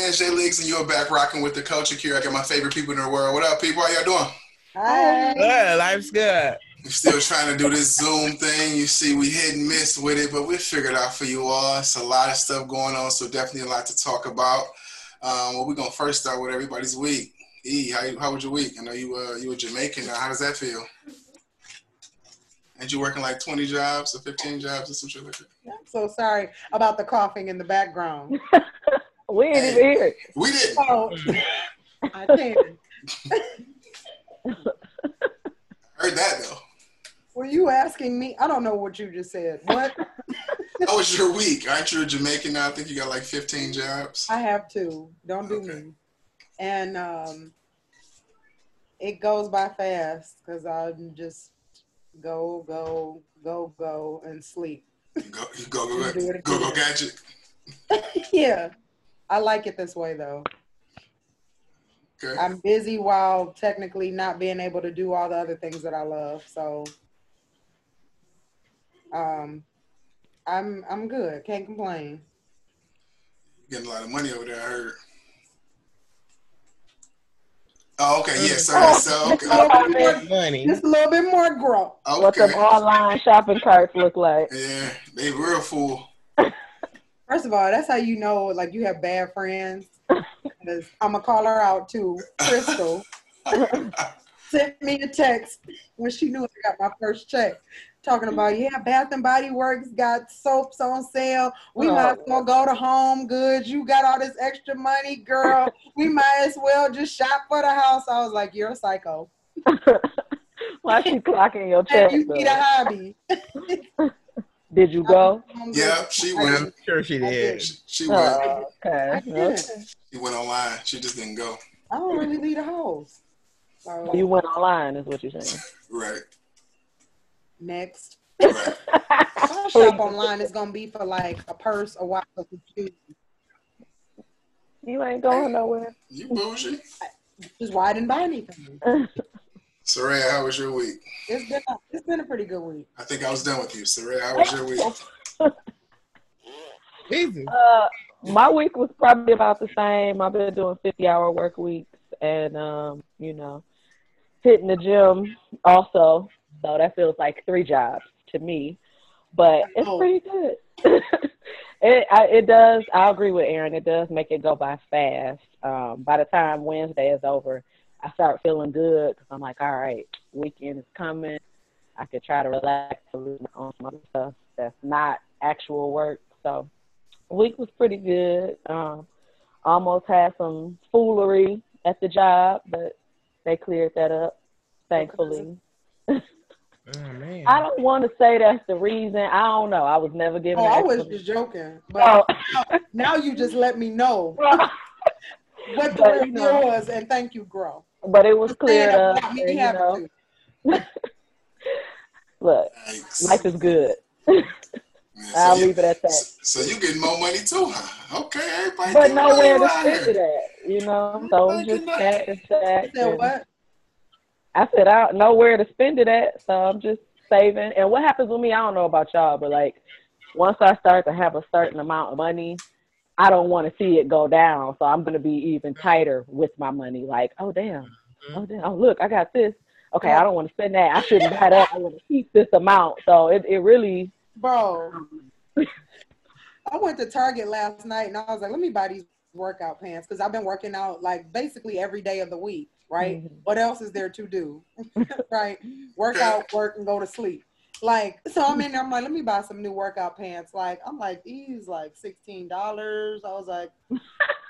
man, Jay Leaks, and you're back rocking with the culture cure. I got my favorite people in the world. What up, people? How y'all doing? Hi. Good, life's good. We're still trying to do this Zoom thing. You see, we hit and miss with it, but we figured out for you all. It's a lot of stuff going on, so definitely a lot to talk about. Um, well, we're gonna first start with everybody's week. E, how, how was your week? I know you uh, you were Jamaican. Now, how does that feel? And you working like 20 jobs or 15 jobs or some shit like that? I'm so sorry about the coughing in the background. we ain't even here. We didn't. Oh, I can't. Heard that though. Were you asking me? I don't know what you just said. What? How was your week? Aren't you a Jamaican now? I think you got like 15 jobs. I have two. Don't do Okay. me. And um, it goes by fast because I'm just go, go, go, go, and sleep. Go, go, go, Do go, it go, go, again. gadget. yeah, I like it this way though. Okay. I'm busy while technically not being able to do all the other things that I love. So um I'm I'm good. Can't complain. Getting a lot of money over there, I heard. Oh, okay, yeah, so, Oh, so okay, just a little bit more, Money. just a little bit more growth. Okay. What them okay. online shopping carts look like. Yeah, they real full. First of all, that's how you know like you have bad friends. I'm gonna call her out too. Crystal sent me a text when she knew I got my first check. Talking about yeah, Bath and Body Works got soaps on sale. We Oh. might as well go to Home Goods. You got all this extra money, girl. we might as well just shop for the house. I was like, you're a psycho. Why she clocking your check? you need a hobby. Did you go? Home Yeah, she went. I'm sure she did. She, she went. Oh, okay. I did. She went online. She just didn't go. I don't really leave the house. So You went online, is what you're saying. Right. next. Right. If I shop online, it's gonna be for like a purse, a watch, or some shoes. You ain't going nowhere. You bougie. Just why I didn't buy anything. Soraya, how was your week? It's been a, it's been a pretty good week. I think I was done with you. Soraya, how was your week? Jesus. Uh, my week was probably about the same. I've been doing 50 hour work weeks and, um, you know, hitting the gym also. So that feels like three jobs to me, but it's Oh. pretty good. it, I, it does. I agree with Aaron. It does make it go by fast. Um, by the time Wednesday is over, I start feeling good because I'm like, all right, weekend is coming. I could try to relax a little on some other stuff that's not actual work. So week was pretty good. Um, almost had some foolery at the job, but they cleared that up, thankfully. Oh man. I don't want to say that's the reason. I don't know. I was never given. Oh, I was just joking, but Oh. now you just let me know what the But, real you know. deal was, and thank you, girl. But it was For cleared up. and, you know, look, Thanks. life is good. Man, so I'll you- leave it at that. So you getting more money too, huh? Okay, everybody. But nowhere to around spend here. it at, you know. So it's just stack and stack. I what? I said I don't know where to spend it at, so I'm just saving. And what happens with me, I don't know about y'all, but like once I start to have a certain amount of money, I don't want to see it go down. So I'm gonna be even tighter with my money. Like, oh damn, oh damn, oh look, I got this. Okay, I don't want to spend that. I shouldn't buy that. I want to keep this amount. So it, it really Bro, I went to Target last night and I was like, let me buy these workout pants because I've been working out like basically every day of the week, right? Mhm. What else is there to do? right? Work out, work, and go to sleep. Like, so I'm in there, I'm like, let me buy some new workout pants. Like, I'm like, these like $16. I was like,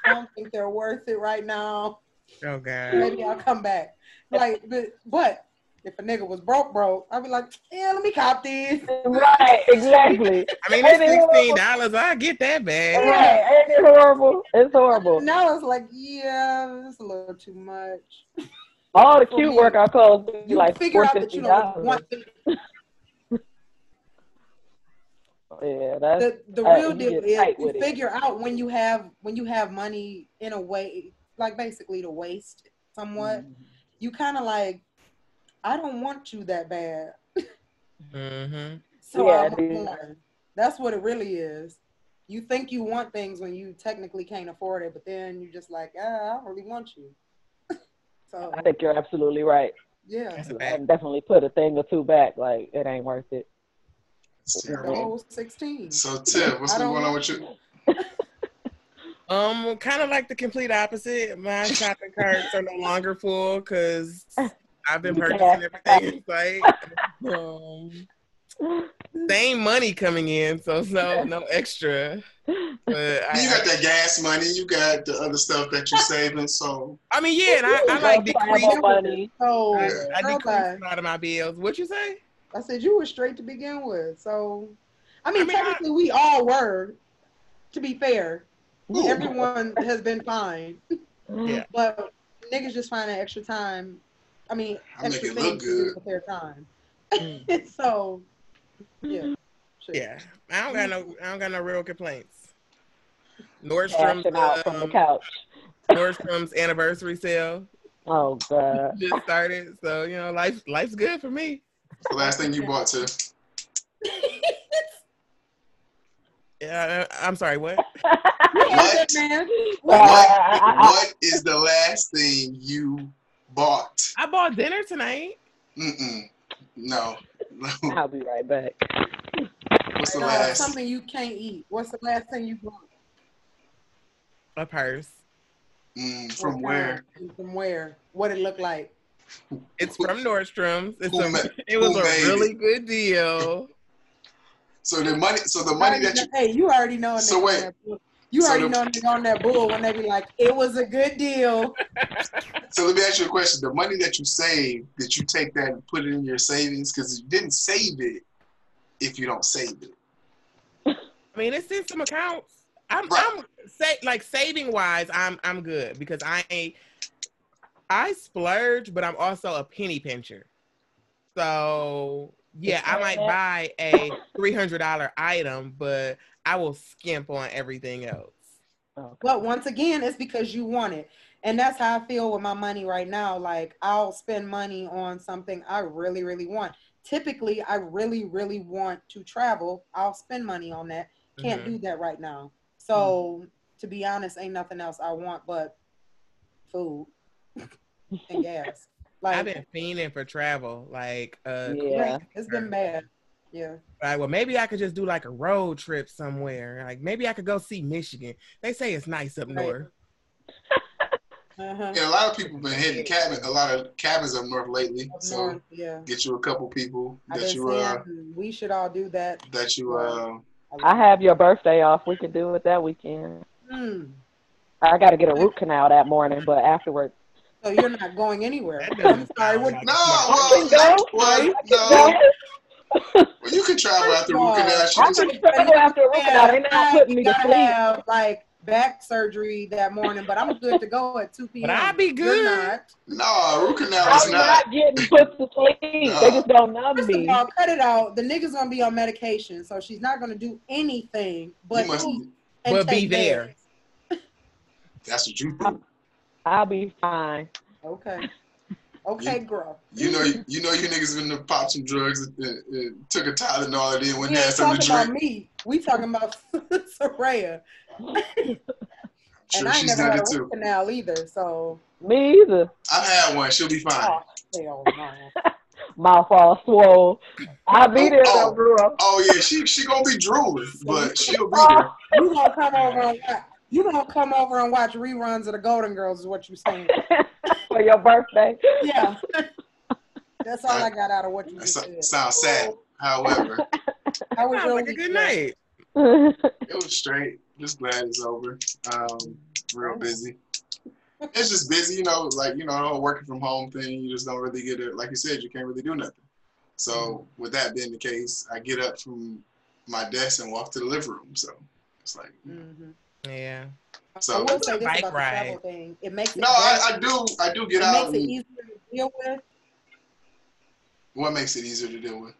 I don't think they're worth it right now. Oh God. Maybe I'll come back. Like, but, but if a nigga was broke, broke, I'd be like, yeah, let me cop these. right, exactly. I mean, it's sixteen dollars. I get that bad. Right, ain't it horrible? It's horrible. Now it's like, yeah, it's a little too much. All the cute me, workout clothes be You like figure out that you know dollars. want Yeah, that's the the Uh, real you deal get is you with it. figure out when you have when you have money in a way like basically to waste somewhat. Mm-hmm. You kind of like, I don't want you that bad, Mm-hmm. so Yeah, I'm dude. That's what it really is. you think you want things when you technically can't afford it, but then you're just like, ah, I don't really want you. so I think you're absolutely right. yeah, That's a I fact. definitely put a thing or two back. Like it ain't worth it. It's terrible. sixteen. So Tiff, what's I been going on with you? Um, kind of like the complete opposite. My shopping carts are no longer full because I've been purchasing everything in sight. Um, same money coming in, so no no extra. But You got I, that gas money. You got the other stuff that you're saving. So I mean, yeah, and I, I like decrease. Travel money. So I, I girl decreased a lot of my bills. What you say? I said you were straight to begin with. So, I mean, I mean, I- technically we all were. To be fair, Ooh. everyone has been fine, Yeah. but niggas just find that extra time. I mean, I make it look things to do good. with their time. Mm. so, yeah, Shit. Yeah, I don't got no I don't got no real complaints. Nordstrom's Cashing out from the um, couch. Nordstrom's anniversary sale Oh god. just started, so you know life life's good for me. The last thing you bought to Yeah, I, I'm sorry. What? What? what, what is the last thing you bought? I bought dinner tonight. Mm-mm. No. I'll be right back. What's the No, last? something you can't eat. What's the last thing you bought? A purse. Mm, from What where? From where? What it look like? It's from Nordstrom's. It's Who a, ma- it was who a made really it? good deal. So the money. So the money that you. Hey, you already know. So wait. on that. You So already the- know a nigga on that bull when they be like, "It was a good deal." So let me ask you a question. The money that you save, did you take that and put it in your savings? Because you didn't save it if you don't save it. I mean, it's in some accounts. I'm, Right. I'm say like saving wise, I'm I'm good because I ain't. I splurge, but I'm also a penny pincher. So yeah, I might buy a three hundred dollar item, but I will skimp on everything else. But once again, it's because you want it. And that's how I feel with my money right now. Like I'll spend money on something I really, really want. Typically, I really, really want to travel. I'll spend money on that. Can't Mhm. do that right now. So to be honest, ain't nothing else I want but food and gas. Like I've been fiending for travel. Like, uh, Yeah. it's been bad. Yeah. Like, well, maybe I could just do like a road trip somewhere. Like, maybe I could go see Michigan. They say it's nice up Right. north. Uh-huh. And a lot of people been hitting cabins. a lot of cabins up north lately. Up So north, yeah. get you a couple people I've that been you uh we should all do that. that you uh I have your birthday off. We can do it that weekend. Hmm. I got to get a root canal that morning, but afterwards. So you're not going anywhere. I'm sorry. sound What, no well, Go. well Right. no well you can travel after root canal. I can can travel after a root canal. They're not putting me to gotta sleep. have like back surgery that morning, but I'm good to go at 2 p.m. But I'd be good. no root canal is I'm not. not getting put to sleep. They just don't know First me. of all, cut it out. The nigga's gonna be on medication, so she's not gonna do anything but must. eat and But be take there. That's what you do. I'll be fine. Okay. Okay, girl. You know, you know, you niggas been to pop some drugs, and, and, and took a Tylenol, and then went We and had ain't something to talking about drink. me. We talking about Soraya. Sure, and I ain't never done had it a too. canal either, so Me either. I've had one. She'll be oh, fine. oh, hell no. Mouth all swole. I'll be there Oh. though, girl. Oh yeah, she she gonna be drooling, but she'll be Oh. there. You gonna come over and watch. You gonna come over and watch reruns of the Golden Girls? Is what you're saying? For your birthday. Yeah. That's all I got out of what you so- said. sounds sad. However, How was Sounds your like a good Jeff? night. it was straight. Just glad it's over. Um, real busy. It's just busy, you know, like you know, the whole working from home thing. You just don't really get it. Like you said, you can't really do nothing. So with that being the case, I get up from my desk and walk to the living room. So it's like, Mhm. Yeah. So- I will say this Bike about the travel thing. It makes it no, I. I do, I do get it out. makes it easier to deal with. what makes it easier to deal with?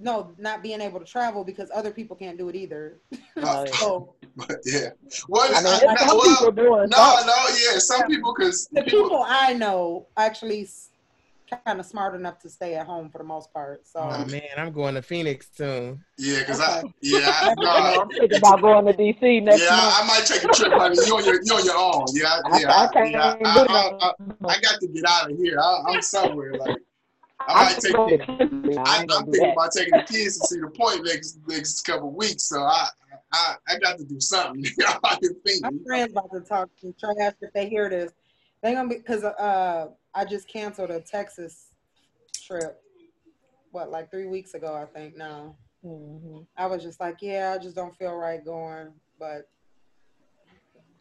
No, not being able to travel because other people can't do it either. Oh, yeah. So But yeah, what? I mean, I- there's some well, people doing no, no, yeah, some people because the people I know actually s- kind of smart enough to stay at home for the most part. So Oh man, I'm going to Phoenix soon. Yeah, because I Okay. yeah I, no, I- I'm thinking about going to DC next yeah month. I, I might take a trip. Honey. You on your you on your own. Yeah, I- I, yeah, I I, can't yeah. do I, I. I, I got to get out of here. I, I'm somewhere like I I might can take. go. I I, ain't gonna I'm thinking that. about taking the kids to Cedar Point next next couple weeks. So I I, I got to do something. I can think. my friends about to talk some trash if they hear this. They gonna be because uh I just canceled a Texas trip. What like three weeks ago I think now. Mhm. I was just like, yeah, I just don't feel right going, but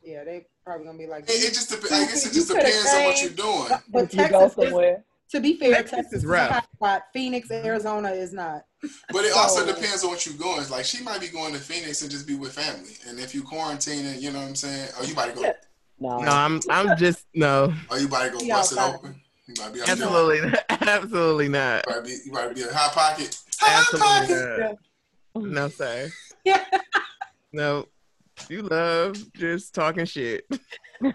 yeah, they probably gonna be like. It, it just dep- I guess it just depends on what you're doing. But, but If you go Texas, is, somewhere, to be fair, Texas Texas, is is rough. hot spot. Phoenix, Arizona is not. But it also depends on what you're going. It's like she might be going to Phoenix and just be with family. And if you quarantining, you know what I'm saying? Oh, you about to go? Yeah. No. No, I'm I'm just no, Oh, you about to go Be bust it open? You might be out there. absolutely, absolutely not, You might be, you might be a hot pocket. Hot absolutely pocket. not. No, sir. Yeah. No, you love just talking shit.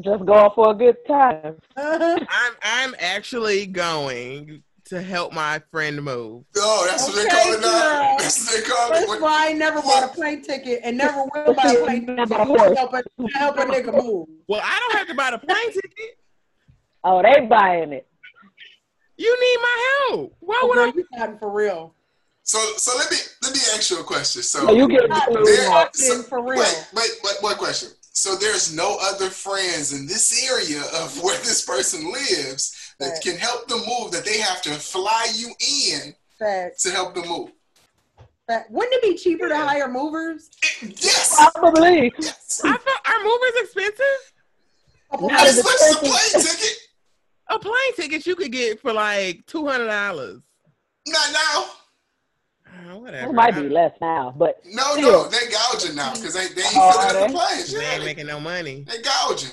Just going for a good time. I'm I'm actually going to help my friend move. Oh, that's what they Okay, call it now. That's what they call it. That's why I never bought a plane ticket and never will buy a plane ticket. About a horse. Help a, help a nigga move. Well, I don't have to buy the plane ticket. Oh, they buying it. You need my help. Why Oh, would girl, I? you got for real. So, so let me let me ask you a question. So, Oh, you get Not there- so- for real. Wait, wait, wait, one question. So there's no other friends in this area of where this person lives that Right. can help them move. That they have to fly you in Facts. to help them move. Fact. Wouldn't it be cheaper to hire movers? Yes. Probably. yes. I thought are movers expensive? Couple Not How as much hundred- is the expensive. plane ticket? A plane ticket you could get for like two hundred dollars. Not now. Ah, whatever. It might be less now, but No, Still. no, they gouging now because they, they ain't Oh, filling are up the they? planes. They ain't making no money. they gouging.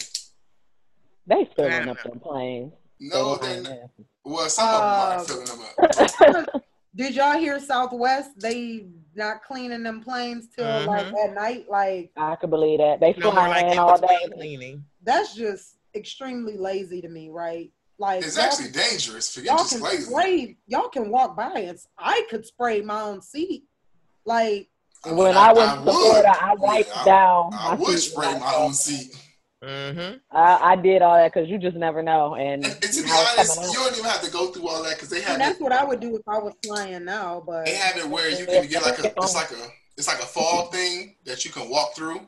they I filling don't up know. them planes. No, They they're not. Well, some of them Uh, are filling them up. Did y'all hear Southwest? They not cleaning them planes till Mhm. like at night. Like I could believe that. They No more like flying all day. cleaning. that's just extremely lazy to me, right? Like It's actually dangerous. Forget y'all just can lazy. spray. Y'all can walk by and I could spray my own seat. Like When I, went I to would. Florida, I wiped Yeah, I- down I my would seat. spray my own seat. Mm-hmm. I, I did all that because you just never know. And, And, and to be honest, you don't even have to go through all that because they have and it. that's what I would do if I was flying now. But They have it where you can get like a. It's like a. It's like a fog thing that you can walk through,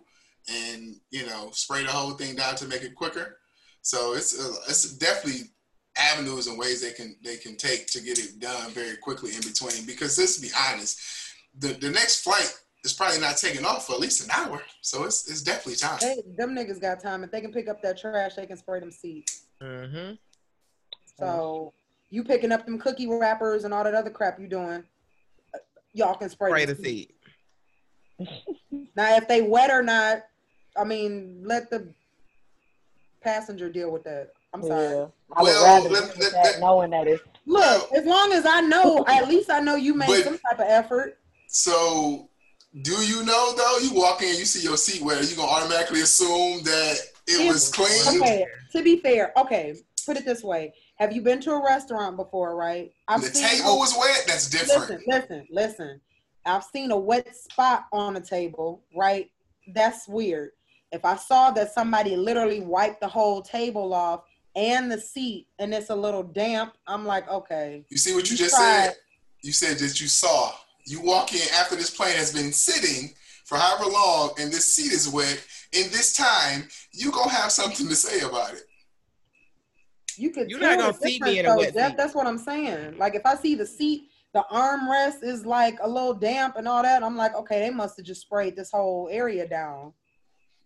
and you know spray the whole thing down to make it quicker. So it's uh, it's definitely avenues and ways they can they can take to get it done very quickly in between. Because let's be honest, the the next flight is probably not taking off for at least an hour. So it's it's definitely time. they, them niggas got time. If they can pick up that trash, they can spray them seats. Mm-hmm. So you picking up them cookie wrappers and all that other crap you doing, uh, y'all can spray, Spray the the seat. seat. Now, if they wet or not, I mean, let the passenger deal with that. I'm sorry. Yeah. I would Well, rather let- do let- that let- knowing that it's Look, as long as I know, at least I know you made But- some type of effort. So, do you know though? You walk in, you see your seat wet. You gonna automatically assume that it was clean? Okay, to be fair, okay, put it this way: Have you been to a restaurant before? Right? I've the seen table was wet. That's different. Listen, listen, listen. I've seen a wet spot on a table, right? That's weird. If I saw that somebody literally wiped the whole table off and the seat and it's a little damp, I'm like, okay. You see what you You just tried. said? You said that you saw. You walk in after this plane has been sitting for however long, and this seat is wet. In this time, you gonna have something to say about it. You could. You're not gonna see me in a wet Jeff. seat. That's what I'm saying. Like if I see the seat, the armrest is like a little damp and all that, I'm like, okay, they must have just sprayed this whole area down.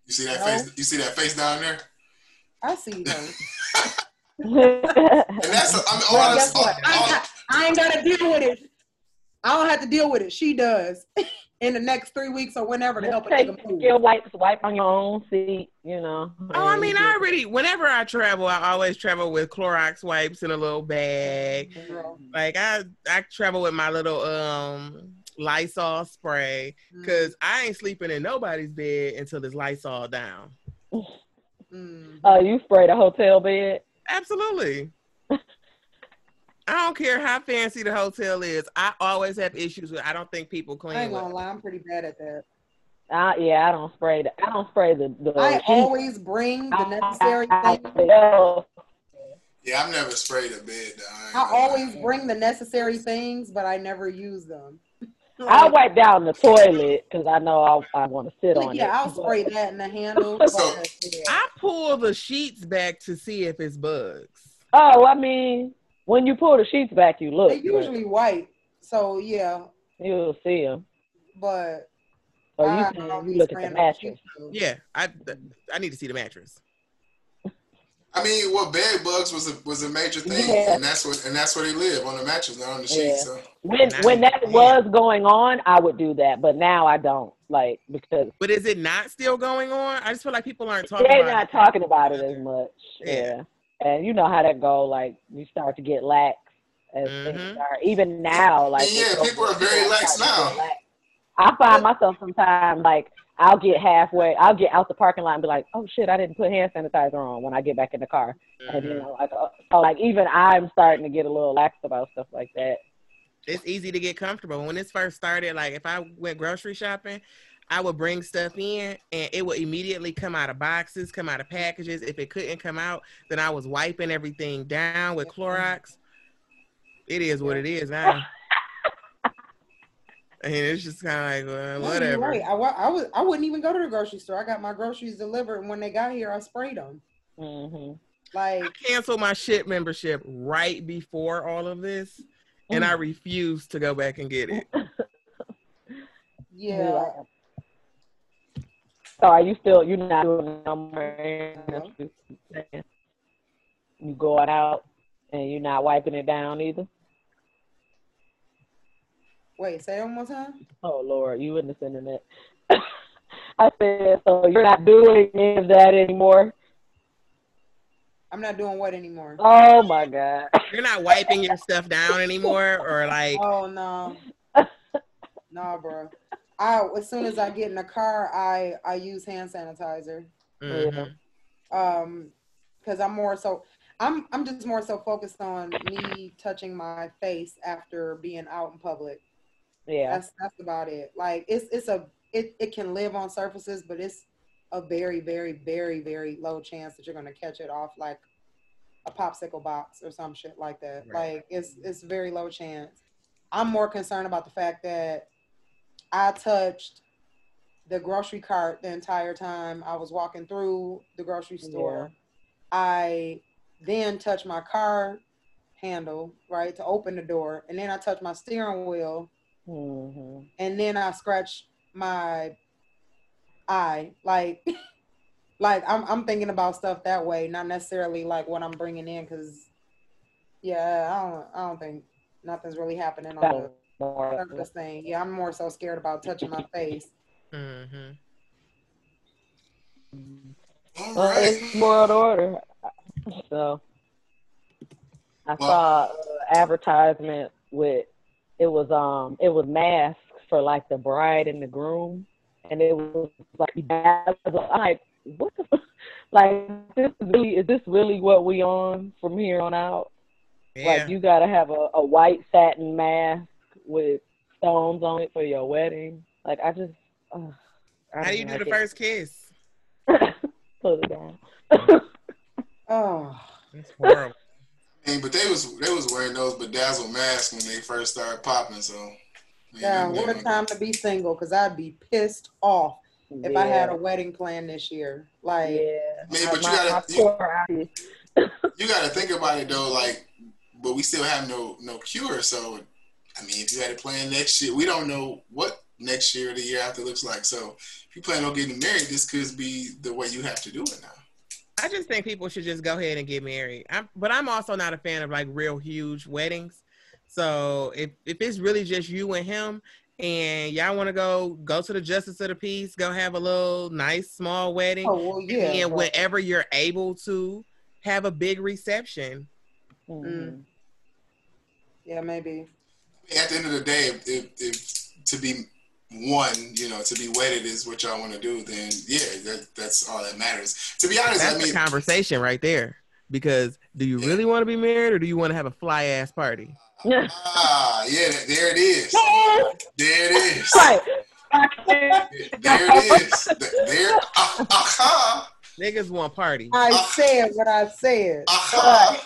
You see that No. face? You see that face down there? I see them. And that's I mean, all, Well, this- all- I, all- I ain't gotta deal with it. I don't have to deal with it. She does in the next three weeks or whenever to help a take nigga move. skill wipes, wipe on your own seat, you know. Oh, I mean, I already. Whenever I travel, I always travel with Clorox wipes in a little bag. Girl. Like I, I travel with my little um Lysol spray Mm, because I ain't sleeping in nobody's bed until it's Lysol down. mm. Oh, you sprayed a hotel bed? Absolutely. I don't care how fancy the hotel is. I always have issues with. I don't think people I clean. ain't With. gonna lie, I'm pretty bad at that. Uh, yeah, I don't spray the. I don't spray the. the I sheets. always bring the necessary things. I- Yeah, I've never sprayed a bed. I, I always lie. bring the necessary things, but I never use them. I'll wipe down the toilet because I know I'll, I want to sit on it. yeah, I'll spray that in the handle. So- I pull the sheets back to see if it's bugs. Oh, I mean, when you pull the sheets back, you look. They usually white, so yeah. you'll see them. But Or I you can you look at the mattress. Yeah, I I need to see the mattress. I mean, well, bed bugs was a was a major thing, Yeah. and that's what and that's where they live on the mattress, not on the sheets. Yeah. So When Nice. when that was going on, I would do that, but now I don't. Like because But is it not still going on? I just feel like people aren't talking they're about not it. talking about it as much. Yeah. Yeah. And you know how that go. Like you start to get lax as Mhm. things are. Even now, like Yeah, people are very lax start to get now. lax. I find myself sometimes like I'll get halfway, I'll get out the parking lot and be like, "Oh shit, I didn't put hand sanitizer on" when I get back in the car. And you Mhm. know, like, uh, so like even I'm starting to get a little lax about stuff like that. It's easy to get comfortable. When this first started, like if I went grocery shopping, I would bring stuff in and it would immediately come out of boxes, come out of packages. If it couldn't come out, then I was wiping everything down with Clorox. It is what it is now. and it's just kind of like, well, No, whatever. Right. I, I was I wouldn't even go to the grocery store. I got my groceries delivered, and when they got here, I sprayed them. hmm Like I canceled my Shipt membership right before all of this, and Mm. I refused to go back and get it. yeah, So are you still you're not doing it no more? You going out and you're not wiping it down either? wait, say it one more time. Oh Lord, you wouldn't have seen it. I said, so you're not doing any of that anymore? I'm not doing what anymore. Oh my God. You're not wiping your stuff down anymore, or like, Oh no, no, bro. I as soon as I get in the car, I I use hand sanitizer. mhm. Um, because I'm more so I'm I'm just more so focused on me touching my face after being out in public. Yeah. That's that's about it. Like it's it's a it, it can live on surfaces, but it's a very, very, very, very low chance that you're gonna catch it off like a popsicle box or some shit like that. Right. Like it's it's very low chance. I'm more concerned about the fact that I touched the grocery cart the entire time I was walking through the grocery store. I then touched my car handle, right, to open the door, and then I touched my steering wheel hmm and then I scratched my eye. Like, like I'm I'm thinking about stuff that way, not necessarily like what I'm bringing in, because yeah, I don't I don't think nothing's really happening on the More. surface thing. Yeah, I'm more so scared about touching my face. Mhm. Well, right. it's world order. So I Well- saw advertisement with it was um it was masks for like the bride and the groom, and it was like I'm like what the like this is really is this really what we on from here on out? Yeah. Like you gotta have a, a white satin mask with stones on it for your wedding. Like I just uh, I How do don't you do like the it. first kiss? Put it down. Oh, It's horrible. I mean, but they was they was wearing those bedazzled masks when they first started popping. So yeah, what a time to be single, because I'd be pissed off if I had a wedding plan this year. Like, Yeah. I mean, but you gotta- you- You got to think about it though, like, but we still have no no cure. So, I mean, if you had a plan next year, we don't know what next year or the year after looks like. So, if you plan on getting married, this could be the way you have to do it now. I just think people should just go ahead and get married. I'm, but I'm also not a fan of like real huge weddings. So if if it's really just you and him, and y'all want to go go to the justice of the peace, go have a little nice small wedding, oh well, yeah. and but- whenever you're able to have a big reception. Mhm. yeah, maybe. I mean, at the end of the day, if, if, if to be one, you know, to be wedded is what y'all want to do, then yeah, that, that's all that matters. To be honest, That's I mean, the conversation right there. Because Do you really want to be married or do you want to have a fly ass party? Ah, yeah, there it is. There it is. right. There it is. There. Uh, uh-huh. Niggas want party. I said what I said. Uh-huh.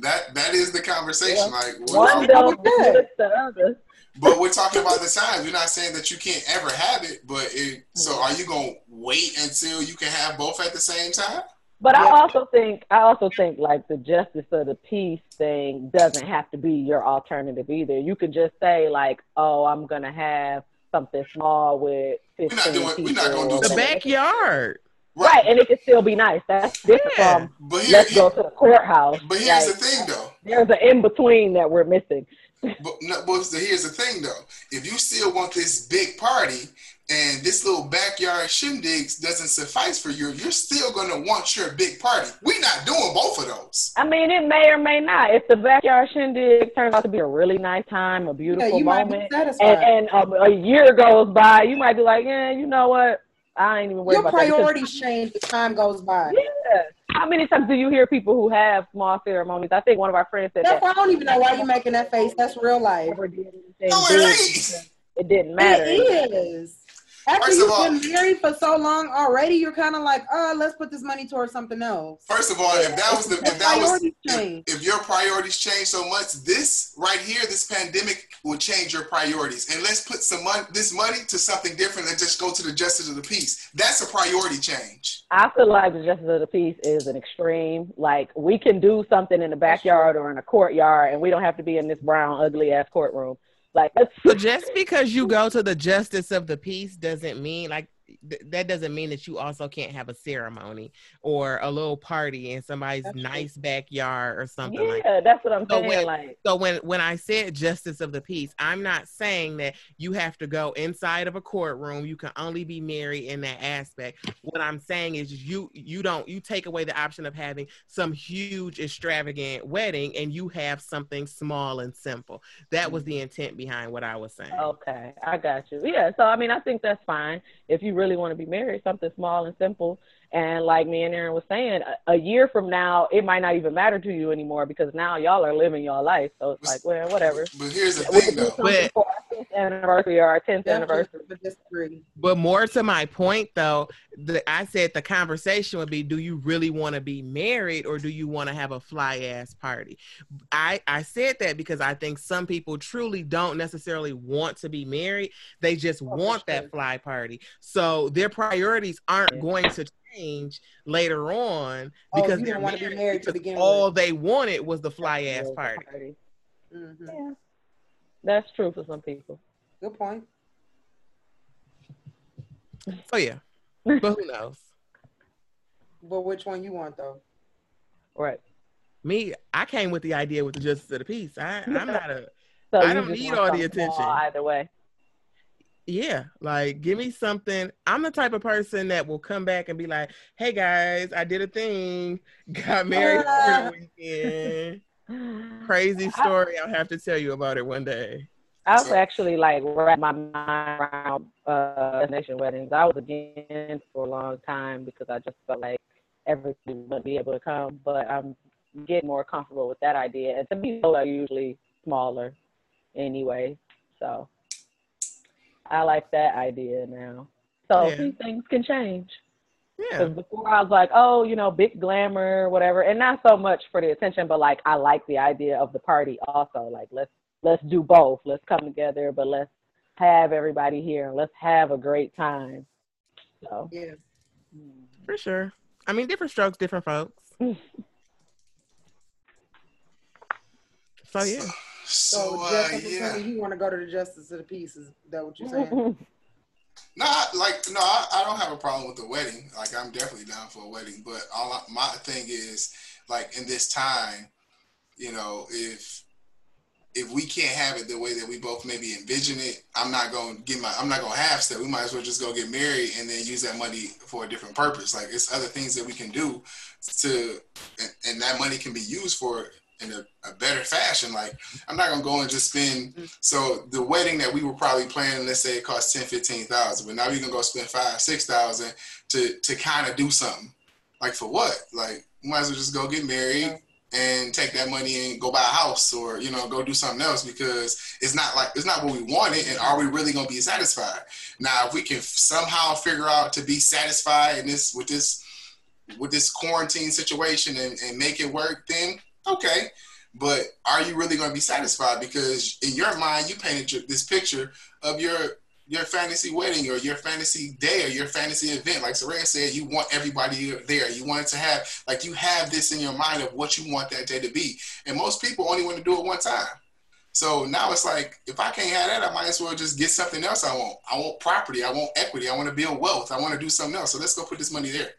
That that is the conversation. Like we're One talking- don't good. the other. but we're talking about the times. We're not saying that you can't ever have it, but it, so are you gonna wait until you can have both at the same time? But I also think I also think like the justice of the peace thing doesn't have to be your alternative either. You could just say like, oh, I'm gonna have something small with not fifteen doing- people. we're not gonna do The backyard. Right? And it can still be nice. That's different Yeah. from But here, let's go to the courthouse. but here's Like, the thing though. There's an in between that we're missing. But no, but the- here's the thing though. If you still want this big party and this little backyard shindigs doesn't suffice for you, you're still gonna want your big party. We're not doing both of those. I mean, it may or may not. If the backyard shindig turns out to be a really nice time, a Yeah, beautiful you might be moment, and, and um, a year goes by, you might be like, yeah, you know what? I ain't even worried Your about that. because- priorities change as time goes by. Yeah. How many times do you hear people who have small ceremonies? I think one of our friends said That's that why I don't even know why you're making that face. That's real life. did anything it big ain't. because it didn't matter. It is. After First of you've all- been married for so long already, you're kind of like, oh, let's put this money towards something else. First of all, if that was the if that was if, if your priorities change so much, this right here, this pandemic will change your priorities. And let's put some money, this money to something different and just go to the justice of the peace. That's a priority change. I feel like the justice of the peace is an extreme. Like we can do something in the backyard or in a courtyard, and we don't have to be in this brown, ugly ass courtroom. Like So just because you go to the justice of the peace doesn't mean like th- that doesn't mean that you also can't have a ceremony or a little party in somebody's That's true. nice backyard or something like yeah, that's what I'm So saying. when- like So when when I said justice of the peace, I'm not saying that you have to go inside of a courtroom. You can only be married in that aspect. What I'm saying is you you don't you take away the option of having some huge extravagant wedding and you have something small and simple. That was the intent behind what I was saying. Okay, I got you. Yeah, so I mean, I think that's fine if you really want to be married, something small and simple. And like me and Aaron was saying, a, a year from now, it might not even matter to you anymore because now y'all are living your life. So it's like, well, whatever. But here's the We thing though. But- for our 10th anniversary or our 10th anniversary. But more to my point, though, the, I said the conversation would be: Do you really want to be married, or do you want to have a fly ass party? I I said that because I think some people truly don't necessarily want to be married; they just oh, for want sure. that fly party. So their priorities aren't Yeah. going to change later on Oh, because you they're didn't want to be married married to because begin all with. they wanted was the fly ass party. Mhm. Yeah, that's true for some people. Good point. So yeah, but who knows? But which one you want though? Right. Me, I came with the idea with the justice of the peace. I, I'm not a So I don't need all the attention. Either way. Yeah, like give me something. I'm the type of person that will come back and be like, "Hey guys, I did a thing, got married the weekend. Crazy story. I'll have to tell you about it one day." I was actually like wrap my mind around uh destination weddings. I was against for a long time because I just felt like everybody would be able to come, but I'm getting more comfortable with that idea. And to me, those are usually smaller anyway. So I like that idea now. So Yeah. these things can change. Yeah, Because before I was like, oh, you know, big glamour, whatever, and not so much for the attention, but like I like the idea of the party also. Like let's let's do both. Let's come together, but let's have everybody here and let's have a great time. So Yeah. for sure. I mean, different strokes, different folks. So yeah, So, So uh, yeah. you want to go to the justice of the peace? Is that what you're saying? Not like no, I, I don't have a problem with the wedding. Like I'm definitely down for a wedding. But all I, my thing is like in this time, you know, if if we can't have it the way that we both maybe envision it, I'm not gonna get my I'm not gonna half step. We might as well just go get married and then use that money for a different purpose. Like it's other things that we can do to and, and that money can be used for in a, a better fashion. Like I'm not gonna go and just spend mm. so the wedding that we were probably planning, let's say it cost 10, 15,000, but now you're gonna go spend five, six thousand to to kind of do something. Like for what? Like might as well just go get married, and take that money and go buy a house or you know go do something else because it's not like it's not what we wanted and are we really going to be satisfied now if we can somehow figure out to be satisfied in this with this with this quarantine situation and, and make it work then okay but are you really going to be satisfied because in your mind you painted this picture of your your fantasy wedding or your fantasy day or your fantasy event. Like Soraya said, you want everybody there. You want it to have, like, you have this in your mind of what you want that day to be. And most people only want to do it one time. So now it's like, if I can't have that, I might as well just get something else I want. I want property. I want equity. I want to build wealth. I want to do something else. So let's go put this money there.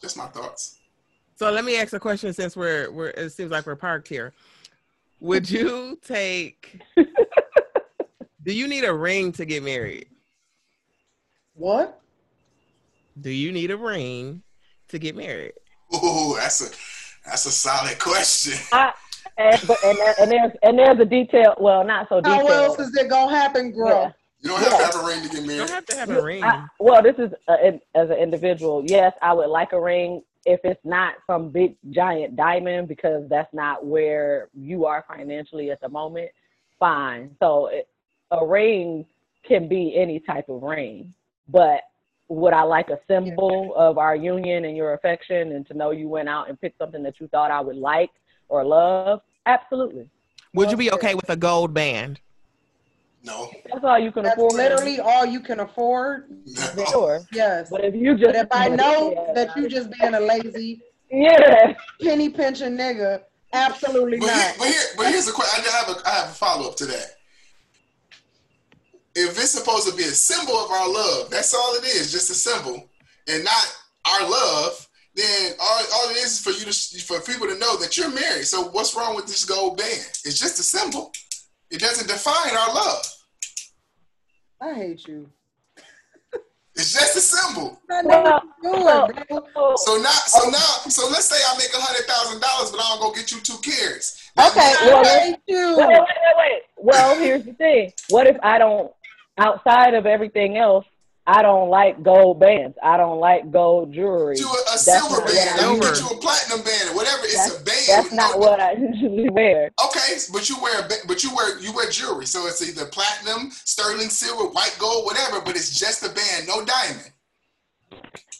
Just my thoughts. So let me ask a question since we're, we're it seems like we're parked here. Would you take Do you need a ring to get married? What? Do you need a ring to get married? Ooh, that's a that's a solid question. I, and, but, and, and there's and there's a detail. Well, not so detailed. How else is it gonna happen, girl? Yeah. You don't have Yeah. to have a ring to get You married. don't have to have a ring. I, well, this is uh, in- as an individual. Yes, I would like a ring if it's not some big giant diamond because that's not where you are financially at the moment. Fine. So it, a ring can be any type of ring, but would I like a symbol of our union and your affection and to know you went out and picked something that you thought I would like or love? Absolutely. Would you be okay with a gold band? No. That's all you can That's afford. literally all you can afford. no. Sure. Yes. But if you just But if I know that you just being a lazy yeah. penny pinching nigga, absolutely But, here, not. but, here, but here's a question. I have a, I have a follow up to that. If it's supposed to be a symbol of our love, that's all it is, just a symbol, and not our love. Then all, all it is is for you to for people to know that you're married. So what's wrong with this gold band? It's just a symbol. It doesn't define our love. I hate you. It's just a symbol. I know what you're Well, so- So now, so now, so let's say I make a hundred thousand dollars, but I don't go get you two kids. Okay, well, I hate you. Wait, wait, wait, wait. Well, here's the thing. What if I don't, outside of everything else, I don't like gold bands. I don't like gold jewelry. You a, a That's silver band, I or you do. get you a platinum band, or whatever. It's a band. That's not no- what I usually wear. Okay, but you wear, but you wear, you wear jewelry. So it's either platinum, sterling silver, white gold, whatever. But it's just a band, no diamond.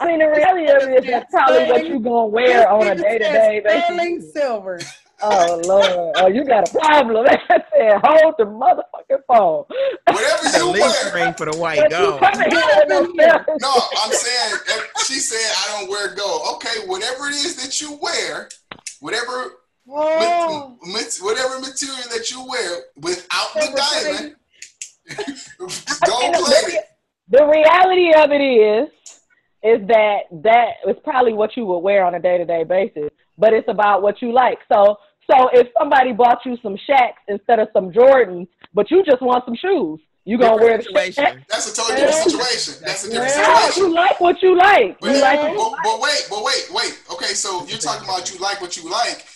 I mean, the reality of it is that's probably what you're gonna wear on a day to day said Sterling basis. silver. Oh Lord, oh you got a problem. I said, hold the motherfucking phone. Whatever The you least ring for the white But you gold. coming no No, I'm saying she said I don't wear gold. Okay, whatever it is that you wear, whatever Oh, mat- mat- whatever material that you wear without the diamond, gold plated. the reality of it is is that that is probably what you would wear on a day-to-day basis but it's about what you like so so if somebody bought you some Shaqs instead of some jordans but you just want some shoes you gonna wear the Situation. Shaqs That's a totally different situation. That's a different Yeah. situation. you like what you like But, you like what but, you like. but wait, but wait, wait. Okay, so you're talking about you like what you like.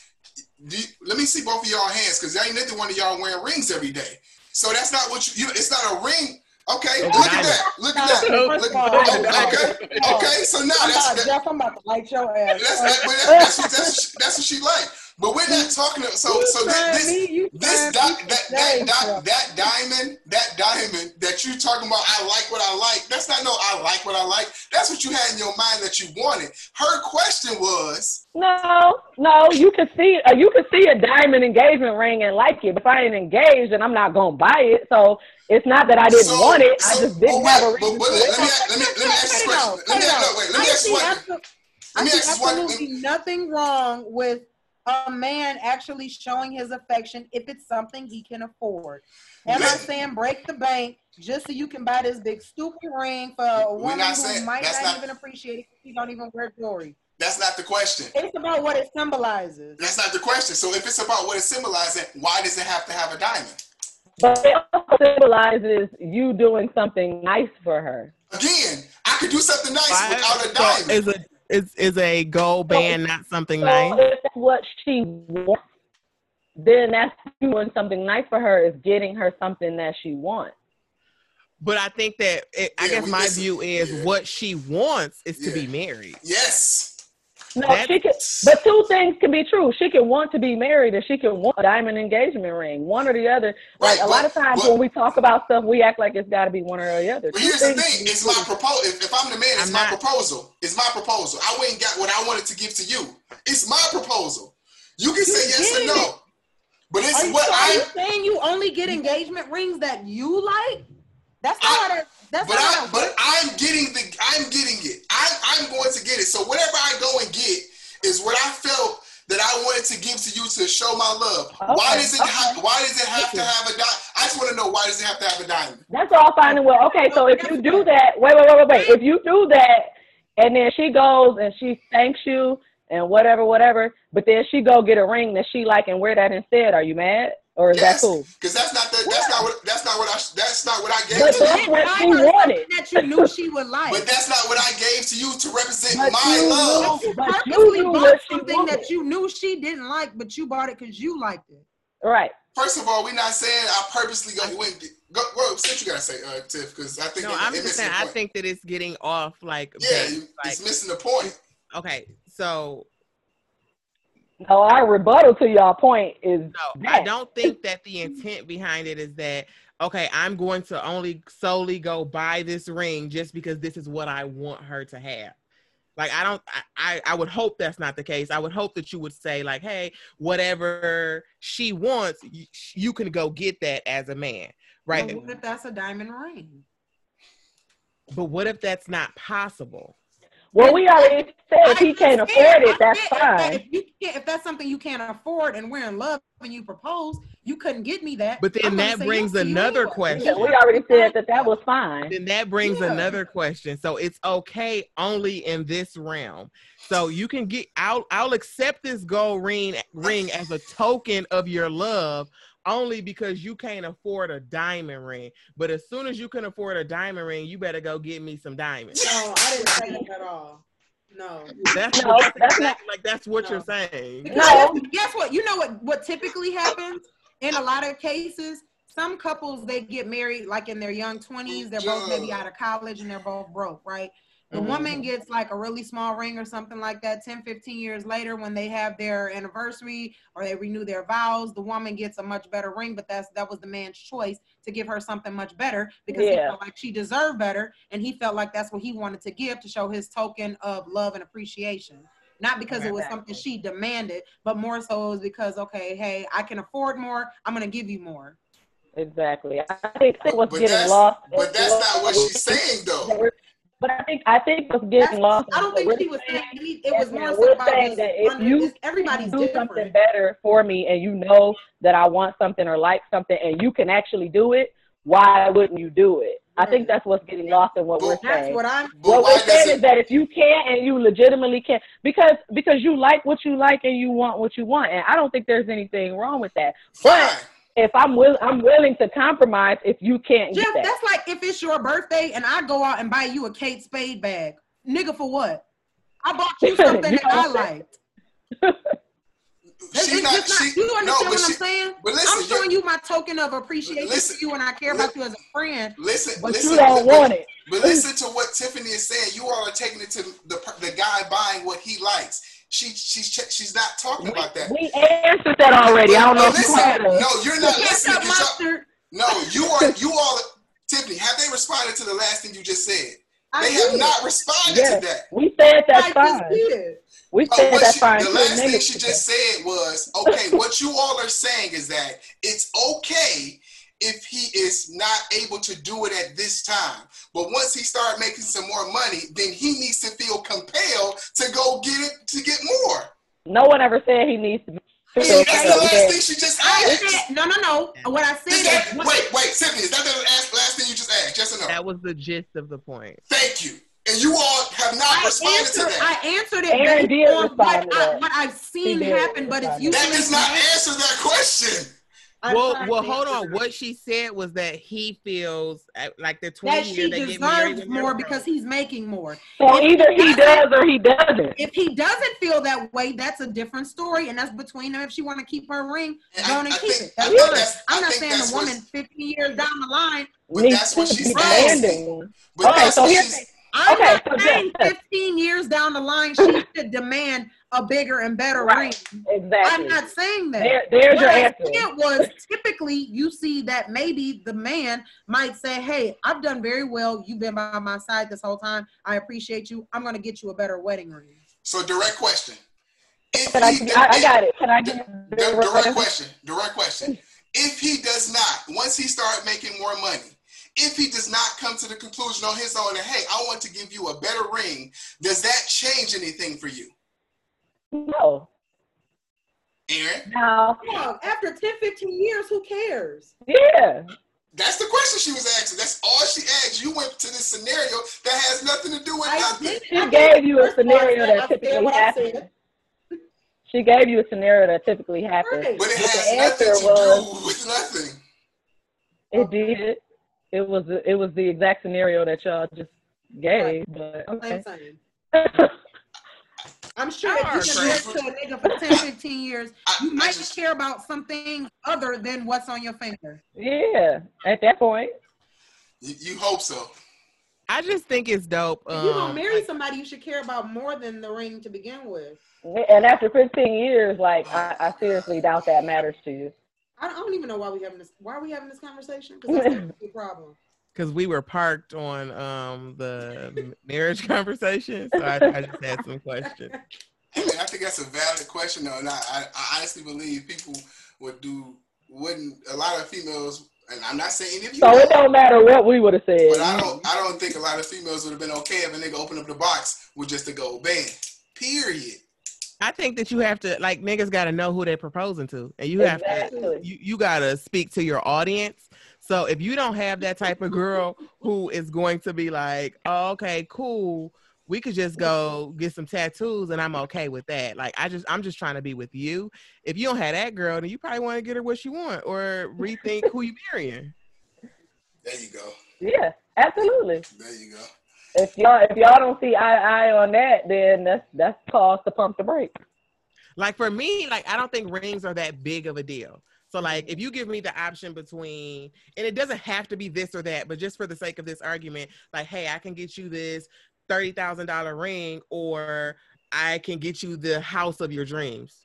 You, let me see both of y'all hands because ain't neither one of y'all wearing rings every day. So that's not what you. you it's not a ring. Okay, It's look at that. Look at that. Look, first of all, okay, okay. So now I'm that's that, Jeff, I'm about to light your ass. that's that, but that, that's, what, that's, that's what she like. But we're not talking. So You so trying this me, this trying di- that that, that that diamond that diamond that you talking about. I like what I like. That's not no. I like what I like. That's what you had in your mind that you wanted. Her question was. no no you can see uh, you can see a diamond engagement ring and like it if i ain't engaged then i'm not gonna buy it so it's not that i didn't So- want it i just didn't but have a wait, reason but to let me let me let me ask this Cut question. Let me no wait. Let me I ask see this one. Let me I ask see one. absolutely nothing wrong with a man actually showing his affection if it's something he can afford. Am I Let- saying break the bank just so you can buy this big stupid ring for a woman who saying- might not, not- even appreciate it? She don't even wear jewelry. That's not the question. It's about what it symbolizes. That's not the question. So if it's about what it symbolizes, why does it have to have a diamond? But it also symbolizes you doing something nice for her. Again, I could do something nice Why- without a so diamond. is a is is a gold band not something So nice? if that's what she wants, then that's doing something nice for her is getting her something that she wants. But I think that it, I Yeah, guess my listen- view is yeah. what she wants is to be married. yes. No, That's- she can. But two things can be true. She can want to be married, and she can want a diamond engagement ring. One or the other. Like Right, a lot of times but- when we talk about stuff, we act like it's got to be one or the other. But Two here's the thing: it's my proposal. If, if I'm the man, it's I'm my not- proposal. It's my proposal. I went and got what I wanted to give to you. It's my proposal. You can say yes or no, but it's Are you, what so are I. you saying you only get engagement rings that you like? That's not I- that. That's But not I, but I'm getting the, I'm getting it. I, I'm going to get it. So whatever I go and get is what I felt that I wanted to give to you to show my love. why does it, okay. ha- why does it have to have a diamond? I just want to know why does it have to have a diamond? That's all fine and well. Okay, so if you do that, wait, wait, wait, wait, wait. If you do that, and then she goes and she thanks you and whatever, whatever, but then she go get a ring that she like and wear that instead, are you mad or is Yes, that cool? because that's not the, that's not what that's not what I that's not what I gave But to that's you. what Buy she her something wanted. That you knew she would like. But that's not what I gave to you to represent But my you love. knew- you but you purposely knew bought what something wanted. that you knew she didn't like, but you bought it because you liked it. Right. First of all, we're not saying I purposely go went. Go, well, since you gotta say, uh, Tiff, because I think No, it, I'm it just saying. I think that it's getting off like yeah, base, you, like it's missing the point. okay. So No, our rebuttal to y'all point is no, I don't think that the intent behind it is that okay. I'm going to only solely go buy this ring just because this is what I want her to have. Like I don't. I, I I would hope that's not the case. I would hope that you would say like, hey, whatever she wants, you, you can go get that as a man, right? Well, what if that's a diamond ring? But what if that's not possible? Well, we already said if he can't afford it, that's if fine. If, you can't, if that's something you can't afford and we're in love and you propose, you couldn't get me that. But then I'm that brings yes to you another question. Yeah, we already said that that was fine. Then that brings Yeah. another question. So it's okay only in this realm. So you can get. I'll I'll accept this gold ring ring as a token of your love. Only because you can't afford a diamond ring. But as soon as you can afford a diamond ring, you better go get me some diamonds. No, I didn't say that at all. No. That's, No, what, that's, that's exactly- like that's what No. you're saying. No. Guess what? You know what? What typically happens in a lot of cases? Some couples they get married like in their young twenties. They're both maybe out of college and they're both broke, right? The Mhm. woman gets like a really small ring or something like that 10, 15 years later when they have their anniversary or they renew their vows, the woman gets a much better ring, but that's that was the man's choice to give her something much better because he felt like she deserved better and he felt like that's what he wanted to give to show his token of love and appreciation. Not because it was something she demanded, but more so it was because, okay, hey, I can afford more, I'm gonna give you more. Exactly. I think what's But getting that's lost. but that's not what she's saying though. But I think I think what's That's- getting lost. I don't think what she we're was saying saying it was more we're about saying that if under- you everybody's do something better for me and you know that I want something or like something and you can actually do it, why wouldn't you do it? I think that's what's getting lost in what we're But- That's saying. what I'm what we're saying is that if you can't and you legitimately can't, because because you like what you like and you want what you want, and I don't think there's anything wrong with that. But Fine. If I'm will, I'm willing to compromise if you can't Jeff, get that. that's like if it's your birthday and I go out and buy you a Kate Spade bag. Nigga, for what? I bought you something You that I know liked. She's it's not. not- She, you understand but what she, I'm saying? but I'm showing you my token of appreciation Listen, for you and I care about you as a friend. listen, but listen, you don't but- want it. But listen to what Tiffany is saying. You all are taking it to the the guy buying what he likes. She she's che- she's not talking about that. We answered that already. I don't know But if you listen, heard us. no, you're not listening. Y'all- No, you are you all Tiffany. Have they responded to the last thing you just said? I They have did. not responded Yes. to that. We said that I fine. did. We Oh, said what that's she- fine. the too. last thing she just said was, okay, what you all are saying is that it's okay if he is not able to do it at this time. But once he start making some more money, then he needs to feel compelled to go get it to get more. No one ever said he needs to be. Hey, filled that's the last that. thing she just asked. said, no, no, no. What I said that, is, wait, wait, Tiffany, is that the last, last thing you just asked? Yes or no? That was the gist of the point. Thank you. And you all have not I responded to answered, that. I answered it Aaron based on what, I, that. what I've seen happen, but it's respond to usually that does not answer that question. I'm well, well, hold on. What she said was that he feels like the 20 that years she they get married deserves when they're more grown. because he's making more. So If either he he does or he doesn't. If he doesn't feel that way, that's a different story, and that's between them. If she want to keep her ring, go I- on and I keep think- it. That's I think fine. that's- I I'm not saying that's the woman 50 years down the line. But that's what she's saying. demanding. But Okay, so what here's she's. I'm Okay, not so saying just- 15 years down the line she should demand a bigger and better Right. ring. Exactly. I'm not saying that. there, there's what your I answer. said was typically you see that maybe the man might say, Hey, I've done very well. You've been by my side this whole time. I appreciate you. I'm gonna get you a better wedding ring. So direct question. If Can I, he- I, I got it. Can I Di- get di- direct question. Direct question. If he does not, once he start making more money, if he does not come to the conclusion on his own that hey, I want to give you a better ring, does that change anything for you, No. Aaron? Now, Well, after 10, 15 years, who cares? yeah. That's the question she was asking. That's all she asked. You went to this scenario that has nothing to do with I nothing. She I gave you a First of all, I scenario that typically happens. She gave you a scenario that typically happens. Right. But it has the nothing answer to was- do with nothing. It did. It was it was the exact scenario that y'all just gave. But I'm okay. saying. I'm sure Y'all if are you been married to a nigga for 10, 15 years, you might just, care about something other than what's on your finger. yeah. At that point, you, you hope so. I just think it's dope. If you're gonna um, marry somebody, you should care about more than the ring to begin with. and after 15 years, like I, I seriously doubt that matters to you. I don't, even know why we having this. Why are we having this conversation? Because that's not the problem. because we were parked on um the marriage conversation. So I, I just had some questions. Hey, man, I think that's a valid question, though, and I, I, I honestly believe people would do wouldn't a lot of females, and I'm not saying any of you, So it don't matter what we would have said. but I don't I don't think a lot of females would have been okay if a nigga opened up the box with just a gold band. Period. I think that you have to like niggas got to know who they're proposing to, and you have to you, you got to speak to your audience. So if you don't have that type of girl who is going to be like, oh, okay, cool, we could just go get some tattoos and I'm okay with that. Like I just I'm just trying to be with you. If you don't have that girl, then you probably want to get her what she want or rethink who you marrying. There you go. Yeah, absolutely. There you go. If y'all if y'all don't see eye eye on that, then that's that's cause to pump the brake. Like for me, like I don't think rings are that big of a deal. So like if you give me the option between and it doesn't have to be this or that, but just for the sake of this argument, like hey, I can get you this $30,000 ring or I can get you the house of your dreams.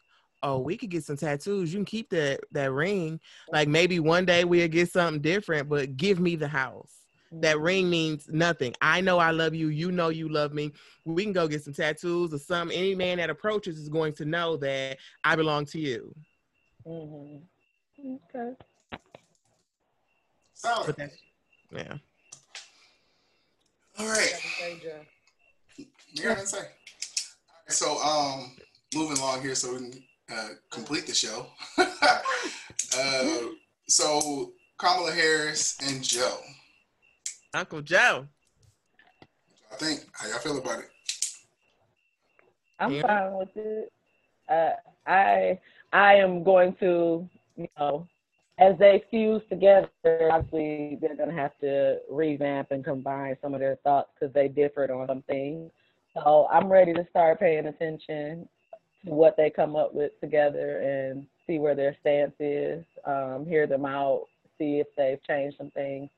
Oh, we could get some tattoos. You can keep that that ring. Like maybe one day we'll get something different, but give me the house. That ring means nothing. I know I love you. You know you love me. We can go get some tattoos or some. Any man that approaches is going to know that I belong to you. hmm Okay. Solid. But that's yeah. All right. You got to say. So, um, moving along here, so we can uh, complete the show. uh, so, Kamala Harris and Joe. Uncle Joe. I think how y'all feel about it? I'm Yeah. fine with it. Uh, I I am going to, you know, as they fuse together, obviously they're going to have to revamp and combine some of their thoughts because they differed on some things. So I'm ready to start paying attention to what they come up with together and see where their stance is, um, hear them out, see if they've changed some things.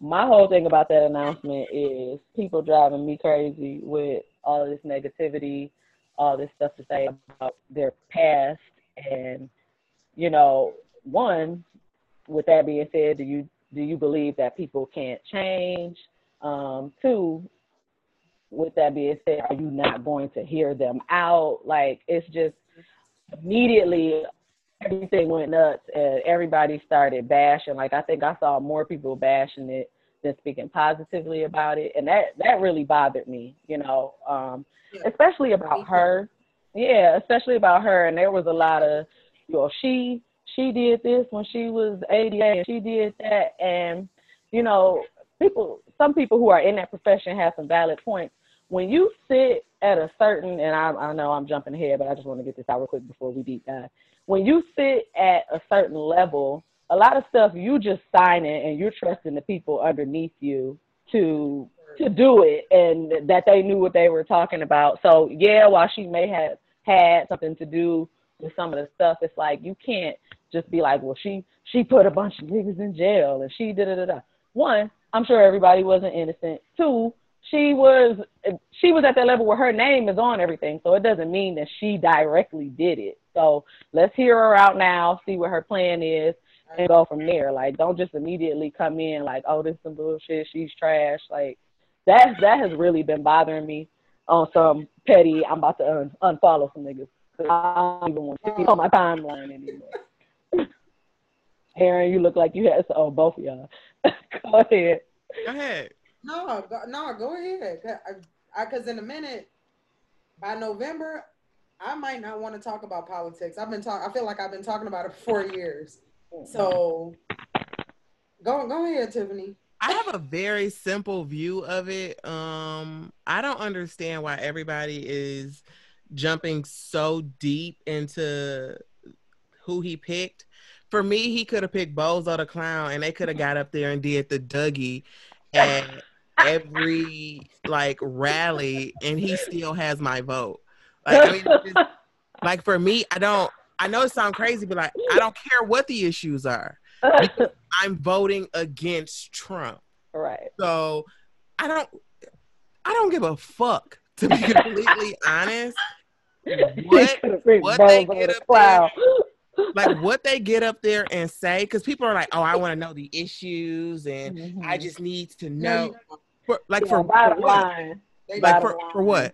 My whole thing about that announcement is people driving me crazy with all this negativity, all this stuff to say about their past. And you know one with that being said do you do you believe that people can't change? Um two with that being said are you not going to hear them out? Like it's just immediately everything went nuts and everybody started bashing like i think i saw more people bashing it than speaking positively about it and that that really bothered me you know um especially about her. Yeah, especially about her. And there was a lot of, you know, she she did this when she was ADA and she did that. And you know, people, some people who are in that profession have some valid points. When you sit at a certain, and I, I know I'm jumping ahead, but I just want to get this out real quick before we deep dive. When you sit at a certain level, a lot of stuff you just sign it and you're trusting the people underneath you to to do it and that they knew what they were talking about. So yeah, while she may have had something to do with some of the stuff, it's like you can't just be like, well, she she put a bunch of niggas in jail and she da da da da. One, I'm sure everybody wasn't innocent. Two, she was she was at that level where her name is on everything, so it doesn't mean that she directly did it. So let's hear her out now, see what her plan is, and go from there. Like, don't just immediately come in like, oh, this is some bullshit. She's trash. Like, that that has really been bothering me on some petty. I'm about to un- unfollow some niggas. I don't even want to see on my timeline anymore. Aaron, you look like you had oh both of y'all. go ahead. Go ahead. No, go, no, go ahead. I, because in a minute, by November, I might not want to talk about politics. I've been talking. I feel like I've been talking about it for four years. So, go go ahead, Tiffany. I have a very simple view of it. Um, I don't understand why everybody is jumping so deep into who he picked. For me, he could have picked Bozo the Clown, and they could have got up there and did the Dougie at every like rally, and he still has my vote. Like, I mean, just, like for me, I don't. I know it sounds crazy, but like I don't care what the issues are. I'm voting against Trump. Right. So I don't I don't give a fuck to be completely honest. What, what they get up there, like what they get up there and say, because people are like, "Oh, I want to know the issues, and mm-hmm. I just need to know." For, like yeah, for, for what? Like for, for what?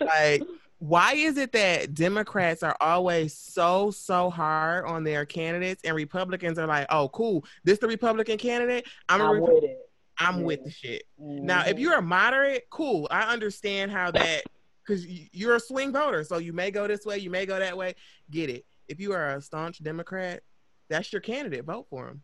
like why is it that Democrats are always so so hard on their candidates and Republicans are like, oh cool, this the Republican candidate? I'm, I'm with it. I'm yeah. with the shit. Mm-hmm. Now, if you're a moderate, cool. I understand how that because you're a swing voter, so you may go this way, you may go that way. Get it? If you are a staunch Democrat, that's your candidate. Vote for him.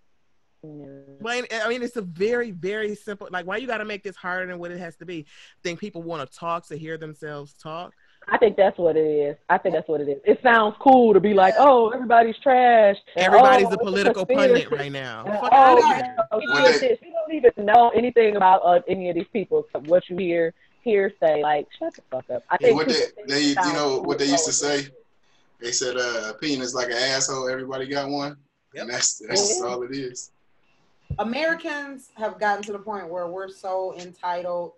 Yeah. I mean, it's a very, very simple. Like, why you got to make this harder than what it has to be? I think people want to talk to hear themselves talk. I think that's what it is. I think that's what it is. It sounds cool to be like, oh, everybody's trash. Everybody's oh, a political pundit right now. oh, you don't even know anything about uh, any of these people. What you hear, hearsay, like shut the fuck up. I think what they, they you know what they used to say. They said, uh, "Opinion is like an asshole. Everybody got one." Yep. And that's that's yeah. all it is. Americans have gotten to the point where we're so entitled.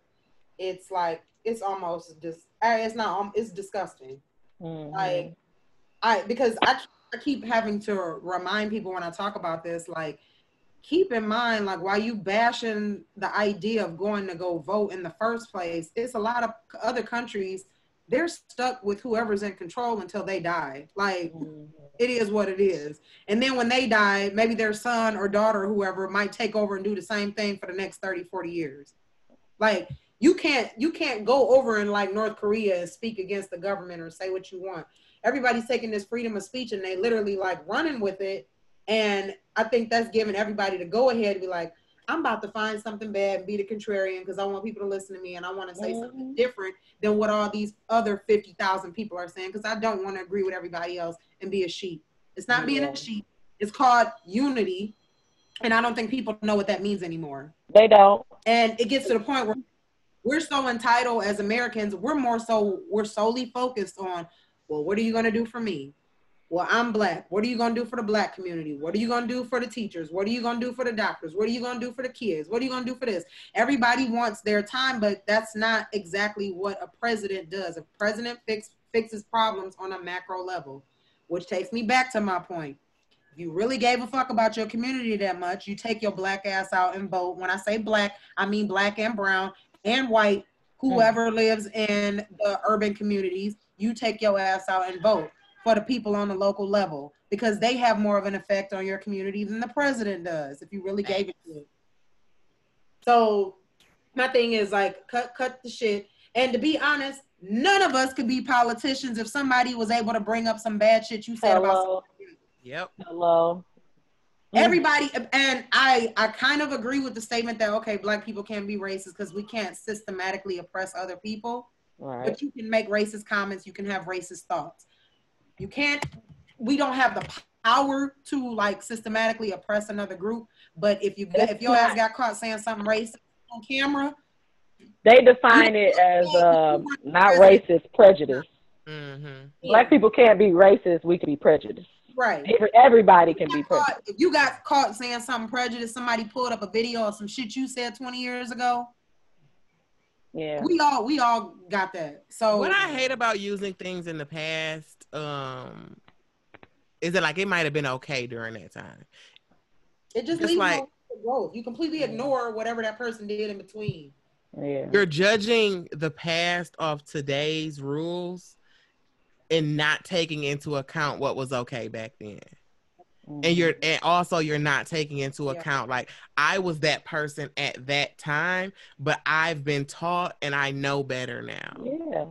It's like it's almost just it's not um, it's disgusting. Mm-hmm. Like I because I I keep having to remind people when I talk about this like keep in mind like while you bashing the idea of going to go vote in the first place it's a lot of other countries they're stuck with whoever's in control until they die like mm-hmm. it is what it is and then when they die maybe their son or daughter or whoever might take over and do the same thing for the next 30 40 years like you can't you can't go over in like North Korea and speak against the government or say what you want. Everybody's taking this freedom of speech and they literally like running with it. And I think that's giving everybody to go ahead to be like, I'm about to find something bad and be the contrarian because I want people to listen to me and I want to say mm-hmm. something different than what all these other 50,000 people are saying because I don't want to agree with everybody else and be a sheep. It's not being a sheep. It's called unity. And I don't think people know what that means anymore. They don't. And it gets to the point where we're so entitled as Americans. We're more so we're solely focused on, well, what are you gonna do for me? Well, I'm black. What are you gonna do for the black community? What are you gonna do for the teachers? What are you gonna do for the doctors? What are you gonna do for the kids? What are you gonna do for this? Everybody wants their time, but that's not exactly what a president does. A president fix, fixes problems on a macro level, which takes me back to my point If you really gave a fuck about your community that much, you take your black ass out and vote. When I say black, I mean black and brown and white, whoever mm. lives in the urban communities, you take your ass out and vote for the people on the local level because they have more of an effect on your community than the president does if you really gave it to them. So my thing is like cut cut the shit. And to be honest, none of us could be politicians if somebody was able to bring up some bad shit you said Hello. about Yep. Hello. Mm. everybody and i i kind of agree with the statement that okay black people can't be racist because we can't systematically oppress other people right. but you can make racist comments you can have racist thoughts you can't we don't have the power to like systematically oppress another group but if you if your ass got caught saying something racist on camera they define it as uh, not racist prejudice mm-hmm. black people can't be racist we can be prejudiced Right. Everybody can be prejudiced. If you got caught saying something prejudiced, somebody pulled up a video of some shit you said 20 years ago, Yeah. We all we all got that. So What I hate about using things in the past, um, is that like it might have been okay during that time. it just it's leaves like- growth. You completely ignore whatever that person did in between. Yeah. You're judging the past of today's rules and not taking into account what was okay back then. Mhm. and you're and also you're not taking into Yeah. account like i was that person at that time but i've been taught and i know better now Yeah.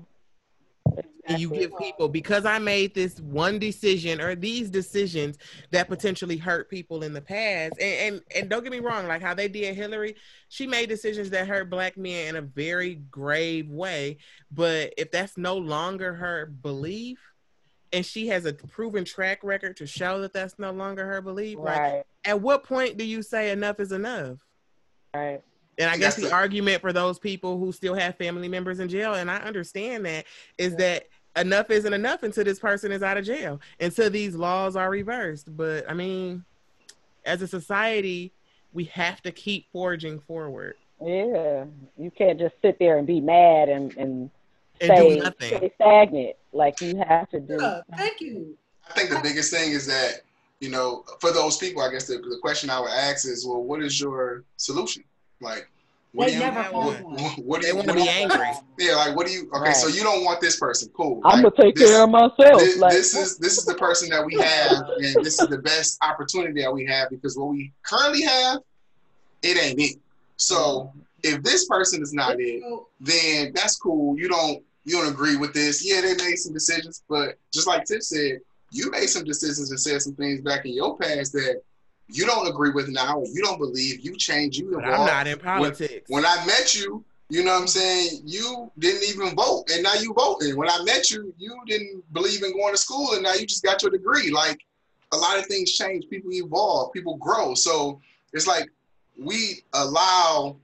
And you give people because i made this one decision or these decisions that potentially hurt people in the past and and, and don't get me wrong like how they did hillary she made decisions that hurt black men in a very grave way but if that's no longer her belief and she has a proven track record to show that that's no longer her belief like Right. at what point do you say enough is enough Right. And I guess that's the the- argument for those people who still have family members in jail, and I understand that, is that enough isn't enough until this person is out of jail, until these laws are reversed. But I mean, as a society, we have to keep forging forward Yeah. You can't just sit there and be mad and and and stay, do nothing. stay stagnant. Like you have to do. Yeah, thank you. I think the biggest thing is that, you know, for those people, I guess the, the question I would ask is, well, what is your solution? Like, what They do you, never what, one. what, what do They you, want to be angry. Yeah, like, what do you, okay, so you don't want this person. Cool. I'm gonna take this- care of myself. This, like this is this is the person that we have, and this is the best opportunity that we have because what we currently have, it ain't it. So if this person is not it, then that's cool. You don't you don't agree with this. Yeah, they made some decisions, but just like Tip said, you made some decisions and said some things back in your past that you don't agree with now, or you don't believe. You changed. You But evolved. I'm not in politics. When I met you, you know what I'm saying, you didn't even vote, and now you voting. When I met you, you didn't believe in going to school, and now you just got your degree. Like a lot of things change. People evolve. People grow. So it's like we allow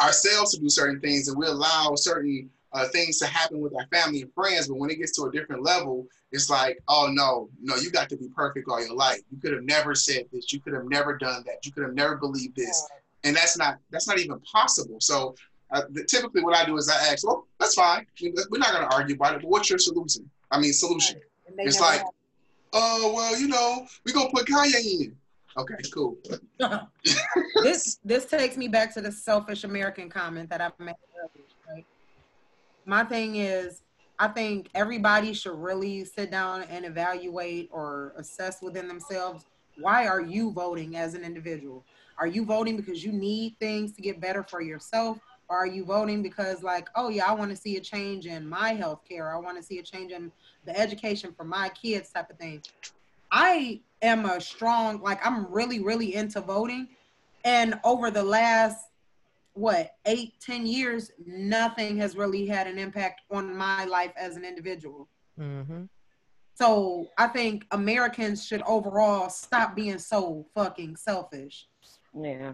ourselves to do certain things, and we allow certain uh, things to happen with our family and friends. But when it gets to a different level, it's like, oh no, no, you got to be perfect all your life. You could have never said this. You could have never done that. You could have never believed this and that's not that's not even possible. So uh, the, typically, what I do is I ask, well, that's fine. We're not going to argue about it. But what's your solution? I mean, solution. and It's never like- Oh well, you know, we gonna put Kanye in. Okay, cool. this this takes me back to the selfish American comment that I've made earlier. Right? My thing is, I think everybody should really sit down and evaluate or assess within themselves why are you voting as an individual? Are you voting because you need things to get better for yourself? Or are you voting because, like, oh, yeah, I want to see a change in my health care. I want to see a change in the education for my kids, type of thing. I am a strong, like, I'm really, really into voting. And over the last, what, eight, ten years, nothing has really had an impact on my life as an individual. hmm So I think Americans should overall stop being so fucking selfish. yeah.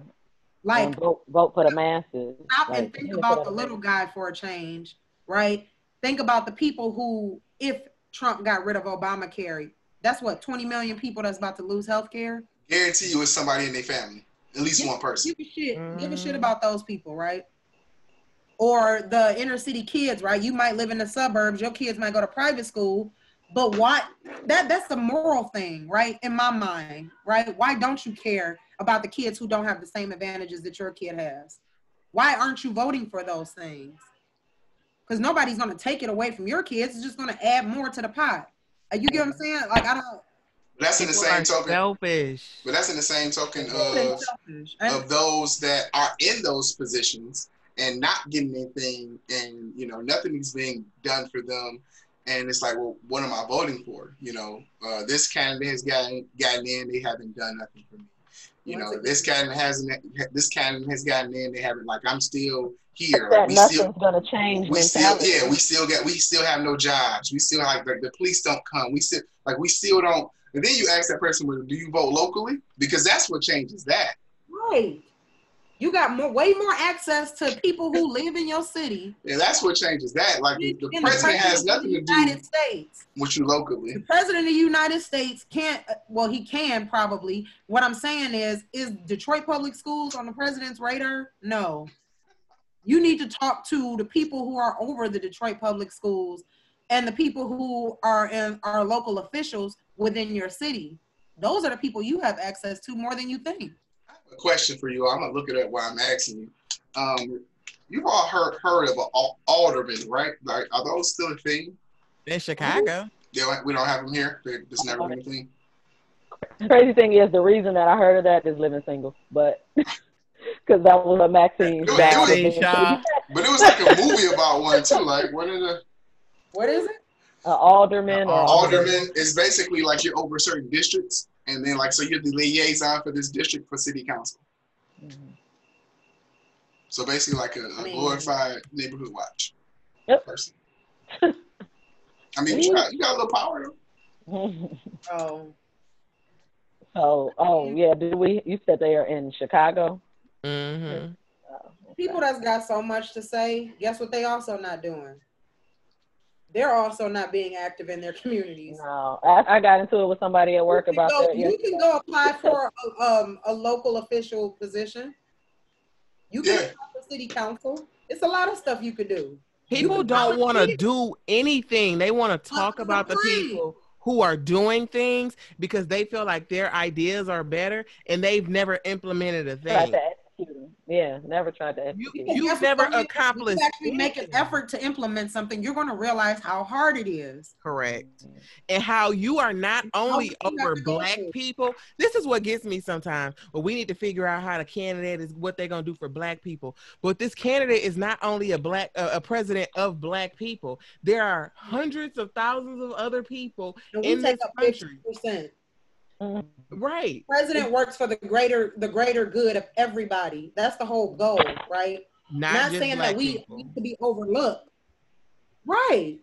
Like, and vote vote for the masses. stop Like, and think about the the little guy for a change, right? Think about the people who, if Trump got rid of Obamacare, that's what 20 million people that's about to lose health care. Guarantee you, it's somebody in their family, at least one person. Give a shit. Give a shit Mm. about those people, right? Or the inner city kids, right? You might live in the suburbs. Your kids might go to private school, but why? That that's the moral thing, right? In my mind, right? Why don't you care about the kids who don't have the same advantages that your kid has? Why aren't you voting for those things? Because nobody's gonna take it away from your kids. It's just gonna add more to the pot. You get what I'm saying? Like I don't. That's in the same token. selfish. But that's in the same token of of those that are in those positions and not getting anything and you know nothing is being done for them. And it's like well what am i voting for? You know uh, this candidate has gotten gotten in they haven't done nothing for me. You Once know again- this candidate hasn't this candidate has gotten in they haven't like i'm still here. that we nothing's still gonna change. we still yeah we still get we still have no jobs. We still like the, the police don't come. We still like we still don't and then you ask that person well, do you vote locally because that's what changes that Right. You got more, way more access to people who live in your city. Yeah, that's what changes that. Like the, the president has nothing the to do United States. with you locally. The president of the United States can't. Uh, well, he can probably. What I'm saying is, is Detroit public schools on the president's radar? No. You need to talk to the people who are over the Detroit public schools and the people who are in our local officials within your city. Those are the people you have access to more than you think. A question for you. I'm gonna look at it while I'm asking you. Um, you've all heard heard of an alderman, right? Like, are those still a thing? In Chicago. Yeah, we don't have them here. They just never been a thing. Crazy thing is, the reason that I heard of that is living single, but because that was a Maxine. It was, it was, But it was like a movie about one too. Like what is it? What is it? An alderman. Uh, alderman is basically like you're over certain districts, and then like so you're the liaison for this district for city council. Mm-hmm. So basically, like a, a glorified neighborhood watch. Yep. Person. I mean, you got, you got a little power though. oh. Oh, oh yeah. Did we? You said they are in Chicago. Mm-hmm. People that's got so much to say. Guess what? They also not doing. They're also not being active in their communities. No, I, I got into it with somebody at work about go, that. You can go apply for a, um, a local official position. You can yeah. the city council. It's a lot of stuff you could do. People don't want to do anything. They want to talk about the people who are doing things because they feel like their ideas are better and they've never implemented a thing. Yeah, never tried to. You, you've never accomplished. You actually make an effort to implement something. You're going to realize how hard it is. Correct, and how you are not only over black people. This is what gets me sometimes. But we need to figure out how the candidate is what they're going to do for black people. But this candidate is not only a black uh, a president of black people. There are hundreds of thousands of other people in this country. 50%. Right. President works for the greater the greater good of everybody. That's the whole goal, right? Not, Not saying that we people. need to be overlooked. Right.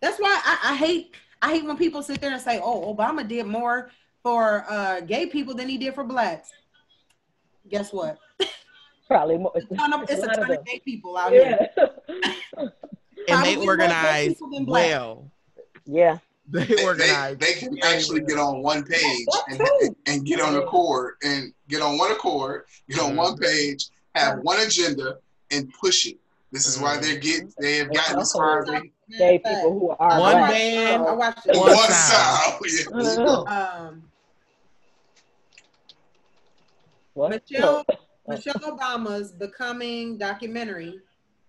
That's why I, I, hate I hate when people sit there and say, "Oh, Obama did more for uh, gay people than he did for blacks." Guess what? Probably more. It's a ton of, it's a ton of gay people out yeah. here. and they organize well. Yeah. They organize. They, they, can actually get on one page and, and, get on accord and get on one accord, get on one mm-hmm. page, have one agenda, and push it. This is why they're getting. They have gotten as far as gay people who are one man, I watched it. One, one sound. Yeah, um, what? Michelle Michelle Obama's Becoming documentary.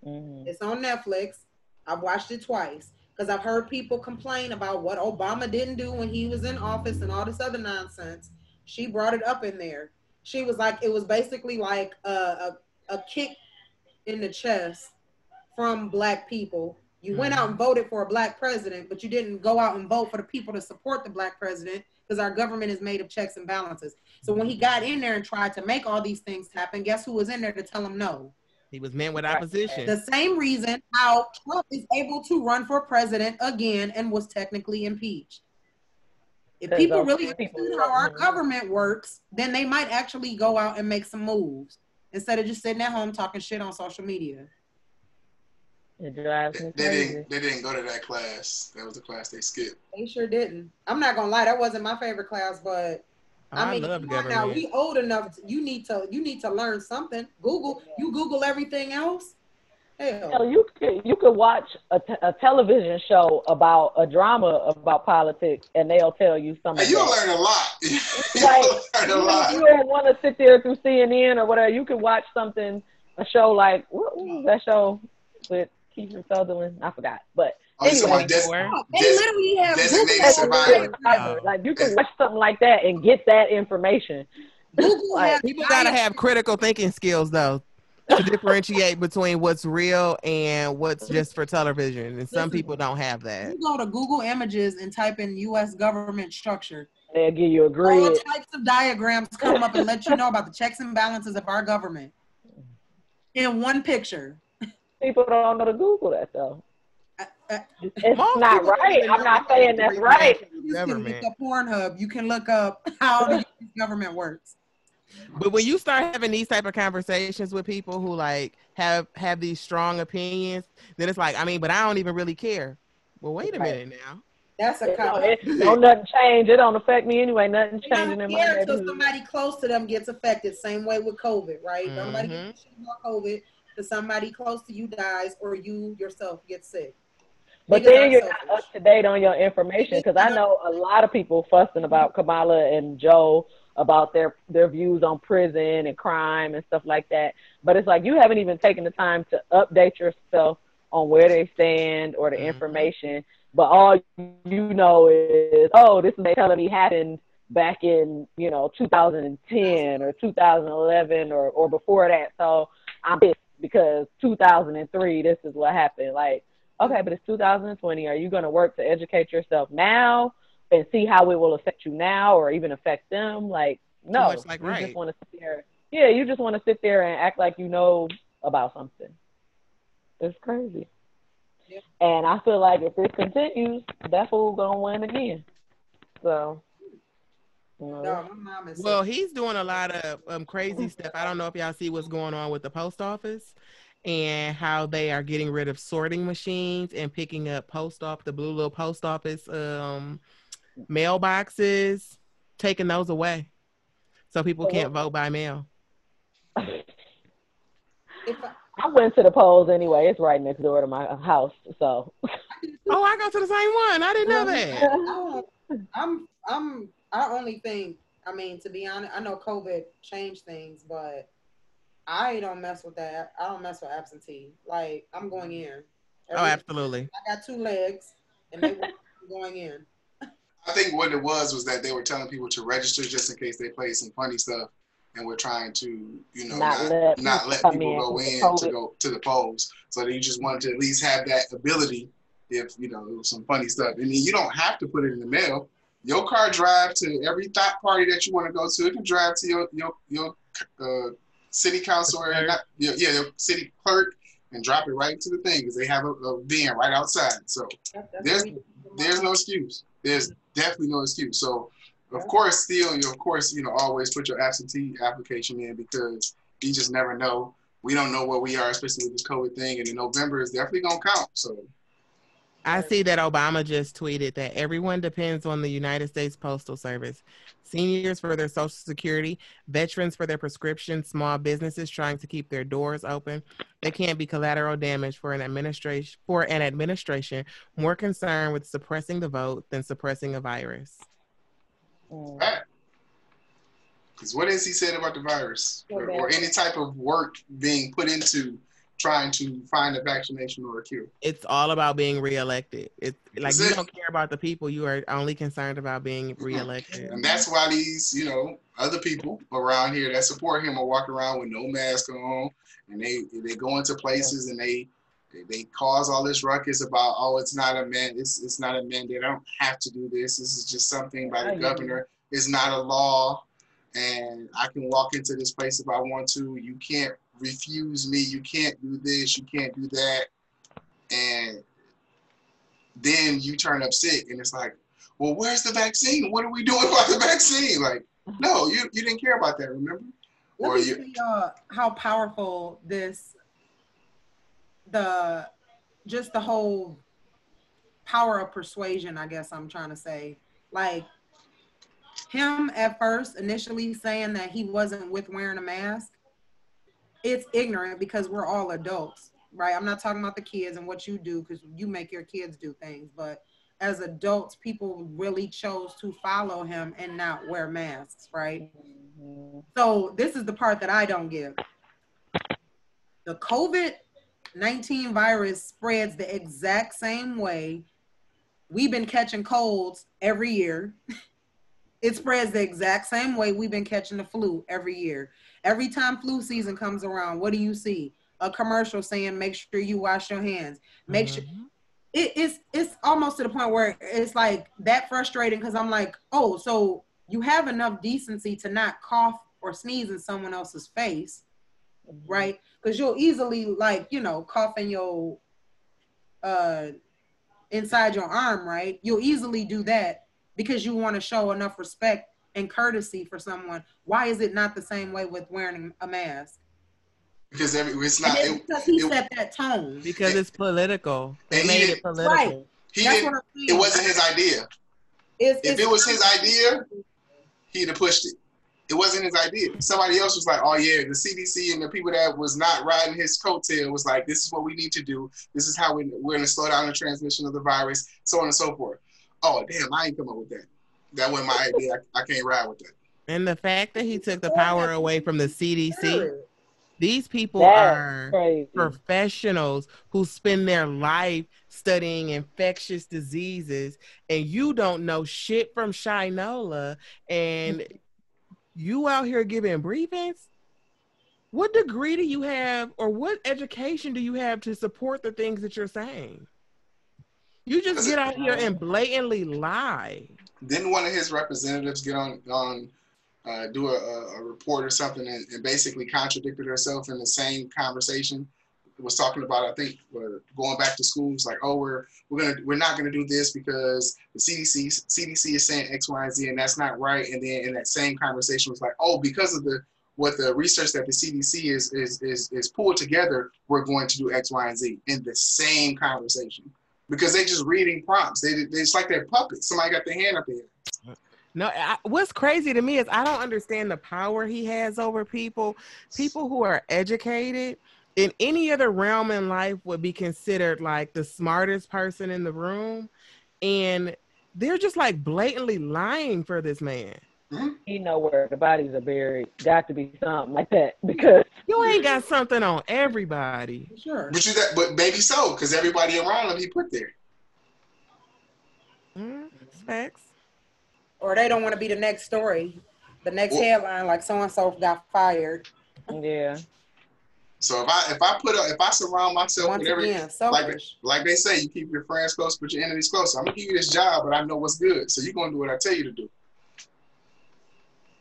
Mm-hmm. It's on Netflix. I've watched it twice because I've heard people complain about what Obama didn't do when he was in office and all this other nonsense. She brought it up in there. She was like, it was basically like a, a, a kick in the chest from black people. You mm-hmm. went out and voted for a black president, but you didn't go out and vote for the people to support the black president because our government is made of checks and balances. So when he got in there and tried to make all these things happen, guess who was in there to tell him no? He was met with opposition. The same reason how Trump is able to run for president again and was technically impeached. If people really understood how our government works, then they might actually go out and make some moves instead of just sitting at home talking shit on social media. It drives me they, didn't. They didn't go to that class. That was the class they skipped. They sure didn't. I'm not gonna lie. That wasn't my favorite class, but I, I mean, love government. Now we old enough. To, you need to you need to learn something. Google. You Google everything else. Hell. Hell you could you could watch a, t- a television show about a drama about politics, and they'll tell you something. Hey, you'll learn a lot. you like, learn a lot. You don't want to sit there through CNN or whatever. You can watch something, a show like what was that show with Kiefer Sutherland? I forgot, but Oh, anyway, des- they des- literally have designated survivor. survivor. Like you can watch something like that and get that information. Google like, people gotta have critical thinking skills though to differentiate between what's real and what's mm-hmm. just for television. And some people don't have that. You go to Google Images and type in U.S. government structure. They'll give you a grid. All types of diagrams come up and let you know about the checks and balances of our government in one picture. People don't know to Google that though it's not right. I'm not saying that's right. You can look up Pornhub. You can look up how the government works. But when you start having these type of conversations with people who like have have these strong opinions, then it's like, I mean, but I don't even really care. Well, wait a minute now. That's a comment. don't nothing change. It don't affect me anyway. Nothing changing in my until somebody close to them gets affected. Same way with COVID, right? Mm-hmm. Nobody gives about COVID because somebody close to you dies or you yourself get sick. But then you're not up to date on your information because I know a lot of people fussing about Kamala and Joe about their their views on prison and crime and stuff like that. But it's like you haven't even taken the time to update yourself on where they stand or the Mhm. information. But all you know is, oh, this is they telling me happened back in you know 2010 or 2011 or or before that. So I'm pissed because 2003 this is what happened. Like okay, but it's 2020. Are you going to work to educate yourself now and see how it will affect you now or even affect them? Like, no. much like you right. just want to sit there. Yeah, you just want to sit there and act like you know about something. It's crazy. Yeah. And I feel like if this continues, that fool gonna win again. So, No, my mom is. Well, sick. he's doing a lot of um, crazy stuff. I don't know if y'all see what's going on with the post office and how they are getting rid of sorting machines and picking up post off the blue little post office um, mailboxes, taking those away, so people Oh, can't vote by mail. I, I went to the polls anyway. It's right next door to my house. So, Oh, I go to the same one. I didn't know that. I'm, I'm I only think I mean to be honest, I know COVID changed things, but I don't mess with that. I don't mess with absentee. Like I'm going in. Oh, Every- absolutely. I got two legs, and they want I'm going in. I think what it was was that they were telling people to register just in case they played some funny stuff, and we're trying to, you know, Not not, let not people let people in go in COVID. to go to the polls. So that you just wanted to at least have that ability if you know it was some funny stuff. I mean, you don't have to put it in the mail. Your car drive to every thought party that you want to go to. It can drive to your your your uh, city council or not, yeah, yeah, city clerk and drop it right into the thing because they have a, a van right outside. So There's- what we do. there's no excuse. There's definitely no excuse. So, of course, still, you of course, you know, always put your absentee application in because you just never know. We don't know where we are, especially with this COVID thing, and in November is definitely gonna count. So, I see that Obama just tweeted that everyone depends on the United States Postal Service. Seniors for their Social Security, veterans for their prescription, small businesses trying to keep their doors open. They can't be collateral damage for an administration for an administration more concerned with suppressing the vote than suppressing a virus. Mm. because what has he said about the virus or, or any type of work being put into trying to find a vaccination or a cure? It's all about being reelected. It's like That's you it. don't care about the people; you are only concerned about being hmm. reelected. And that's why these, you know, other people around here that support him are walking around with no mask on, and they they go into places and they they, they cause all this ruckus about oh it's not a man it's it's not a mandate I don't have to do this this is just something by the governor it's not a law and I can walk into this place if I want to you can't refuse me you can't do this you can't do that and then you turn up sick and it's like well, where's the vaccine? What are we doing about the vaccine? Like, no, you, you didn't care about that, remember? Let Or me you- see uh, how powerful this, the, just the whole power of persuasion. I guess I'm trying to say, like, him at first initially saying that he wasn't with wearing a mask. It's ignorant because we're all adults, right? I'm not talking about the kids and what you do because you make your kids do things, but as adults, people really chose to follow him and not wear masks, right? Mhm. So this is the part that I don't get. The COVID 19 virus spreads the exact same way. We've been catching colds every year. It spreads the exact same way we've been catching the flu every year. Every time flu season comes around, what do you see? A commercial saying, make sure you wash your hands. Make sure Mhm. it, it's it's almost to the point where it's like that frustrating because I'm like, oh, so you have enough decency to not cough or sneeze in someone else's face, right? Because you'll easily like, you know, cough in your uh inside your arm, right? You'll easily do that because you want to show enough respect and courtesy for someone. Why is it not the same way with wearing a mask? Because every it's not. It, because he it- set that tone. Because it's political. They made it political. Right. he That's didn't. what I'm saying. It wasn't his idea. It's- If it's- it was his idea, he'd have pushed it. It wasn't his idea. Somebody else was like, "Oh yeah, the CDC and the people that was not riding his coattail was like, this is what we need to do. This is how we, we're going to slow down the transmission of the virus, so on and so forth." Oh damn, I ain't come up with that. That wasn't my idea. I, I can't ride with that. And the fact that he took the power away from the CDC, these people That's are crazy. professionals who spend their life studying infectious diseases, and you don't know shit from Shinola, and you out here giving briefings. What degree do you have, or what education do you have to support the things that you're saying? You just get out here and blatantly lie. Didn't one of his representatives get on on uh, do a, a, report or something and, and basically contradicted herself in the same conversation? Was talking about I think uh, going back to school. It's like, oh, we're we're gonna we're not gonna do this because the CDC CDC is saying X, Y, and Z, and that's not right. And then in that same conversation was like, oh, because of the what the research that the CDC is is is is pulled together, we're going to do X, Y, and Z in the same conversation because they're just reading prompts. They, they it's like they're puppets. Somebody got their hand up there. No, I, what's crazy to me is I don't understand the power he has over people. People who are educated in any other realm in life would be considered like the smartest person in the room, and they're just like blatantly lying for this man. He know where the bodies are buried. Got to be something like that because You ain't got something on everybody. Sure. But you that, but maybe so, because everybody around him he put there. Mm, facts. Or they don't want to be the next story, the next Well- headline, like so and so got fired. yeah. So if I if I put a, if I surround myself Once with every again, selfish. like they say, you keep your friends close, but your enemies close. I'm gonna give you this job, but I know what's good, so you're gonna do what I tell you to do.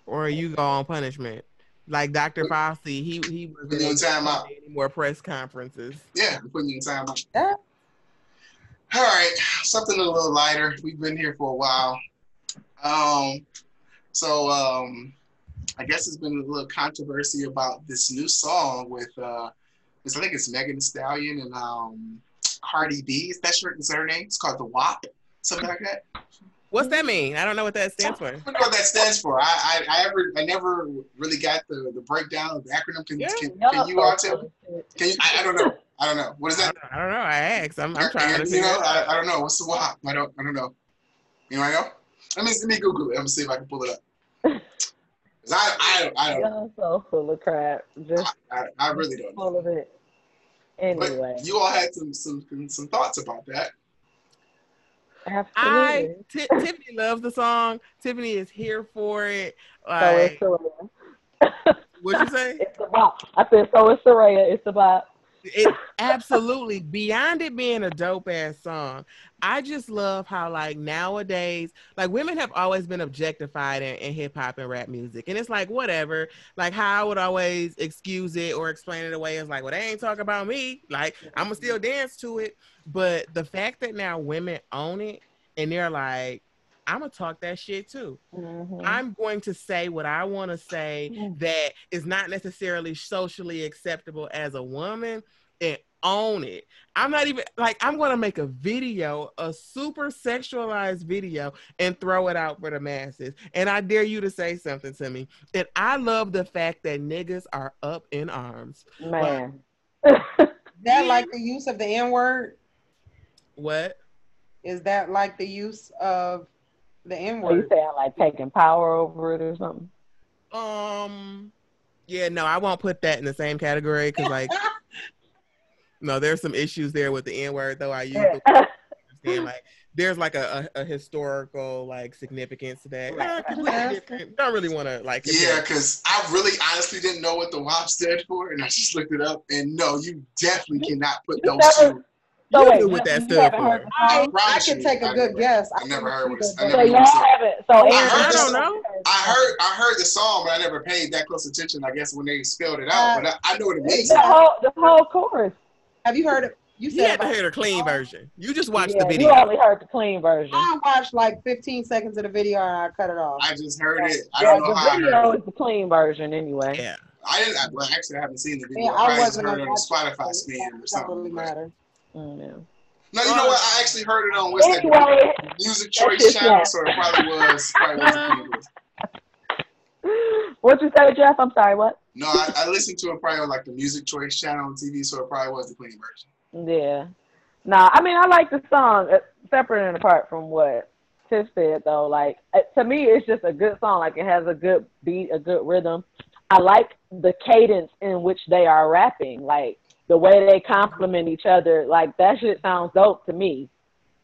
Or you go on punishment. Like Dr. Fauci, he he Put you in wasn't able to timeout. any more press conferences. Yeah, I'm putting you in time. out. Yeah. All right, something a little lighter. We've been here for a while. Um, so um, I guess there's been a little controversy about this new song with uh, it's, I think it's Megan Thee Stallion and um, Cardi B. Is that her, is that her name? It's called the WAP, something like that. What's that mean? I don't know what that stands for. I don't know what that stands for. I, I, I ever I never really got the, the breakdown of the acronym. Can, Yeah. can, can you all tell? me? Can you, I, I don't know. I don't know. What is I that? I don't know. I asked. I'm, I'm trying to you know. I, I don't know. What's the WAP? I don't I don't know. Anybody know? Let me let me Google it. Let me see if I can pull it up. 'Cause I I don't I don't know. Y'all so full of crap. Just I, I really don't know. full of it. Anyway, But you all had some some some thoughts about that. I absolutely. Ti- Tiffany loves the song. Tiffany is here for it. so Like, Soraya. what'd you say? It's the bop. I said so it's Soraya. It's the bop. It absolutely beyond it being a dope ass song. I just love how like nowadays, like women have always been objectified in, in hip hop and rap music, and it's like whatever. Like how I would always excuse it or explain it away as like, well, they ain't talking about me. Like I'm gonna still dance to it. But the fact that now women own it and they're like, I'm gonna talk that shit too. Mhm. I'm going to say what I want to say Mm. that is not necessarily socially acceptable as a woman and own it. I'm not even like I'm going to make a video, a super sexualized video and throw it out for the masses. And I dare you to say something to me. And I love the fact that niggas are up in arms. Man. that like the use of the N word? What? Is that like the use of the N Are you word? saying like taking power over it or something? Um yeah, no, I won't put that in the same category cuz like no, there's some issues there with the N word though I use the understand like there's like a, a, a historical like significance to that. Right. Uh. Don't really want to like. Yeah, because I really honestly didn't know what the WAP stood for, and I just looked it up. And no, you definitely cannot put You those never- two. So You wait, knew what that you stood for. I. I can take a good guess. I never heard what- I So never y'all haven't. So I heard I don't know. I heard I heard the song, but I never paid that close attention. I guess when they spelled it out, Uh, but I, I know what it means. The whole, the whole chorus. Have you heard it? You You said had to hear the clean version. You just watched yeah, the video. You only heard the clean version. I watched like 15 seconds of the video and I cut it off. I just heard it. I Yeah, don't know the how I heard video it. is the clean version anyway. Yeah. I didn't. I, well, actually, I haven't seen the video. Yeah, I I wasn't heard it on gonna the watch Spotify spin or It don't something. really matter. Mm, yeah. No, you know what? I actually heard it on what's that? Anyway, Music Choice channel, so it probably was. Probably was the English. well, What you say, Jeff? I'm sorry. What? No, I, I listened to it probably on like the Music Choice channel on TV, so it probably was the clean version. Yeah. Nah, I mean, I like the song, uh, separate and apart from what Tiff said, though. Like, uh, to me, it's just a good song. Like, it has a good beat, a good rhythm. I like the cadence in which they are rapping. Like, the way they compliment each other. Like, that shit sounds dope to me.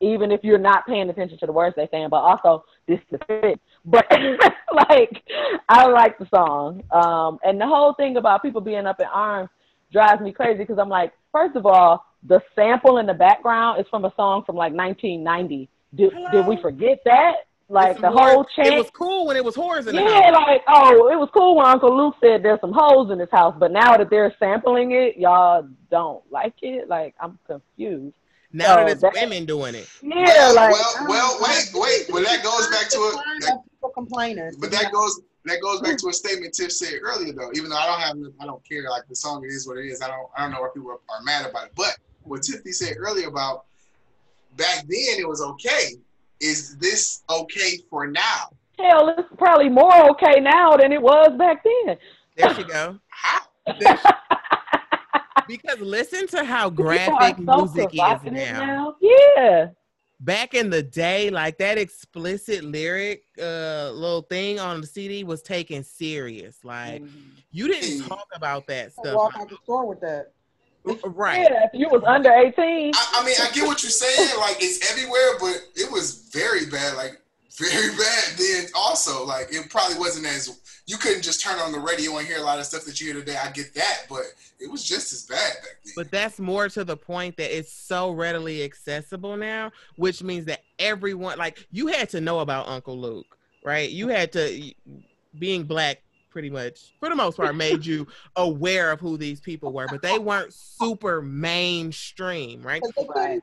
Even if you're not paying attention to the words they're saying, but also this to fit. But like, I like the song, um, and the whole thing about people being up in arms drives me crazy because I'm like, first of all, the sample in the background is from a song from like 1990. Did, did we forget that? Like the more- whole chant. It was cool when it was whores in the Yeah, house. like oh, it was cool when Uncle Luke said there's some holes in this house, but now that they're sampling it, y'all don't like it. Like I'm confused. Now that it's that- women doing it. Yeah, well, like well, well, wait, wait. Well, that goes back to it. Concerned That, people complaining. but that goes that goes back to a statement Tiff said earlier, though. Even though I don't have, I don't care. Like the song, it is what it is. I don't, I don't know why people are, are mad about it. But what Tiffany said earlier about back then it was okay. Is this okay for now? hell, it's probably more okay now than it was back then. There you go. How? There she- because listen to how graphic so music is provocative now. Yeah. Back in the day, like that explicit lyric uh little thing on the CD was taken serious. Like you didn't talk about that stuff. walk out the store with that. Uh, right. Yeah, if you was under 18. I, I mean, I get what you're saying. Like it's everywhere, but it was very bad. Like very bad. Then also, like it probably wasn't as you couldn't just turn on the radio and hear a lot of stuff that you hear today. I get that, but it was just as bad back then. But that's more to the point that it's so readily accessible now, which means that everyone, like, you had to know about Uncle Luke, right? You had to, being black, pretty much, for the most part, made you aware of who these people were, but they weren't super mainstream, right? Right.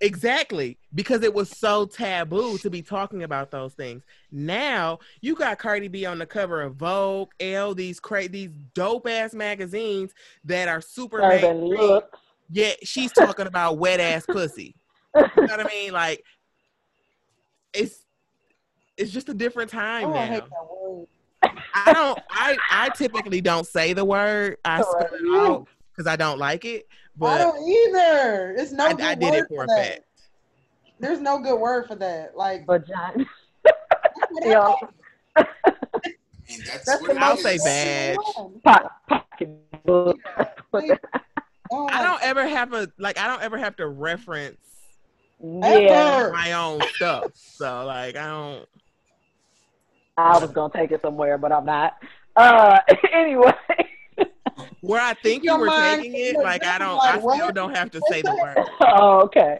Exactly, because it was so taboo to be talking about those things. Now you got Cardi B on the cover of Vogue, Elle, these cra- these dope ass magazines that are super Urban mainstream. look. Yet she's talking about wet ass pussy. You know what I mean? Like it's it's just a different time Oh, I hate now. That word. I don't I I typically don't say the word. I spell it out because I don't like it. But I But don't either. It's no I, good I did word it for a that. fact. There's no good word for that. Like Vagina. that's Yeah. I mean, that's, That's what the it I'll most say is. bad. Po- pocketbook. I um, don't ever have a like I don't ever have to reference yeah. My own stuff. So like I don't I was gonna take it somewhere, but I'm not. Uh, anyway. where I think you were mind taking it, like I don't like, I still what? don't have to say the word. oh, okay.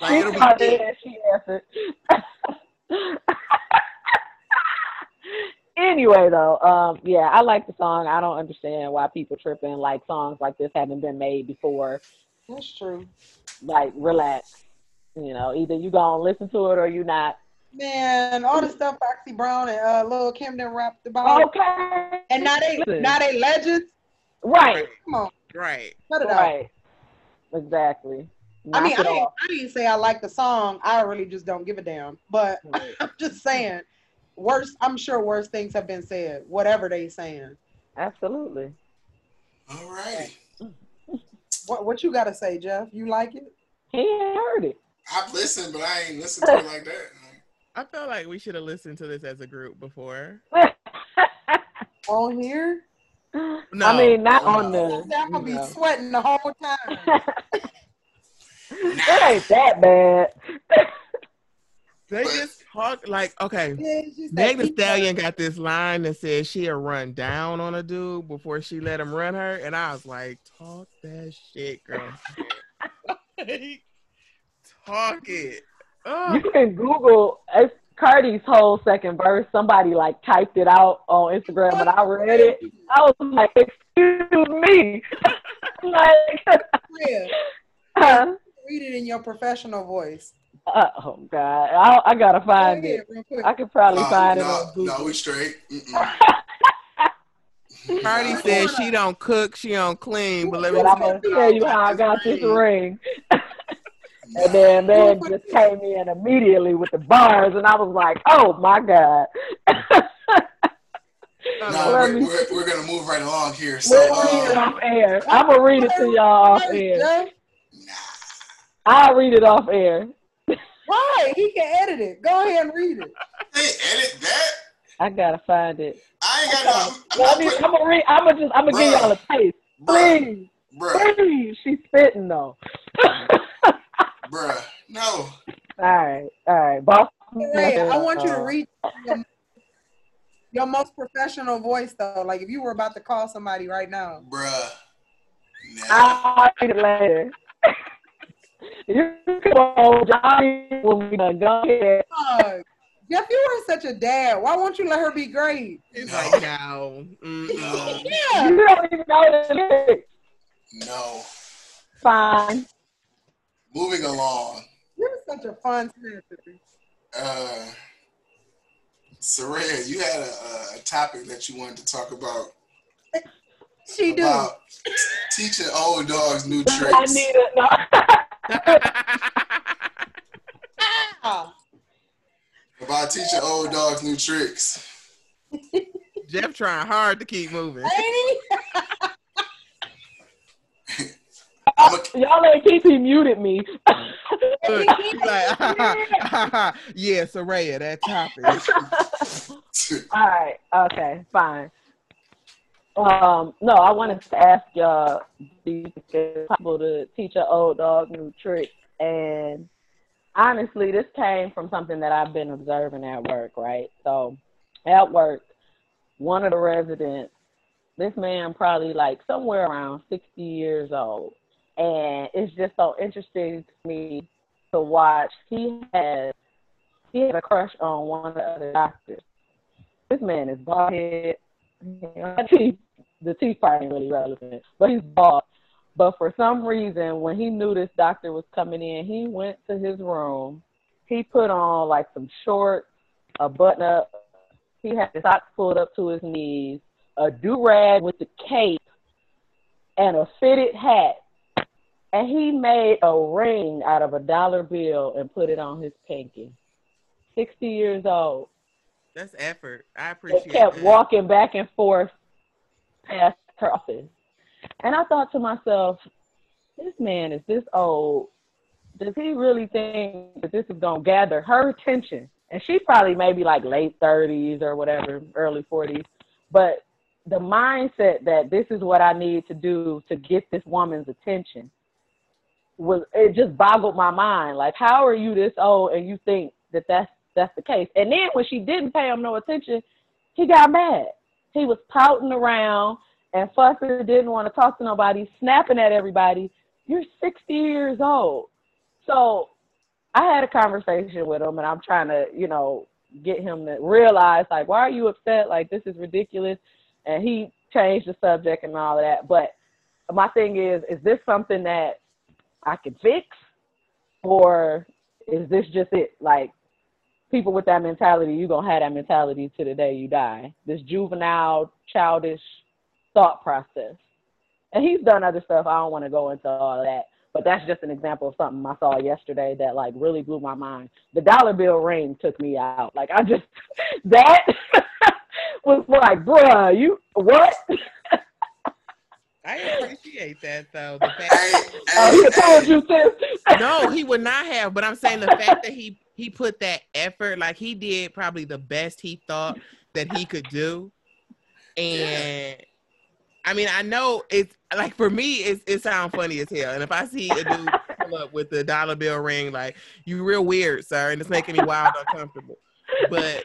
Like she it'll be called it she answered. anyway, though, um, yeah, I like the song. I don't understand why people tripping like songs like this haven't been made before. That's true. Like, relax. You know, either you gonna listen to it or you not. Man, all the stuff Foxy Brown and uh, Lil Kim done rapped about, Okay. and now they Listen. now they legends. Right. Come on, Right. cut it out. Right. Exactly. I mean, I it didn't. I didn't say I like the song. I really just don't give a damn. But I'm just saying, worse. I'm sure worse things have been said. Whatever they saying. Absolutely. All right. What what you got to say, Jeff? You like it? He ain't heard it. I've listened, but I ain't listened to it like that. I feel like we should have listened to this as a group before. On here? No. I mean, not No. on the. I'm gonna you be sweating the whole time. it ain't that bad. They just talk like okay. Yeah, Meg Thee Stallion got this line that says she'll run down on a dude before she let him run her, and I was like, "Talk that shit, girl. Like, talk it." You can Google it's Cardi's whole second verse. Somebody like typed it out on Instagram, and I read it. I was like, "Excuse me," like, Yeah, huh? read it in your professional voice. Uh, oh God, I, I gotta find Go ahead, it. I could probably Uh, find it no, on Google. no, we straight. Cardi said she don't cook, she don't clean, but let me But I'm tell gonna tell you how I got this ring. And then man just came in immediately with the bars, and I was like, "Oh my god!" No, we're, we're, we're gonna move right along here. So, We'll read it uh, off air. I'm gonna read it to y'all off air. Nah. I'll read it off air. Why? He can edit it. Go ahead and read it. Hey, edit that. I gotta find it. I ain't got no. I'm Let not me, putting, I'm gonna read. I'm gonna just. I'm gonna give y'all a taste. bruh, Please, bruh, please. She's spitting though. bruh. No. All right, all right, boss. Ray, I want you to read your, your most professional voice, though. Like if you were about to call somebody right now. Bruh. Nah. I'll read it later. you can hold Johnny when we done. Go ahead. Fuck. Jeff, you are such a dad. Why won't you let her be great? It's No. like no. Mm-mm. No. Yeah. You don't even know the lyrics. No. Fine. Moving along. You're such a fun snapper. Uh, Soraya, you had a, a topic that you wanted to talk about She do. teaching old dogs new I tricks. need it. No. About teaching old dogs new tricks. Jeff trying hard to keep moving. Ain't he? I'm a, Y'all ain't keep he muted me. Look, he's like, yeah, Soraya, that topic. All right. Okay. Fine. Um. No, I wanted to ask y'all, do you it's possible to teach an old dog new tricks? And honestly, this came from something that I've been observing at work. Right. So, at work, one of the residents, this man probably like somewhere around sixty years old, and it's just so interesting to me to watch. He has he had a crush on one of the other doctors. This man is bald head. The teeth, part ain't really relevant, but he's bald. But for some reason, when he knew this doctor was coming in, he went to his room. He put on like some shorts, a button up. He had his socks pulled up to his knees, a do rag with the cape, and a fitted hat. And he made a ring out of a dollar bill and put it on his pinky. 60 years old. That's effort. I appreciate kept it. walking back and forth past her office. And I thought to myself, this man is this old. Does he really think that this is going to gather her attention? And she probably maybe like late 30s or whatever, early 40s. But the mindset that this is what I need to do to get this woman's attention was it just boggled my mind. Like, how are you this old and you think that that's that's the case? And then when she didn't pay him no attention, he got mad. He was pouting around and fussing, didn't want to talk to nobody, snapping at everybody. You're 60 years old. So I had a conversation with him, and I'm trying to, you know, get him to realize, like, why are you upset? Like, this is ridiculous. And he changed the subject and all of that. But my thing is, is this something that I can fix? Or is this just it? Like, people with that mentality, you're going to have that mentality to the day you die. This juvenile, childish thought process. And he's done other stuff. I don't want to go into all that. But that's just an example of something I saw yesterday that like really blew my mind. The dollar bill ring took me out. Like I just that was like, bruh, you what? I appreciate that though. The fact Hey, Oh, he told you sis. no, he would not have. But I'm saying the fact that he he put that effort, like he did probably the best he thought that he could do, and I mean, I know it's like for me, it's, it sounds funny as hell. And if I see a dude pull up with the dollar bill ring, like you real weird, sir, and it's making me wild uncomfortable. But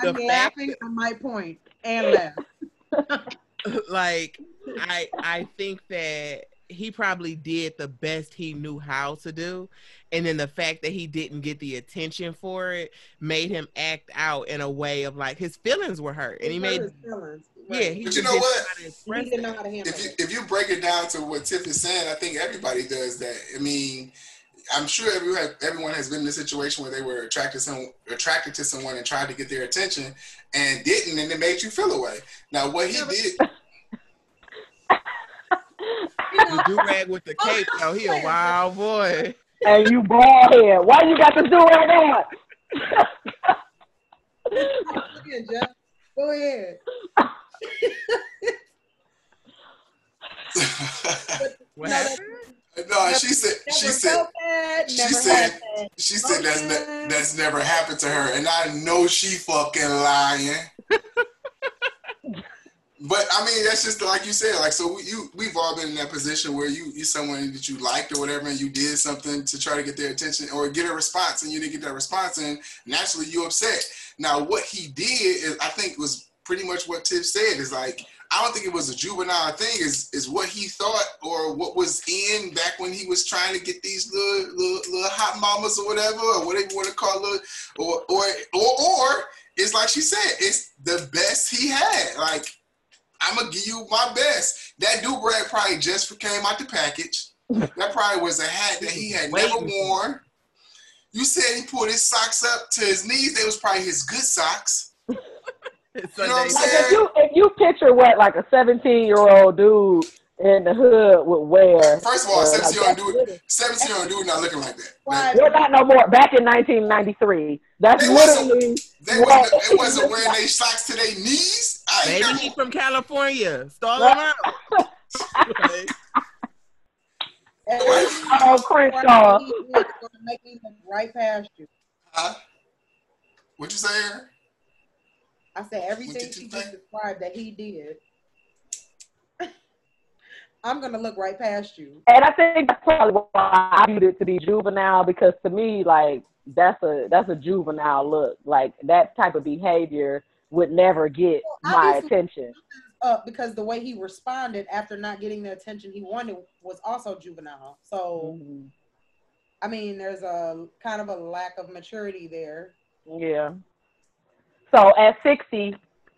I'm laughing on my point and laugh. like I I think that he probably did the best he knew how to do. And then the fact that he didn't get the attention for it made him act out in a way of like his feelings were hurt. And he made his feelings. yeah, he But you know what? know how to express he didn't know how to handle if you it. if you break it down to what Tiff is saying, I think everybody does that. I mean, I'm sure everyone everyone has been in a situation where they were attracted some attracted to someone and tried to get their attention and didn't, and it made you feel away. Now, what he did, The do rag with the oh, cape, though, he a wild boy. And you bald head. Why you got to do right now? Go ahead, Jeff. Go ahead. What No, no, she said she said that, she said- that. she said that's ne- that's never happened to her, and I know she fucking lying. But I mean, that's just like you said. Like, so we, you, we've all been in that position where you, you someone that you liked or whatever, and you did something to try to get their attention or get a response, and you didn't get that response, and naturally you upset. Now, what he did is, I think, was pretty much what Tiff said. Is like, I don't think it was a juvenile thing. Is is what he thought or what was in back when he was trying to get these little little, little hot mamas or whatever, or whatever you want to call it, or or or or it's like she said, it's the best he had. Like I'm gonna give you my best. That do rag probably just came out the package. That probably was a hat that he had never worn. You said he pulled his socks up to his knees. They was probably his good socks. It's You know what I'm Like if you if you picture what like a 17 year old dude in the hood would wear. First of all, uh, 17 year old dude, 17 year old dude not looking like that. Why? We're not no more. Back in 1993, that's They wasn't- literally They wasn't, it wasn't wearing their socks to their knees. I ain't Maybe never- he from California. Stall him out. Oh Crenshaw. He is gonna make me right past you. Huh? What'd you say, Aaron? I said everything she just described that he did. I'm gonna look right past you. And I think that's probably why I viewed it to be juvenile because to me, like that's a that's a juvenile look. Like that type of behavior would never get Well, my attention. Uh, because the way he responded after not getting the attention he wanted was also juvenile. So Mhm. I mean, there's a kind of a lack of maturity there. Yeah. So at 60,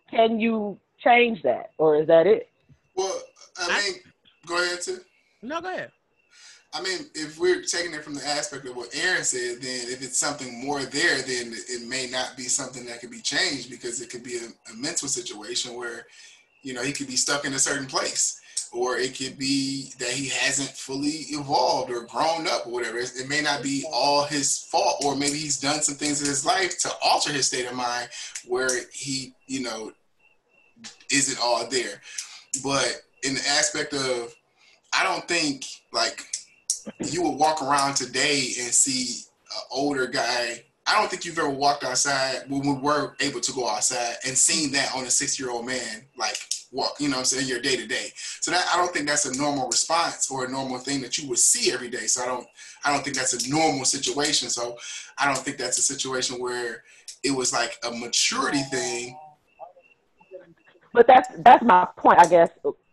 can you change that, or is that it? Well, I I- mean, go ahead, too. No, go ahead. I mean, if we're taking it from the aspect of what Aaron said, then if it's something more there, then it may not be something that could be changed because it could be a, a mental situation where, you know, he could be stuck in a certain place, or it could be that he hasn't fully evolved or grown up or whatever. It, may not be all his fault, or maybe he's done some things in his life to alter his state of mind where he, you know, isn't all there. But in the aspect of, I don't think like you would walk around today and see an older guy. I don't think you've ever walked outside when we were able to go outside and seen that on a six year old man like walk, you know what I'm saying, your day to day. So that I don't think that's a normal response or a normal thing that you would see every day. So I don't I don't think that's a normal situation. So I don't think that's a situation where it was like a maturity thing. But that's that's my point, I guess.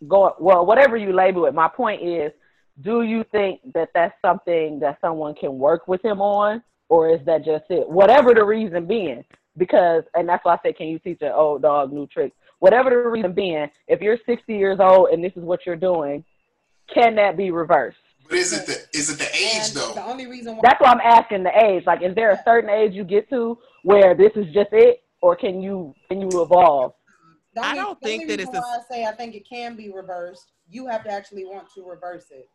Go well, whatever you label it. My point is, do you think that that's something that someone can work with him on, or is that just it? Whatever the reason being, because and that's why I said, can you teach an old dog new tricks? Whatever the reason being, if you're 60 years old and this is what you're doing, can that be reversed? But is it the is it the age And though? the only reason why That's why I'm asking the age. Like, is there a certain age you get to where this is just it, or can you can you evolve? the I don't the think that it's reason why I say I think it can be reversed. You have to actually want to reverse it.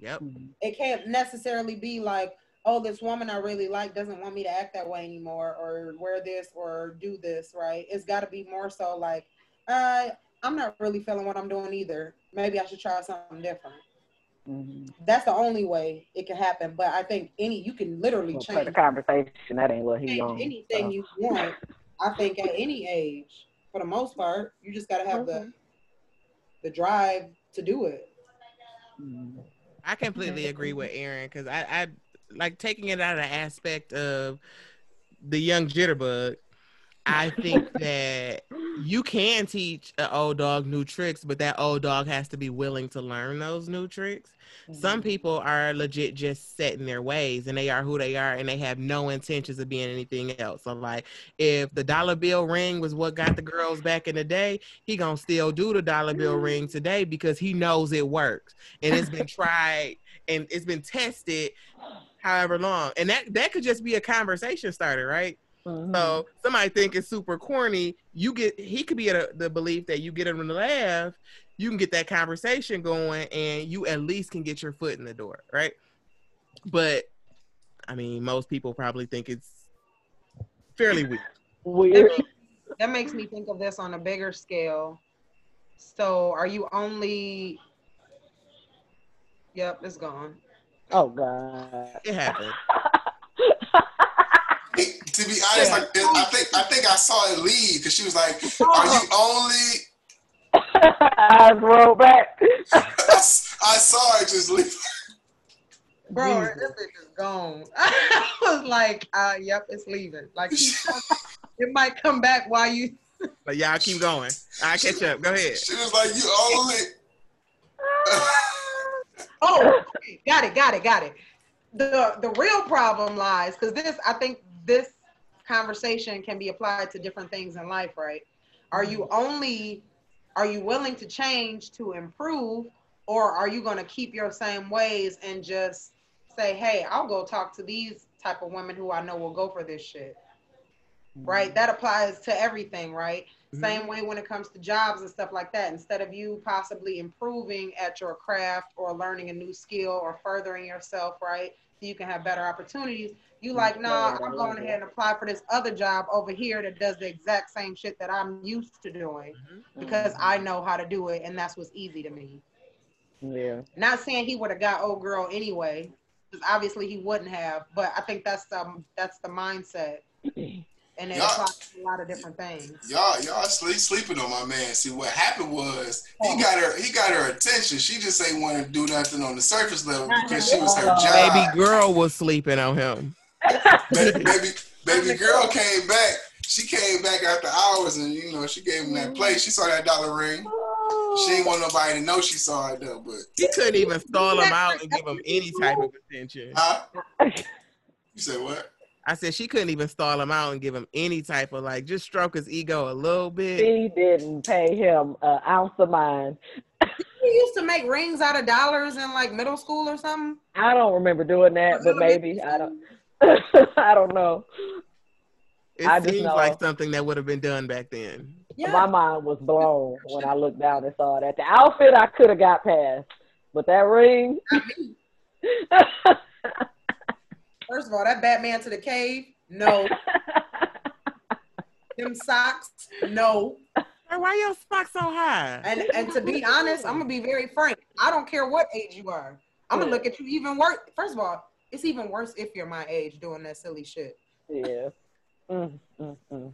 Yep. Mm-hmm. It can't necessarily be like, oh, this woman I really like doesn't want me to act that way anymore, or wear this, or do this. Right? It's got to be more so like, uh, I'm not really feeling what I'm doing either. Maybe I should try something different. Mhm. That's the only way it can happen. But I think any you can literally Well, for change the conversation, that ain't what he change on. anything so. you want. I think at any age, for the most part, you just got to have the the drive to do it. Mhm. I completely agree with Aaron because I, I like taking it out of the aspect of the young jitterbug. I think that you can teach an old dog new tricks, but that old dog has to be willing to learn those new tricks. Some mm-hmm. people are legit just set in their ways and they are who they are and they have no intentions of being anything else. So like if the dollar bill ring was what got the girls back in the day, he gonna still do the dollar bill mm-hmm. ring today because he knows it works and it's been tried and it's been tested however long. And that that could just be a conversation starter, right? Mhm. So somebody think it's super corny. You get he could be at a, the belief that you get him to laugh, you can get that conversation going, and you at least can get your foot in the door, right? But I mean, most people probably think it's fairly weak. That Weird. makes, that makes me think of this on a bigger scale. So are you only? Yep, it's gone. Oh God. It happened. To be honest, like, I think I think I saw it leave because she was like, "Are you only?" Eyes roll back. I saw it just leave. Bro, Jesus. this bitch is gone. I was like, uh, yep, it's leaving. Like it might come back while you. But y'all keep going. I catch up. Go ahead. She was like, "You only." Oh, okay, got it, got it, got it. The the real problem lies because this, I think, this conversation can be applied to different things in life, right? Are you mm-hmm. only, are you willing to change to improve, or are you going to keep your same ways and just say, hey, I'll go talk to these type of women who I know will go for this shit, right? Mm-hmm. That applies to everything, right? Mhm. Same way when it comes to jobs and stuff like that. Instead of you possibly improving at your craft or learning a new skill or furthering yourself, right? So you can have better opportunities. You like, nah, I'm going ahead and apply for this other job over here that does the exact same shit that I'm used to doing because I know how to do it and that's what's easy to me. Yeah. Not saying he would have got old girl anyway, because obviously he wouldn't have, but I think that's um that's the mindset. And it Yeah. applies to a lot of different things. Y'all, y'all sleep, sleeping on my man. See, what happened was he got her, he got her attention. She just ain't want to do nothing on the surface level because she was her job. Baby girl was sleeping on him. baby, baby, baby girl came back. She came back after hours, and you know she gave him that play. She saw that dollar ring. She ain't want nobody to know she saw it though. But He couldn't even stall him out and give him any type of attention. huh? You said what? I said she couldn't even stall him out and give him any type of like just stroke his ego a little bit. She didn't pay him an ounce of mind. You used to make rings out of dollars in like middle school or something. I don't remember doing that, but maybe I don't. I don't know. It I seems know- like something that would have been done back then. Yeah. My mind was blown when I looked down and saw that. The outfit I could have got past, but that ring. First of all, that Batman to the cave, no. Them socks, no. Hey, Why your socks so high? And and to be honest, I'm gonna be very frank. I don't care what age you are. I'm gonna look at you even worse. First of all, it's even worse if you're my age doing that silly shit. yeah. Mm, mm, mm.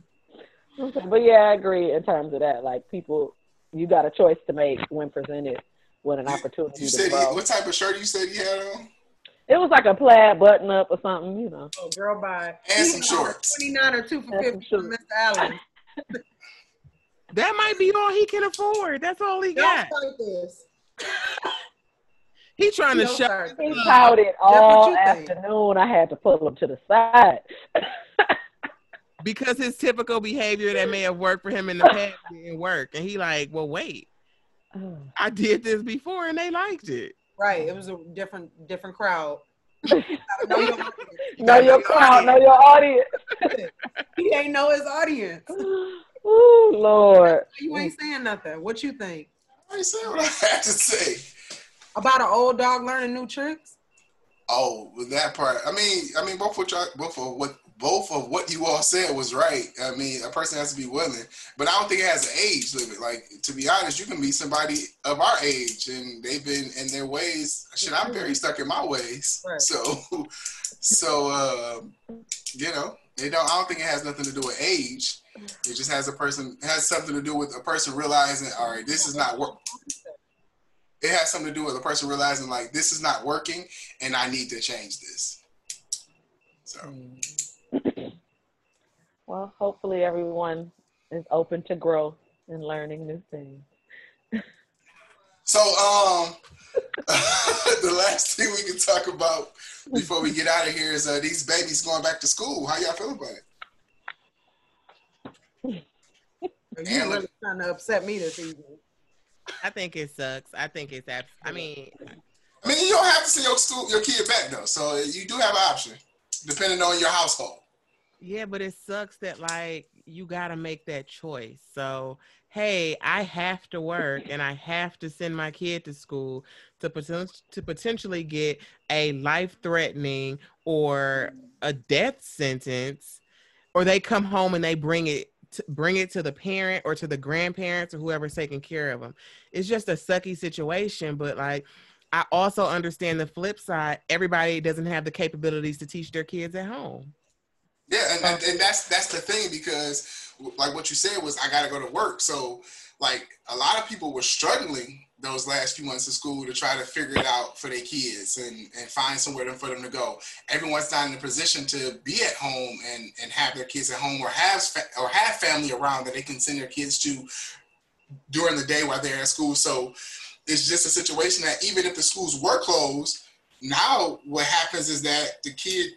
Okay, But yeah, I agree in terms of that. Like people, you got a choice to make when presented with an opportunity You to said he, what type of shirt you said he had on? It was like a plaid button up or something, you know. Oh, girl, bye. And some oh, shorts. 29 or 2 for And 50 from Mr. Allen. That might be all he can afford. That's all he Don't got. start this. He trying to Don't show. start He this. pouted what all you think. afternoon. I had to pull him to the side. because his typical behavior that may have worked for him in the past didn't work. And he like, well, wait, oh. I did this before and they liked it. Right. It was a different different crowd. Gotta know your audience. know gotta your crowd, your know your audience. He ain't know his audience. Ooh, Lord. You ain't saying nothing. What you think? I ain't saying what I had to say. About an old dog learning new tricks? Oh, that part. I mean, I mean, both what y'all, both of what, both of what you all said was right. I mean, a person has to be willing, but I don't think it has an age limit. Like to be honest, you can meet somebody of our age and they've been in their ways. Shit, I'm very stuck in my ways. Right. So, so um, you know, it don't. I don't think it has nothing to do with age. It just has a person has something to do with a person realizing, all right, this is not work. It has something to do with a person realizing like this is not working, and I need to change this. So Well, hopefully everyone is open to growth and learning new things. So, um, the last thing we can talk about before we get out of here is uh, these babies going back to school. How y'all feel about it? You Man, really trying to upset me this evening. I think it sucks. I think it's abs- I mean, I mean, you don't have to send your school your kid back though, so you do have an option depending on your household. Yeah, but it sucks that like you got to make that choice. So, hey, I have to work and I have to send my kid to school to poten- to potentially get a life-threatening or a death sentence or they come home and they bring it to bring it to the parent or to the grandparents or whoever's taking care of them. It's just a sucky situation, but like I also understand the flip side. Everybody doesn't have the capabilities to teach their kids at home. Yeah, and, and, and that's that's the thing because like what you said was I got to go to work. So like a lot of people were struggling those last few months of school to try to figure it out for their kids and, and find somewhere for them to go. Everyone's not in a position to be at home and, and have their kids at home or have or have family around that they can send their kids to during the day while they're at school. So it's just a situation that even if the schools were closed, now what happens is that the kid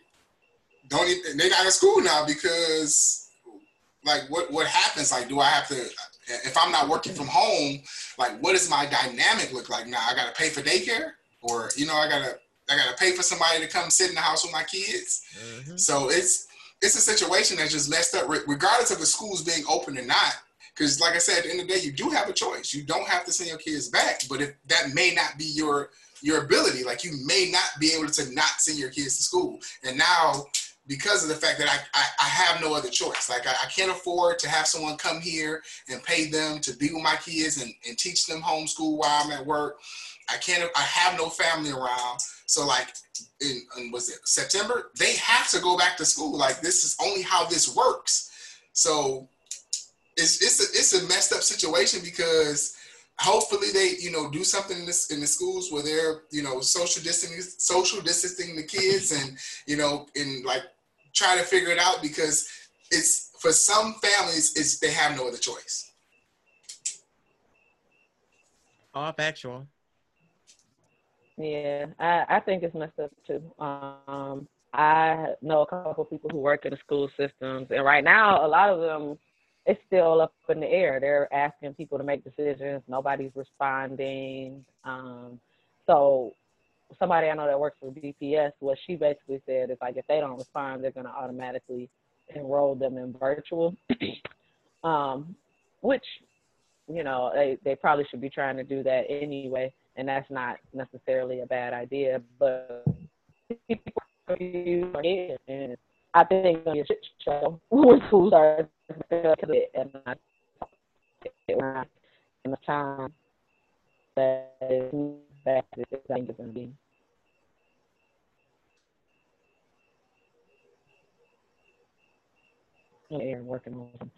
don't even, they're not in school now because like what what happens? Like, do I have to if I'm not working from home, like what does my dynamic look like now? I gotta pay for daycare, or you know, I gotta I gotta pay for somebody to come sit in the house with my kids. Mm-hmm. So it's it's a situation that's just messed up, regardless of the schools being open or not. Because, like I said, at the end of the day, you do have a choice. You don't have to send your kids back, but if that may not be your your ability, like you may not be able to not send your kids to school. And now because of the fact that I, I, I have no other choice. Like I, I, can't afford to have someone come here and pay them to be with my kids and, and teach them homeschool while I'm at work. I can't, I have no family around. So like in, in was it September, they have to go back to school. Like this is only how this works. So it's, it's a, it's a messed up situation because hopefully they you know do something in this in the schools where they're you know social distancing social distancing the kids and you know in like try to figure it out because it's for some families it's they have no other choice. All factual. Yeah, I, I think it's messed up too. Um, I know a couple of people who work in the school systems, and right now a lot of them it's still up in the air. They're asking people to make decisions. Nobody's responding. Um, so somebody I know that works for BPS, what she basically said is like if they don't respond, they're going to automatically enroll them in virtual, um, which you know they they probably should be trying to do that anyway, and that's not necessarily a bad idea, but I think it's a shit show when school starts in time that I think it's going to be. Aaron working on them.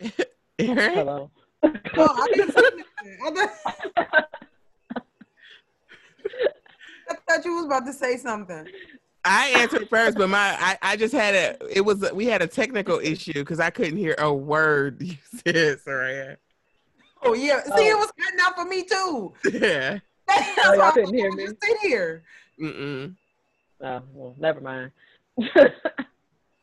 Aaron? Hello. Oh, I didn't say anything. I thought you was about to say something. I answered first, but my I, I just had a it was we had a technical issue because I couldn't hear a word you said, Soraya. Oh yeah, see, oh. it was cutting out for me too. Yeah. That's oh, y'all couldn't hear me. Sit here. Mm-mm. Oh well, never mind.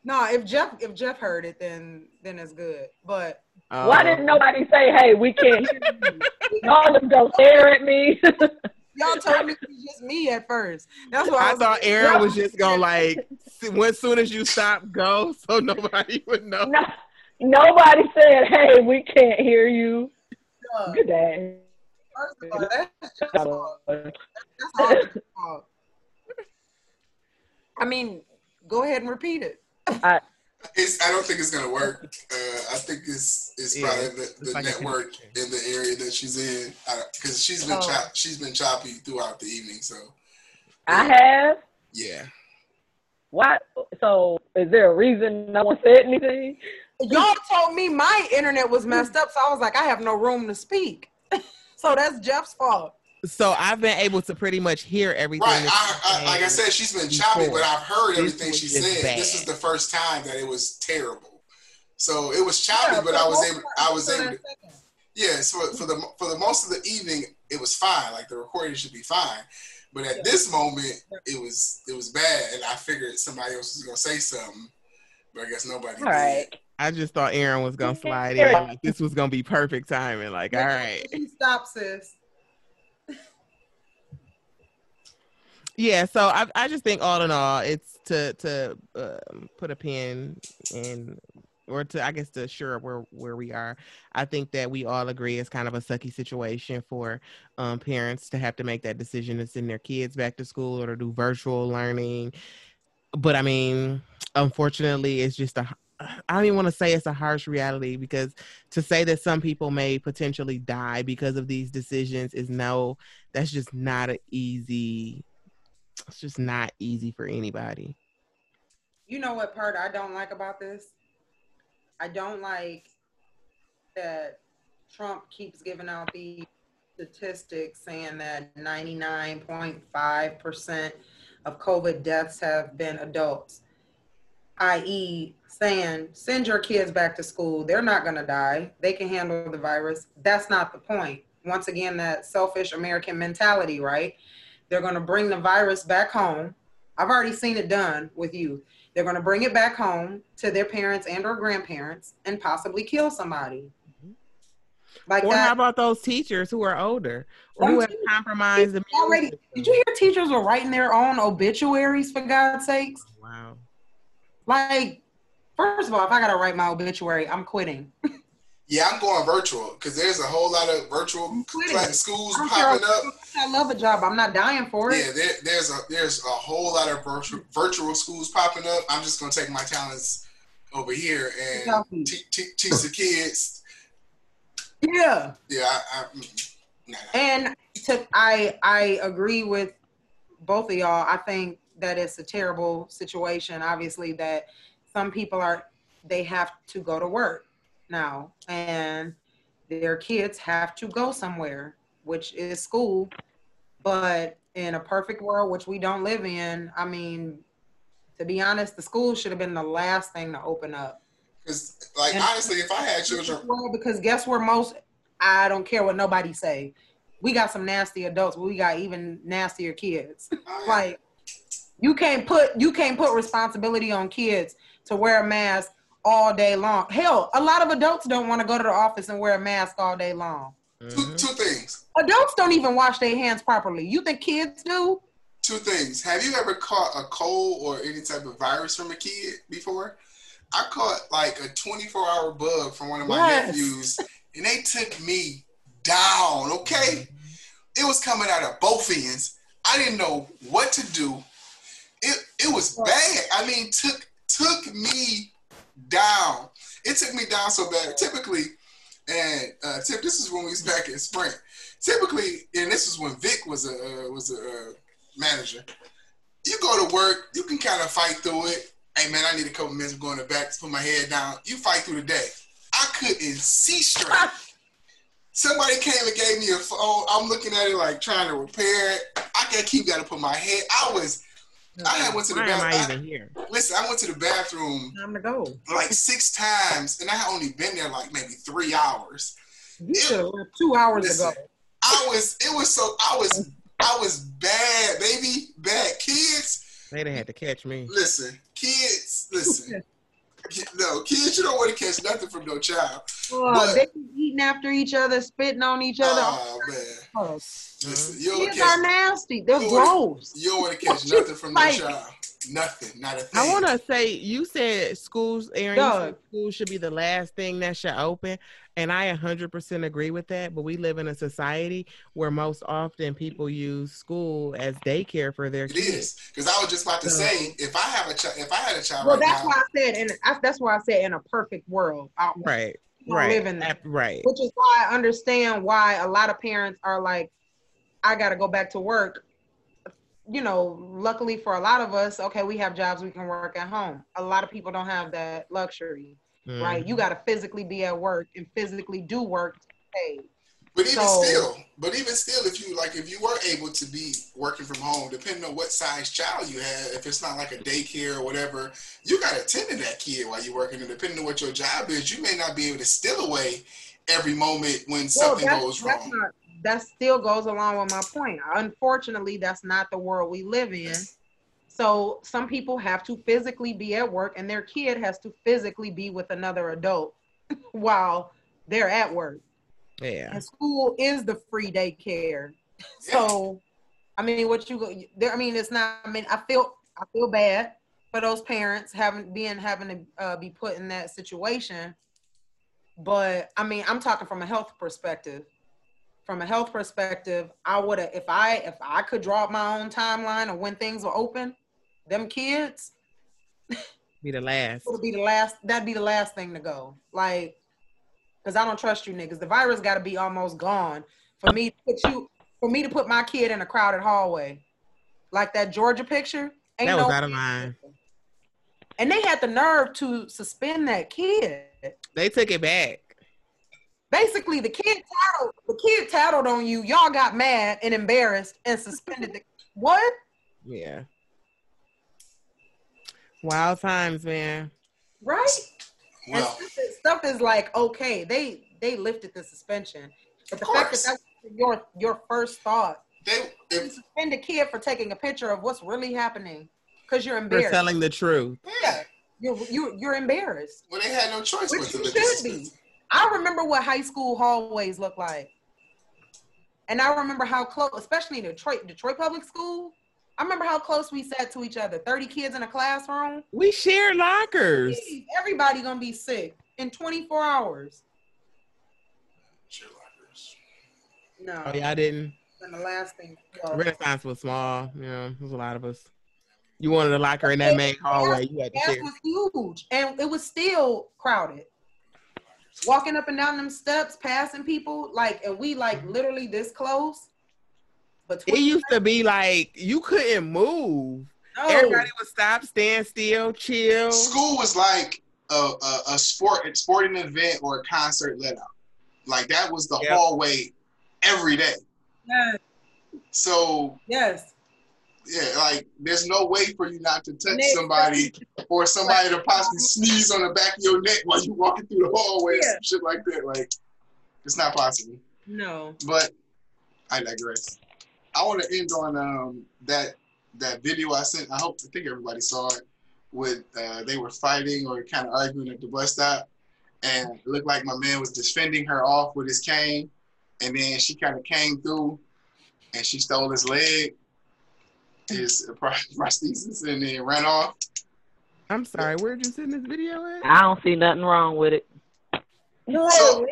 no, if Jeff if Jeff heard it, then then it's good. But uh, why didn't nobody say, "Hey, we can't"? All of them go stare at me. Y'all told me it was just me at first. That's why I, I thought Aaron was just gonna like when soon as you stop, go so nobody would know. No, nobody said, "Hey, we can't hear you." Good day. I mean, go ahead and repeat it. I, it's, I don't think it's gonna work. Uh, I think it's it's yeah, probably the, the like network in the area that she's in because she's been oh. chop, she's been choppy throughout the evening. So I have. Yeah. What? So is there a reason no one said anything? Y'all told me my internet was messed up, so I was like, I have no room to speak. so that's Jeff's fault. So I've been able to pretty much hear everything. Right. I, I, like I said, she's been choppy, but I've heard everything she said. Bad. This is the first time that it was terrible. So it was choppy, yeah, but I was able. I was able. To, yeah. So for the for the most of the evening, it was fine. Like the recording should be fine. But at yeah. this moment, it was it was bad, and I figured somebody else was gonna say something, but I guess nobody. All right. Did. I just thought Aaron was gonna slide in. Like, this was gonna be perfect timing. Like, all right. Stop, sis. Yeah so I, I just think all in all it's to to um, put a pin in or to I guess to assure up where where we are, I think that we all agree it's kind of a sucky situation for um, parents to have to make that decision to send their kids back to school or to do virtual learning. But I mean, unfortunately, it's just a I don't even want to say it's a harsh reality because to say that some people may potentially die because of these decisions is no, that's just not an easy. It's just not easy for anybody. You know what part I don't like about this? I don't like that Trump keeps giving out the statistics saying that 99.5% of COVID deaths have been adults, i.e., saying send your kids back to school. They're not going to die. They can handle the virus. That's not the point. Once again, that selfish American mentality, right? They're going to bring the virus back home. I've already seen it done with you. They're going to bring it back home to their parents and or grandparents and possibly kill somebody. Mm-hmm. Like or that. how about those teachers who are older or who have compromised already? Did you hear teachers were writing their own obituaries for God's sakes? Wow. Like, first of all, if I gotta write my obituary, I'm quitting. Yeah, I'm going virtual because there's a whole lot of virtual schools popping up. I love a job. I'm not dying for it. Yeah, there, there's a there's a whole lot of virtual virtual schools popping up. I'm just gonna take my talents over here and teach the kids. Yeah. Yeah. I, I, mm, nah. And to, I I agree with both of y'all. I think that it's a terrible situation. Obviously, that some people are they have to go to work now and their kids have to go somewhere, which is school. But in a perfect world, which we don't live in, I mean, to be honest, the school should have been the last thing to open up. Because, like, and honestly, if I had children, well, because guess where most I don't care what nobody say. We got some nasty adults, but we got even nastier kids. Oh, yeah. like, you can't put you can't put responsibility on kids to wear a mask all day long. Hell, a lot of adults don't want to go to the office and wear a mask all day long. Mm-hmm. Two, two things. Adults don't even wash their hands properly. You think kids do? Two things. Have you ever caught a cold or any type of virus from a kid before? I caught like a 24 hour bug from one of my yes. nephews, and they took me down. Okay, it was coming out of both ends. I didn't know what to do. It it was bad. I mean, took took me down. It took me down so bad. Typically, and uh, Tip, this is when we was back in Sprint. Typically, and this is when Vic was a uh, was a uh, manager. You go to work, you can kind of fight through it. Hey man, I need a couple minutes of going to back to put my head down. You fight through the day. I couldn't see straight. Somebody came and gave me a phone. I'm looking at it like trying to repair it. I can't keep got to put my head. I was I had went to the bathroom. Am I even here? Listen, I went to the bathroom. Time to go. Like six times, and I had only been there like maybe three hours. Yeah, two hours listen, ago. I was. It was so. I was. I was bad, baby. Bad kids. They didn't had to catch me. Listen, kids. Listen. no, kids, you don't want to catch nothing from no child. Oh, but, they eating after each other, spitting on each other. Oh man. Oh. Listen, you kids catch, are nasty. They're you gross. you don't want to catch nothing from no child. Nothing, not a thing. I want to say you said schools, Aaron. You said schools should be the last thing that should open, and I 100% agree with that. But we live in a society where most often people use school as daycare for their it kids. It is because I was just about to so, say if I have a child, if I had a child, well, right that's now, why I said, and that's why I said in a perfect world, I, right, right, live in that, right. Which is why I understand why a lot of parents are like, I got to go back to work you know, luckily for a lot of us, okay, we have jobs we can work at home. A lot of people don't have that luxury, mm. right? You mm-hmm. got to physically be at work and physically do work to pay. But even so, still, but even still, if you like, if you were able to be working from home, depending on what size child you have, if it's not like a daycare or whatever, you got to tend to that kid while you're working. And depending on what your job is, you may not be able to steal away every moment when well, something goes wrong. Not, that still goes along with my point. Unfortunately, that's not the world we live in. So some people have to physically be at work and their kid has to physically be with another adult while they're at work. Yeah. And school is the free daycare. So I mean what you go there? I mean it's not I mean I feel I feel bad for those parents having being having to uh, be put in that situation. But I mean, I'm talking from a health perspective. From a health perspective, I would have if I if I could draw up my own timeline of when things were open, them kids Be the last. would be the last. That'd be the last thing to go. Like, because I don't trust you niggas. The virus got to be almost gone for me to put you for me to put my kid in a crowded hallway, like that Georgia picture. Ain't That was no out of line. And they had the nerve to suspend that kid. They took it back. Basically, the kid tattled. The kid tattled on you. Y'all got mad and embarrassed and suspended the what? Yeah. Wild times, man. Right? And stuff is- stuff is like okay. They they lifted the suspension, but the Of fact that that's your your first thought they You if suspend a kid for taking a picture of what's really happening because you're embarrassed. For embarrassed. telling the truth. yeah, you're, you're you're embarrassed, well they had no choice which you should be. I remember what high school hallways look like, and I remember how close, especially in Detroit, Detroit public school. I remember how close we sat to each other. Thirty kids in a classroom. We share lockers. Jeez, Everybody gonna be sick in 24 hours. Cheerleaders. No, Oh, y'all didn't. and the last thing. well, Renaissance was small. You know, there's a lot of us. You wanted a locker in that main hallway. You had to gas share. was huge and it was still crowded. Walking up and down them steps, passing people, like, and we like literally this close. But It used to be like you couldn't move. Everybody would stop, stand still, chill. School was like a, a, a sport, a sporting event or a concert let out. Like that was the Yep. hallway every day. yes, So yes. yeah, like there's no way for you not to touch Next. somebody or somebody to possibly sneeze on the back of your neck while you're walking through the hallway Yeah. some shit like that. Like it's not possible. No. But I digress. I want to end on um, that that video I sent. I hope I think everybody saw it. With uh, they were fighting or kind of arguing at the bus stop, and it looked like my man was defending her off with his cane, and then she kind of came through, and she stole his leg, his pro- prosthesis, and then ran off. I'm sorry. Where'd you send this video at? I don't see nothing wrong with it. So-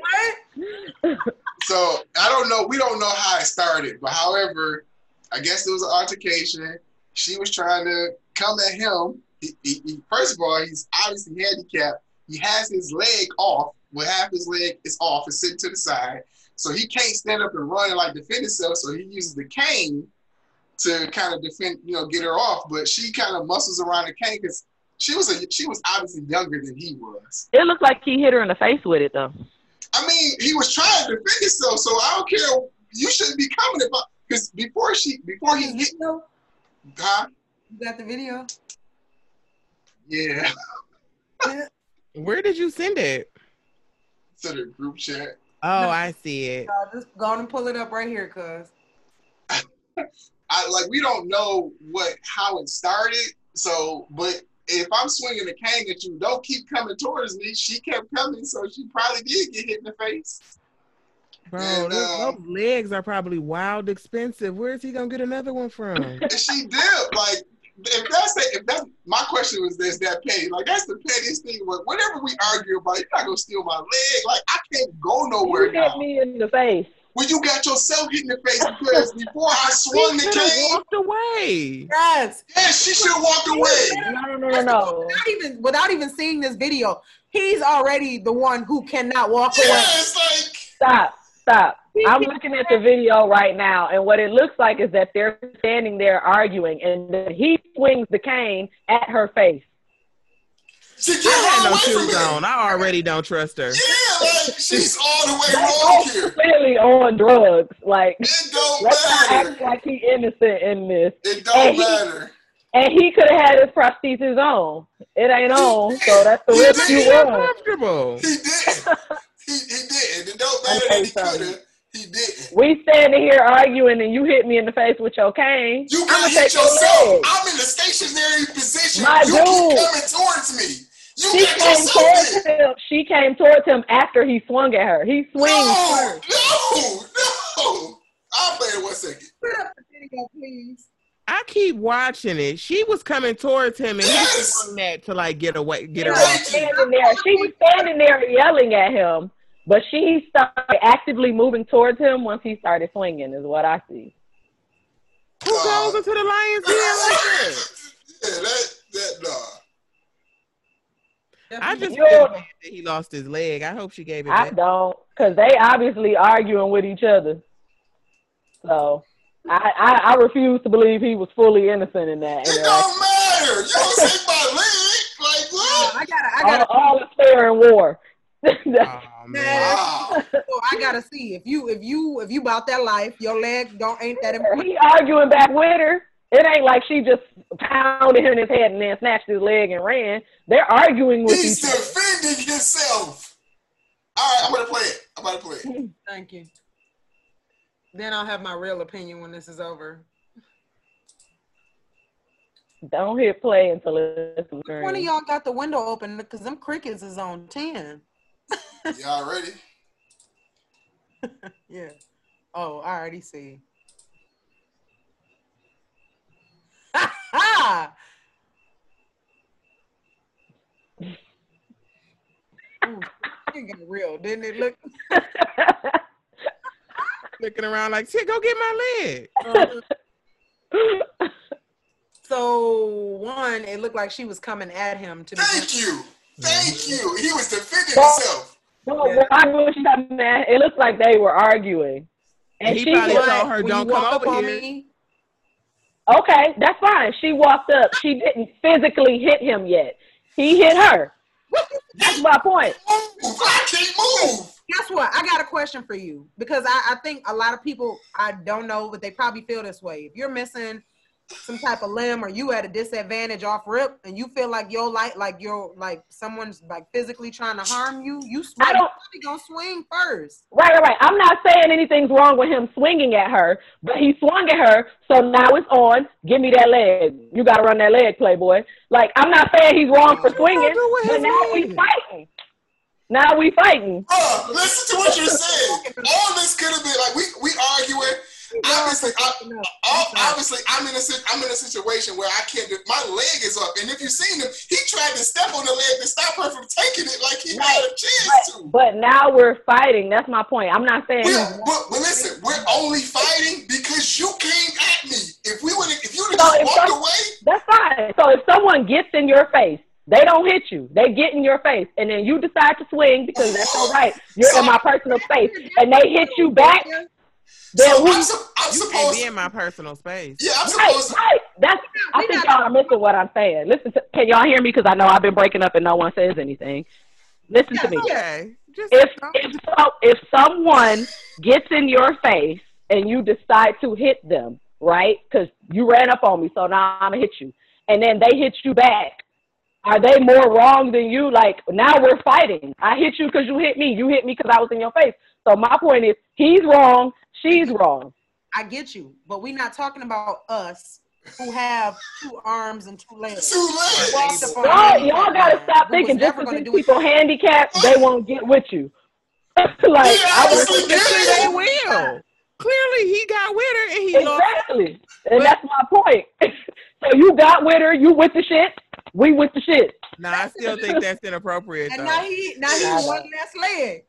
what? So I don't know. We don't know how it started, but however, I guess it was an altercation. She was trying to come at him. He, he, he- first of all, he's obviously handicapped. He has his leg off. Well, half his leg is off. It's sitting to the side, so he can't stand up and run and like defend himself. So he uses the cane to kind of defend, you know, get her off. But she kind of muscles around the cane because she was a she was obviously younger than he was. It looked like he hit her in the face with it though. I mean, he was trying to defend himself, so I don't care. You shouldn't be coming about because before she, before he hit, Video? huh? You got the video? Yeah, Where did you send it? to the group chat. Oh, I see it. Uh, just go on and pull it up right here, cuz. I like we don't know what how it started. So, but if I'm swinging the cane at you, don't keep coming towards me. She kept coming, so she probably did get hit in the face. Bro, And, those, uh, those legs are probably wild expensive. Where's he gonna get another one from? And she did. Like, if that's the, if that's my question was this that petty. Like that's the pettiest thing. But whatever we argue about, you're not gonna steal my leg. Like I can't go nowhere You now. hit me in the face. When you got yourself hit in the face because before I swung the He could've cane, walked away. Yes. yeah, she should have walked away. No, no, no, no, no. Without even without even seeing this video, he's already the one who cannot walk Yeah, away. it's like Stop, stop. I'm looking at the video right now, and what it looks like is that they're standing there arguing, and then he swings the cane at her face. She I can't had no away from shoes on. I already don't trust her. Yeah, like she's all the way wrong here. clearly on drugs. Like, It don't let's not act matter. like he innocent in this. It don't he- matter. And he could have had his prosthesis on. It ain't on, so that's the He risk you He's run. He did. he he did. It don't matter that he could have. He didn't. We standing here arguing, and you hit me in the face with your cane. You I'ma hit take yourself. leg. I'm in a stationary position. My you dude. keep coming towards me. You She came yourself towards hit. him. She came towards him after he swung at her. He swings No, first. no, no. I'll play it one second. Put up the video, please. I keep watching it. She was coming towards him, and Yes. he swung that to like get away, get She her was standing there. She was standing there yelling at him, but she started actively moving towards him once he started swinging. Is what I see. Who goes uh, into the lion's den like that? yeah, that that nah. I just feel that he lost his leg. I hope she gave it I back. don't, because they obviously arguing with each other. So I, I I refuse to believe he was fully innocent in that. It don't matter. You don't take my leg. Like oh, what? I gotta, I gotta, all is fair in war. Oh Oh, man. Wow. oh, I gotta see if you, if you, if you about that life, your leg don't ain't that important. he arguing back with her. It ain't like she just pounded him in his head and then snatched his leg and ran. They're arguing with He's each other. defending himself. All right, I'm gonna play it. I'm gonna play it. Hmm. Thank you. Then I'll have my real opinion when this is over. Don't hit play until it's One of y'all got the window open because them crickets is on ten. Y'all ready? Yeah. Oh, I already see. Ha ha! Ooh, it got real, didn't it? Look. Looking around like, shit, go get my leg. uh, so one, it looked like she was coming at him to begin. Thank you. Thank you. He was defending Well- himself. No, well, I know what she's talking about. It looks like they were arguing. And He she probably was, told her, "Don't come up over on here." me, okay, that's fine. She walked up. She didn't physically hit him yet. He hit her. That's my point. Move. I can't move. guess what? I got a question for you because I, I think a lot of people I don't know, but they probably feel this way. If you're missing some type of limb or you at a disadvantage off rip and you feel like your light like you're like someone's like physically trying to harm you, you swing I don't- you gonna swing first. Right, right, right. I'm not saying anything's wrong with him swinging at her, but he swung at her, so now it's on. Give me that leg. You got to run that leg, Playboy. Like, I'm not saying he's wrong for swinging, but now we fighting. Now we fighting. Bruh, listen to what you're saying. All this could have been like we we arguing. Obviously, I, obviously, I'm in a I'm in a situation where I can't. do- My leg is up, and if you've seen him, he tried to step on the leg to stop her from taking it, like he had a chance to. But now we're fighting. That's my point. I'm not saying We're, but, but listen, we're only fighting because you came at me. If we would, if you would So have just walked some- away, That's fine. So if someone gets in your face, they don't hit you. They get in your face, and then you decide to swing because that's oh, all right. You're in my personal space, and they hit you back. Then so we, I'm, su- I'm You can't be in my personal space. yeah, I'm right, supposed. to. right. That's. I think y'all are missing what I'm saying. Listen, to, can y'all hear me? Because I know I've been breaking up and no one says anything. Listen to me. Okay. Just If if so, if someone gets in your face and you decide to hit them, right? Because you ran up on me, so now I'm gonna hit you, and then they hit you back. Are they more wrong than you? Like now we're fighting. I hit you because you hit me. You hit me because I was in your face. So my point is, he's wrong. She's wrong. I get you, but we're not talking about us who have two arms and two legs. Two legs. Walked Y'all, y'all gotta stop We thinking just because these do it. people handicapped, they won't get with you. like Yeah, I was obviously Clearly they will. Clearly he got with her and he lost. Exactly. And that's my point. so you got with her, you with the shit, we with the shit. Nah, I still think that's inappropriate And though. now he now he Nah, one less leg.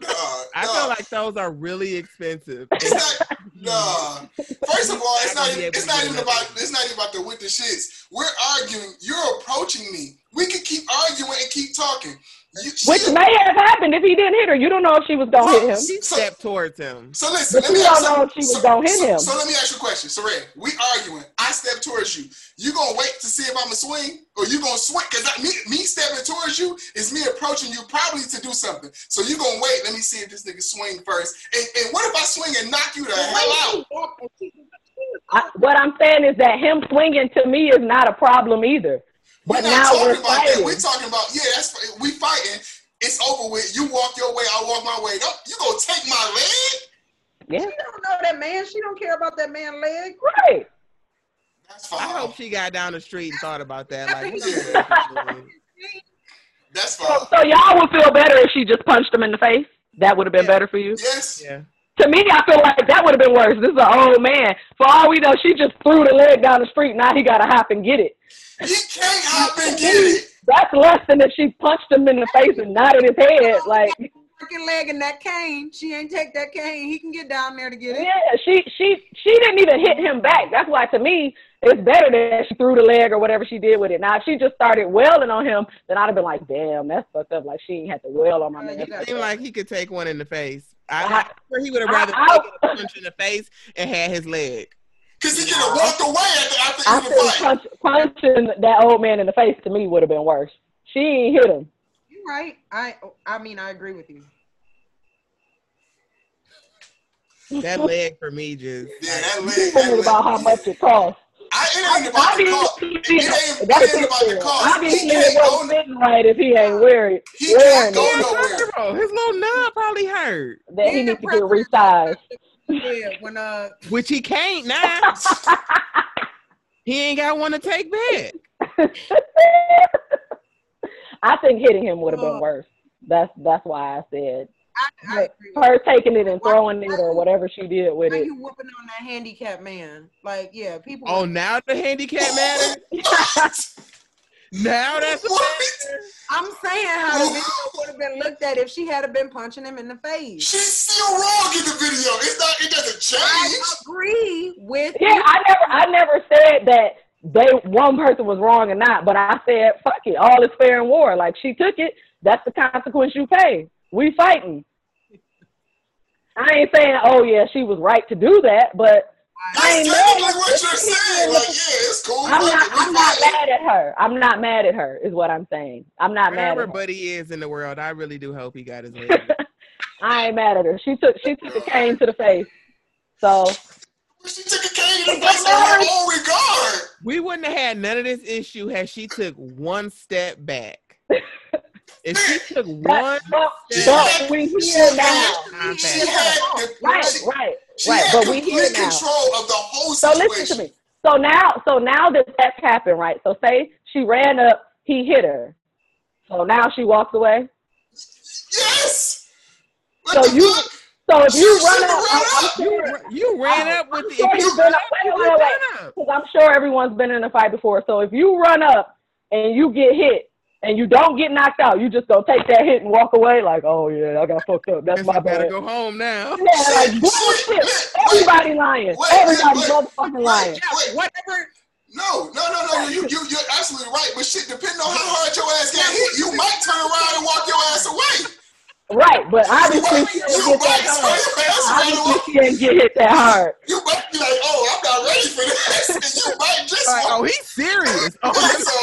Nah, I nah. feel like those are really expensive. It's not. Nah. First of all, it's not. would Even, it's not even that. about. It's not even about the with the shits. We're arguing. You're approaching me. We could keep arguing and keep talking. You, Which she- may have happened if he didn't hit her. You don't know if she was gonna hit him. She So- stepped towards him. So listen, But let me you ask don't know if she was gonna hit so, him. So let me ask you a question. Saran, we arguing. I step towards you. You gonna wait to see if I'm a swing, or you gonna swing? Cause me, me stepping towards you is me approaching you probably to do something. So you gonna wait? Let me see if this nigga swing first. And, and what if I swing and knock you the hell out? I, what I'm saying is that him swinging to me is not a problem either. But We're now not we're talking about that. We're talking about yeah. That's we fighting. It's over with. You walk your way. I walk my way. Don't, you gonna take my leg? Yeah, She don't know that man. She don't care about that man leg. right. That's fine. I hope she got down the street and thought about that. Like, what Yeah. the fuck? That's So, fine. so y'all would feel better if she just punched him in the face. That would have been Yeah. better for you. Yes. yeah. To me, I feel like that would have been worse. This is an old man. For all we know, she just threw the leg down the street. Now he got to hop and get it. He can't hop and get it. That's less than if she punched him in the face and nodded his head. Like, Freaking leg and that cane. She ain't take that cane. He can get down there to get it. yeah, she she she didn't even hit him back. That's why to me it's better that she threw the leg or whatever she did with it. Now if she just started wailing on him, then I'd have been like, damn, that's fucked up. Like she ain't had to wail on my man. you got- Seemed like he could take one in the face. I, I- I'm sure he would have rather I- taken a punch in the face and had his leg. Cause he could have walked away after, after I the think fight. punch, punching that old man in the face to me would have been worse. She ain't hit him. You right. I I mean I agree with you. That leg for me just. Yeah, that leg. That me leg. about how much it costs. I, it ain't about the cost. It, it ain't, it ain't about the cost. Obviously, can't it go. wasn't fitting right if he ain't wearing He wearing can't go it. nowhere. His little nub probably hurt, That he Yeah, needs to get resized. Yeah, when uh which he can't now. he ain't got one to take back. I think hitting him would have been Oh. worse. That's that's why I said I, I agree her taking it and throwing it or whatever she did with Why it. you whooping on that handicapped man? Like, yeah, people. Oh, now the handicap matter. Now that's What? I'm saying how the video would have been looked at if she had been punching him in the face. She's still wrong in the video. It's not. It doesn't change. I change. agree with Yeah, I never I never said that they one person was wrong or not, but I said fuck it, all is fair in war. Like she took it, that's the consequence you pay. We fighting. I ain't saying, oh yeah, she was right to do that, but I That's ain't technically mad. what you're saying. Like, yeah, it's cool. I'm not I'm not mad at her. I'm not mad at her, is what I'm saying. I'm not mad Wherever at her. Buddy is in the world, I really do hope he got his leg. I ain't mad at her. She took she took a cane to the face. So She took a cane in the face on her own regard. we wouldn't have had none of this issue had she took one step back. If she took one, but, but, we She here had, now. She had, the, Right, she, right, she right. But we complete now. control of the whole So situation. listen to me. So now, so now that that's happened, right? So say she ran up, he hit her. So now she walks away. Yes. What So the you- fuck? So if She you should've run up, ran I'm, I'm sure, you, you ran up with the. I'm sure If you run up- up, wait, wait, wait. up. because I'm sure everyone's been in a fight before. So if you run up and you get hit and you don't get knocked out, you just gonna take that hit and walk away like, oh yeah, I got fucked up. That's Guess my I better bad. go home now. Yeah, like Shit, bullshit. shit. Everybody lying. wait, Everybody's wait, motherfucking lying. Wait, Whatever. no, no, no, no. You, you, you're absolutely right. But shit, depending on how hard your ass got hit, you might turn around and walk your ass away. Right, but obviously you she might, didn't you get might that hard. your ass around and Obviously walk. she didn't get hit that hard. You might be like, oh, I'm not ready for this. And you might just Like, oh, he's serious. Oh, so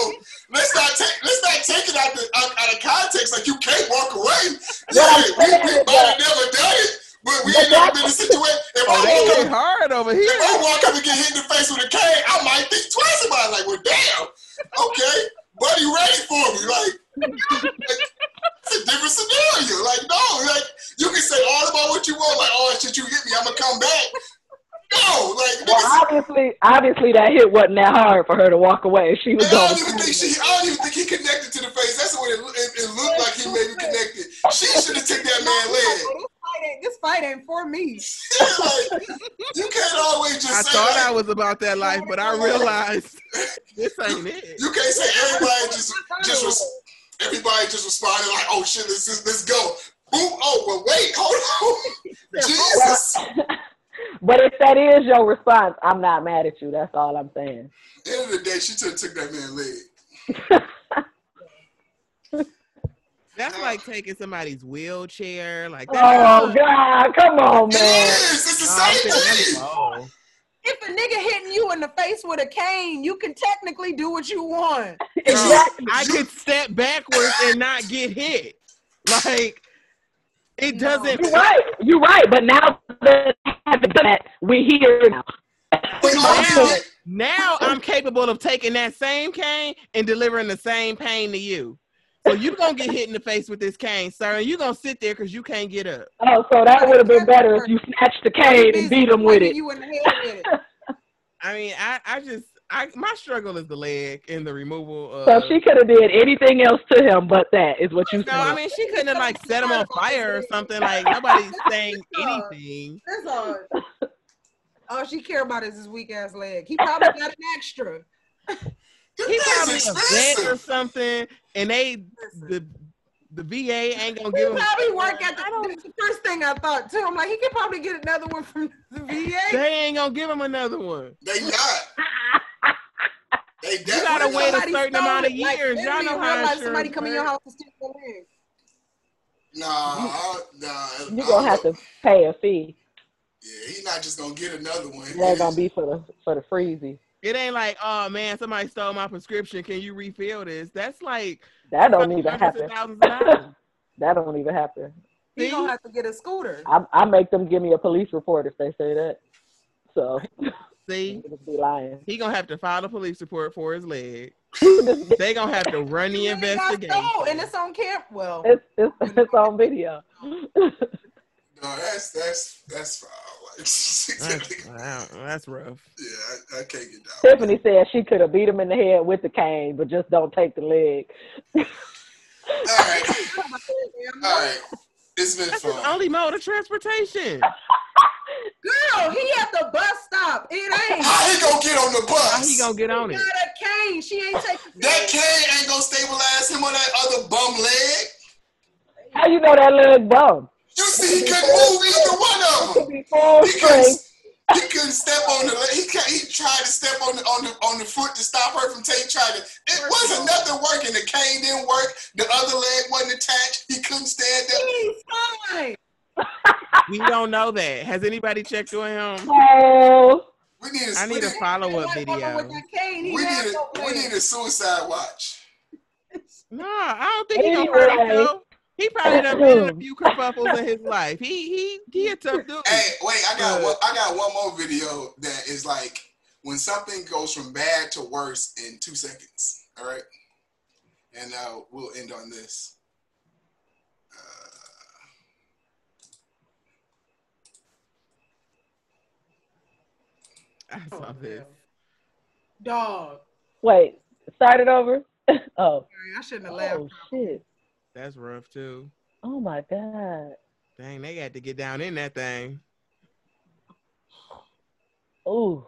let's not take let's not take it out, the, out, out of context. Like you can't walk away. Yeah, I'm we, we might have never done it, but we ain't never been in a situation. If oh, I walk up, hard over here, if. I walk up and get hit in the face with a cane, I might think twice about it. Like, well, damn, okay, buddy, ready for me? Like, it's a different scenario. Like, no, like you can say all about what you want. Like, oh shit, you hit me, I'm gonna come back. No, like, Well, niggas, obviously, obviously that hit wasn't that hard for her to walk away. She was And I don't even think she. I don't even think he connected to the face. That's what it, it, it looked like. He maybe connected. She should have took that man leg. Oh, this fight ain't, this fight ain't for me. like, you can't always just I say. thought like, I was about that life, but I realized this ain't it. you can't say everybody just just res- everybody just responded like, oh shit, let's just, let's go. Boom. Oh, but wait, hold on. Jesus. But if that is your response, I'm not mad at you. That's all I'm saying. At the end of the day, she took took that man leg. That's like taking somebody's wheelchair. Like that. oh God, come on, man. is. It's the same thinking thing. If a nigga hitting you in the face with a cane, you can technically do what you want. Exactly. I could step backwards and not get hit. Like it doesn't. You're right. You're right. But now that I haven't done that, we here now. Now, now I'm capable of taking that same cane and delivering the same pain to you. So you're gonna get hit in the face with this cane, sir, and you're gonna sit there because you can't get up. Oh, so that would have been better if you snatched the cane and beat him with it. You in the head with it. I mean, I, I just I my struggle is the leg and the removal of. So she could have did anything else to him but that is what you no, said. I mean she couldn't have like set him on fire or something. Like nobody's saying anything. That's all. All she care about is his weak ass leg. He probably got an extra. He probably That's a vet or something, and they the the VA ain't gonna He give him. probably work at the, the first thing I thought too. I'm like, he could probably get another one from the VA. They ain't gonna give him another one. They not. They gotta wait a certain amount of it. Like, years. Y'all know how real life, somebody come in your house and steal your leg. Nah, I- nah. You're gonna have don't- to pay a fee. Yeah, he's not just gonna get another one. That's gonna be for the for the freezy. It ain't like, oh man, somebody stole my prescription. Can you refill this? That's like That don't even hundreds happen. of thousands of dollars. that don't even happen. You See? gonna have to get a scooter. I I make them give me a police report if they say that. So See, just be lying. he gonna have to file a police report for his leg. They gonna have to run the And it got investigation. stole, and it's on camp. Well, it's, it's it's on video. No, that's that's that's foul. Like, That's, wow, that's rough. yeah, I, I can't get down. Tiffany said she could have beat him in the head with the cane, but just don't take the leg. All right, all right. It's been That's his fun. only mode of transportation. Girl, he at the bus stop. It ain't. How he gonna get on the bus? How he gonna get on He it? got a cane. She ain't taking. That cane ain't gonna stabilize him on that other bum leg. How you know that leg bum? You see, he couldn't move either one of them. Be He couldn't, he couldn't step on the leg. He ca- he tried to step on the on the on the foot to stop her from taking. Tried to. It wasn't nothing working. The cane didn't work. The other leg wasn't attached. He couldn't stand up. He's fine. We don't know that. Has anybody checked on him? Oh, We need a, I need a follow up video. woman With that cane, he we need a, we need a suicide watch. No, I don't think he gonna hurt Anyway. himself. He probably done been in a few kerfuffles in his life. He he he a tough dude. Hey, wait, I got Uh, one, I got one more video that is like when something goes from bad to worse in two seconds. All right, and uh, we'll end on this. I saw this. Dog. wait. Start it over. Oh, Sorry, I shouldn't have laughed. oh shit. That's rough too. Oh my god. Dang, they got to get down in that thing. Ooh.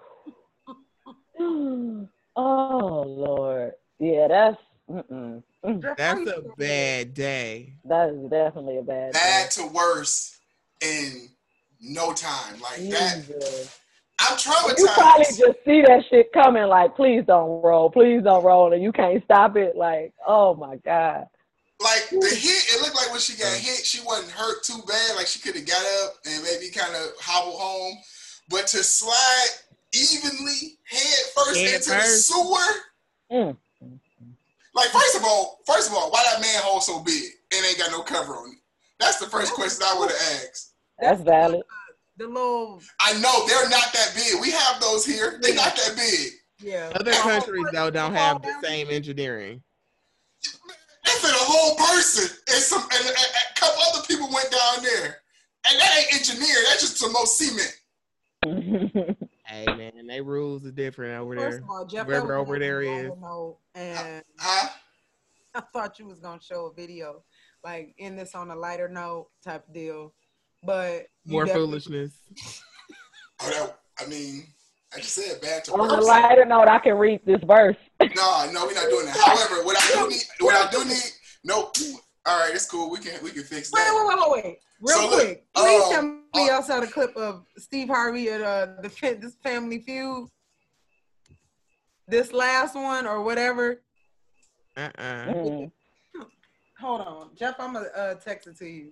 oh Lord. Yeah, that's mm-mm. Mm, That's a bad day. that is definitely a bad. bad to worse in no time. Like thing. that, Jesus. I'm You probably just see that shit coming. Like, please don't roll. Please don't roll, and you can't stop it. Like, oh my god. Like the hit, it looked like when she got hit, she wasn't hurt too bad. Like she could have got up and maybe kind of hobbled home. But to slide evenly head first Head into the sewer, Mm. like first of all, first of all, why that manhole so big and ain't got no cover on it? That's the first question I would have asked. That's valid. The little, I know they're not that big. We have those here. They're not that big. yeah. Other countries though don't have the same engineering. They fit a whole person and some and, and- and a couple other people went down there. And that ain't engineered. That's just some more cement. Hey man, they rules are different over First there. of all, Jeff, Wherever over on there a is. longer note, and Huh? I thought you was gonna show a video, like in this on a lighter note type deal, but More foolishness. Oh, that, I mean, I just said bad to On a lighter note, I can read this verse. No, no, we're not doing that. However, what I do need, what I do need, nope. All right, it's cool. We can we can fix that. Wait, that. wait, wait, wait, real So look, quick. Please um, tell me uh, y'all the clip of Steve Harvey at uh, the this Family Feud. This last one or whatever. Uh uh Mm. Hold on, Jeff. I'm gonna uh, text it to you.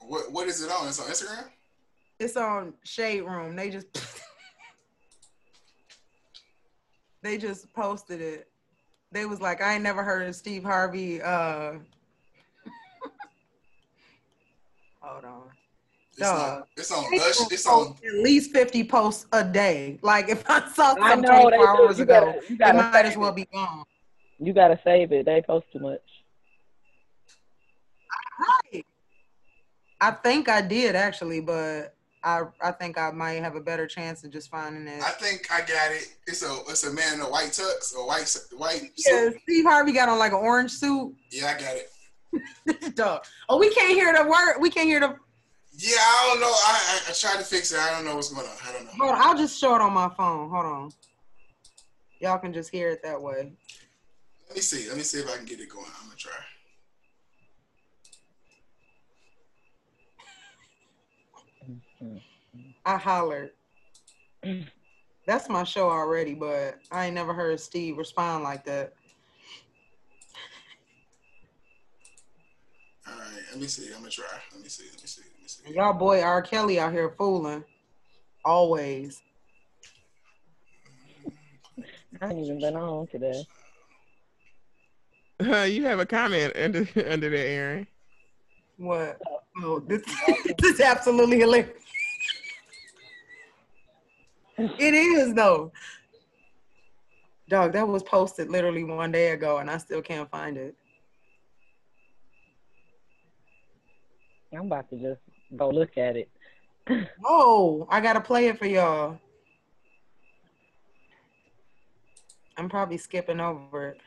What what is it on? It's on Instagram. It's on Shade Room. They just they just posted it. They was like, I ain't never heard of Steve Harvey. Uh... Hold on. It's on. It's on. Ush, it's on. At least 50 posts a day. Like if I saw I some 24 hours You ago, gotta, you it gotta might as well it. be gone. You gotta save it. They post too much. Right. I think I did actually, but I I think I might have a better chance of just finding it. I think I got it. It's a it's a man in a white tux or white white. Yeah, Steve Harvey got on like an orange suit. Yeah, I got it. Dog. Oh, we can't hear the word. We can't hear the. Yeah, I don't know. I, I, I tried to fix it. I don't know what's going on. I don't know. Hold on, I'll just show it on my phone. Hold on. Y'all can just hear it that way. Let me see. Let me see if I can get it going. I'm gonna try. I hollered. That's my show already, but I ain't never heard Steve respond like that. All right, let me see. I'm gonna try. Let me see. Let me see. Let me see. Y'all boy R. Kelly out here fooling. Always. I ain't even been on today. Uh, you have a comment under under there, Aaron. What? Oh, this, this is absolutely hilarious. It is though. Dog, that was posted literally one day ago and I still can't find it. I'm about to just go look at it. oh, I gotta play it for y'all. I'm probably skipping over it.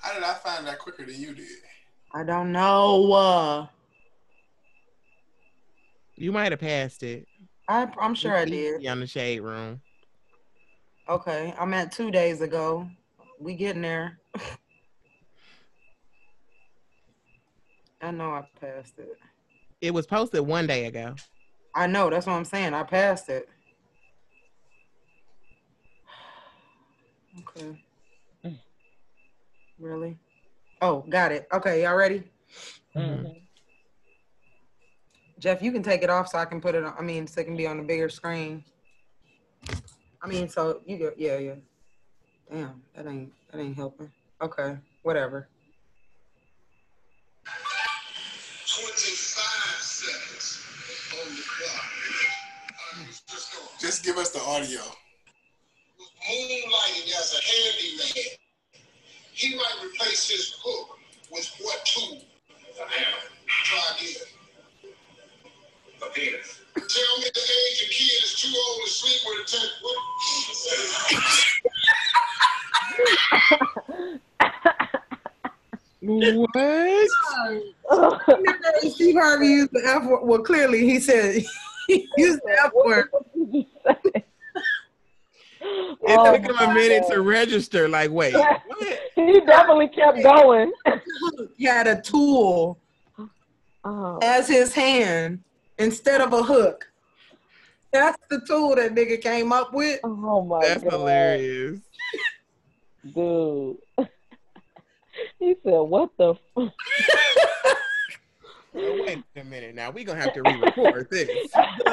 How did I find that quicker than you did? I don't know. Uh, you might have passed it. I, am sure I did. On the shade room. Okay, I'm at two days ago. We getting there. I know I passed it. It was posted one day ago. I know. That's what I'm saying. I passed it. Okay. Mm. Really? Oh, got it. Okay, y'all ready? Mm-hmm. Jeff, you can take it off so I can put it on. I mean, so it can be on the bigger screen. I mean, so you go, yeah, yeah. Damn, that ain't that ain't helping. Okay, whatever. 25 seconds on the clock. Just give us the audio moonlighting as a handyman. He might replace his hook with what tool? A hammer. Try again. A penis. Tell me the age a kid is too old to sleep with a ten what? Steve Harvey used the F word. Well, clearly he said he used the F word. It oh took him a minute God. to register. Like, wait, he definitely kept going. he had a tool oh. as his hand instead of a hook. That's the tool that nigga came up with. Oh my God. That's God. hilarious. Dude. he said, what the f-? wait a minute now. We're gonna have to re-record this.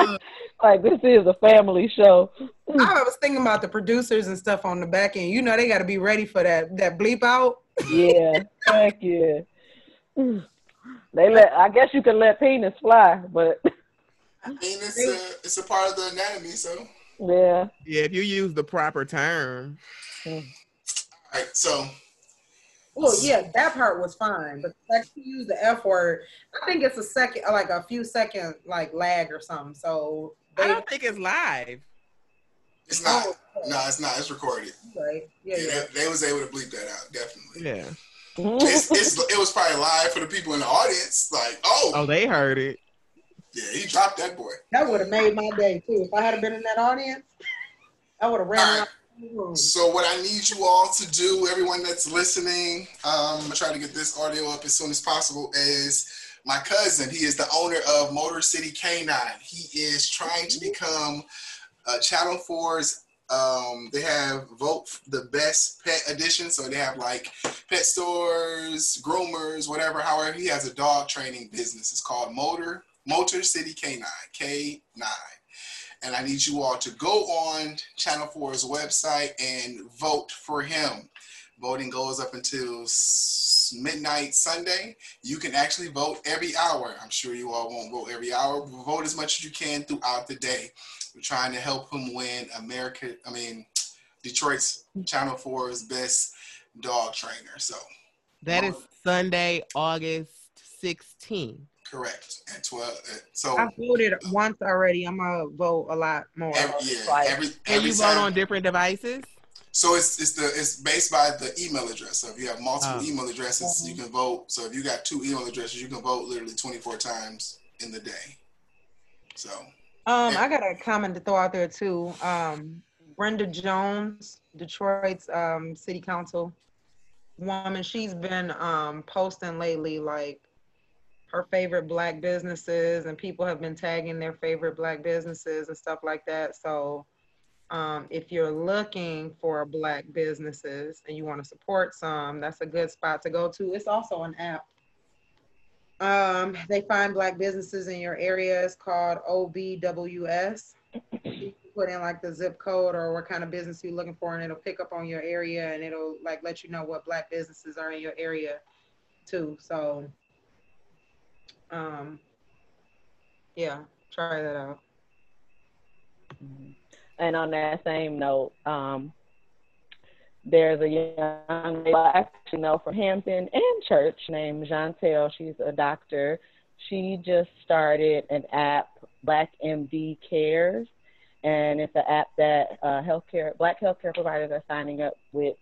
like this is a family show. I was thinking about the producers and stuff on the back end. You know they gotta be ready for that that bleep out. Yeah. Heck yeah. They let I guess you can let penis fly, but I mean it's a it's a part of the anatomy, so yeah. Yeah, if you use the proper term. Mm. All right, so well, yeah, that part was fine, but like you use the F word, I think it's a second, like a few second, like lag or something. So they, I don't think it's live. It's not. Oh, no, it's not. It's recorded. Right. Yeah. yeah, yeah. They, they, was able to bleep that out. Definitely. Yeah. Mm-hmm. it's, it's, it was probably live for the people in the audience. Like, oh. Oh, they heard it. Yeah, he dropped that boy. That would have made my day too. If I had been in that audience, I would have ran out so what I need you all to do, everyone that's listening, um, I'm gonna try to get this audio up as soon as possible. Is my cousin? He is the owner of Motor City K9. He is trying to become uh, Channel 4's. Um, they have vote the best pet edition, so they have like pet stores, groomers, whatever. However, he has a dog training business. It's called Motor Motor City K9, K9 and I need you all to go on Channel 4's website and vote for him. Voting goes up until midnight Sunday. You can actually vote every hour. I'm sure you all won't vote every hour. Vote as much as you can throughout the day. We're trying to help him win America, I mean, Detroit's Channel 4's best dog trainer. So that is Sunday, August 16th. Correct. At twelve. At, so I voted once already. I'm gonna vote a lot more. every, yeah, Right. every Can every you vote on different devices? So it's it's the it's based by the email address. So if you have multiple Oh. email addresses, you can vote. So if you got two email addresses, you can vote literally 24 times in the day. So Um, Yeah. I got a comment to throw out there too. Um, Brenda Jones, Detroit's um, city council woman, she's been um, posting lately like her favorite black businesses, and people have been tagging their favorite black businesses and stuff like that. So, um, if you're looking for black businesses and you want to support some, that's a good spot to go to. It's also an app. Um, they find black businesses in your area. It's called OBWS. You put in like the zip code or what kind of business you're looking for, and it'll pick up on your area and it'll like let you know what black businesses are in your area too. So, um, yeah, try that out. Mhm. And on that same note, um, there's a young lady I actually know from Hampton and Church named Jantel. She's a doctor. She just started an app, Black MD Cares, and it's an app that uh, healthcare Black healthcare providers are signing up with,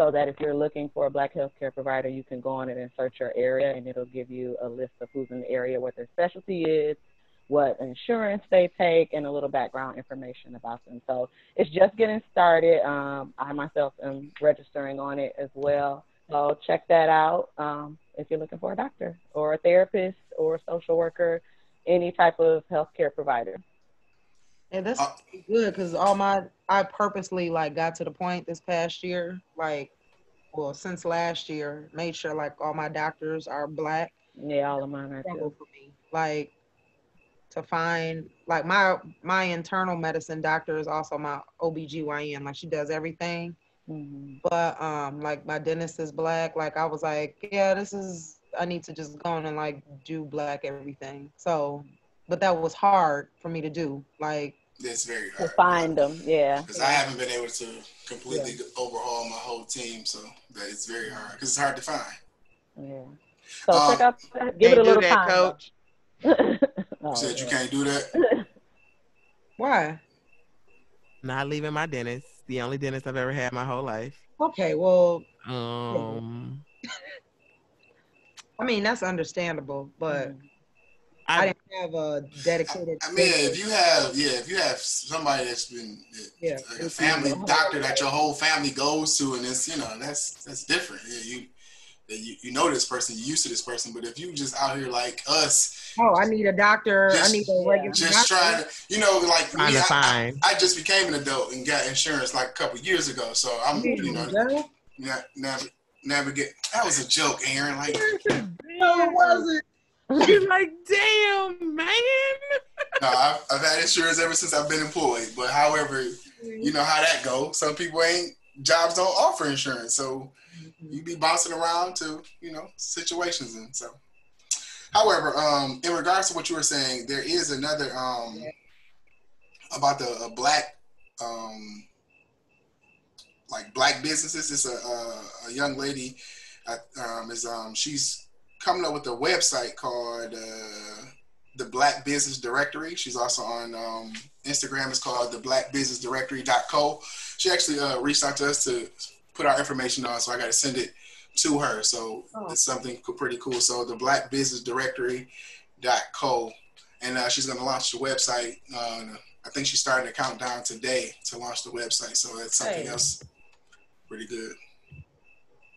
so that if you're looking for a Black healthcare provider, you can go on it and search your area, and it'll give you a list of who's in the area, what their specialty is, what insurance they take, and a little background information about them. So it's just getting started. Um, I myself am registering on it as well. So check that out um, if you're looking for a doctor or a therapist or a social worker, any type of healthcare provider. And that's Uh, good because all my I purposely like got to the point this past year, like, well, since last year, made sure like all my doctors are black. Yeah, all of mine are too. for me. Like to find like my my internal medicine doctor is also my OBGYN. Like she does everything. hmm But um like my dentist is black. Like I was like, yeah, this is I need to just go on and like do black everything. So but that was hard for me to do. Like it's very hard To find them, yeah. Because I haven't been able to completely overhaul my whole team, so that it's very hard because it's hard to find. Yeah. So Um, check out, give it a little that, time. coach. oh, You said you can't do that. why? Not leaving my dentist. The only dentist I've ever had my whole life. Okay, well, Um, I mean that's understandable, but Mhm. I I, didn't have a dedicated. I mean, if you have, yeah, if you have somebody that's been Yeah, like a family doctor that your whole family goes to, and it's you know that's that's different. Yeah, you you, you know this person, you used to this person, but if you just out here like us, oh, I need a doctor. I Just- need a regular just doctor. trying to, you know, like Trying me, to I, I, find. I just became an adult and got insurance like a couple years ago, so I'm you know Joe? na- nav- navigate. That was a joke, Aaron. Like No, it wasn't. You're like, damn, man. no, I've, I've had insurance ever since I've been employed, but however, you know how that goes. Some people ain't jobs don't offer insurance, so you be bouncing around to you know situations and so. However, um, in regards to what you were saying, there is another um about the uh, black um like black businesses. It's a a, a young lady, um, is um she's coming up with a website called uh, the Black Business Directory. She's also on um, Instagram. It's called the Black Business Directory.co. She actually uh, reached out to us to put our information on, so I got to send it to her. So Oh. it's something pretty cool. So the Black Business Directory.co, and uh, she's going to launch the website. Uh, I think she's starting a countdown today to launch the website. So that's something Hey. else pretty good.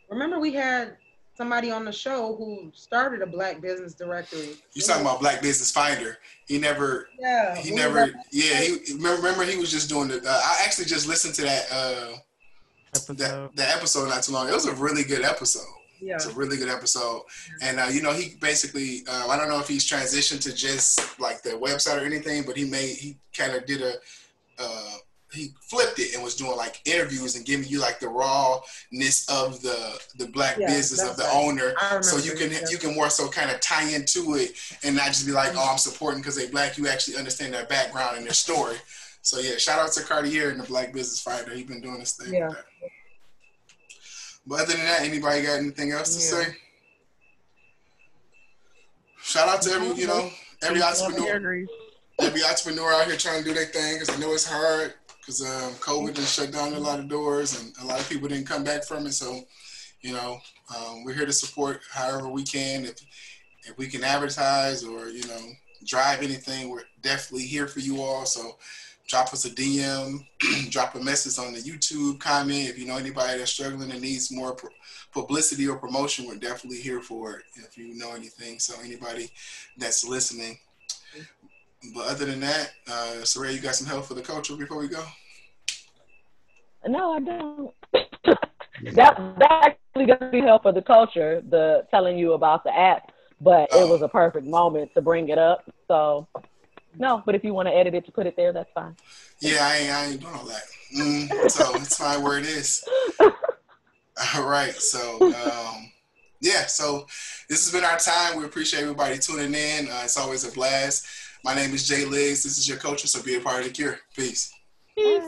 Remember, we had somebody on the show who started a black business directory. You talking about Black Business Finder? He never Yeah. he never yeah he remember, remember he was just doing the uh, i actually just listened to that uh Episode. that, that episode not too long it was a really good episode Yeah. it's a really good episode and uh, you know he basically uh, i don't know if he's transitioned to just like the website or anything but he made he kind of did a uh he flipped it and was doing like interviews and giving you like the rawness of the the black Yeah, business of the right. owner so you can you can more so kind of tie into it and not just be like, oh, I'm supporting because they black. You actually understand their background and their story. So yeah, shout out to Cartier and the Black Business Finder. He's been doing this thing. Yeah. But other than that, anybody got anything else to Yeah. say? shout out to every you know every entrepreneur, every entrepreneur out here trying to do their thing because I know it's hard because um, COVID has shut down a lot of doors and a lot of people didn't come back from it. So, you know, um, we're here to support however we can. If if we can advertise or you know drive anything, we're definitely here for you all. So drop us a DM, drop a message on the YouTube comment. If you know anybody that's struggling and needs more publicity or promotion, we're definitely here for it. If you know anything, so anybody that's listening. But other than that, uh, Saray, you got some help for the culture before we go? No, I don't. that that actually gonna be help for the culture, the telling you about the app, but oh. it was a perfect moment to bring it up. So no, but if you want to edit it to put it there, that's fine. Yeah, I ain't, I ain't doing all that. Mm, so it's fine where it is. All right. So, um, yeah. So this has been our time. We appreciate everybody tuning in. Uh, it's always a blast. My name is Jay Liggs. This is your coach, so be a part of the cure. Peace. Peace.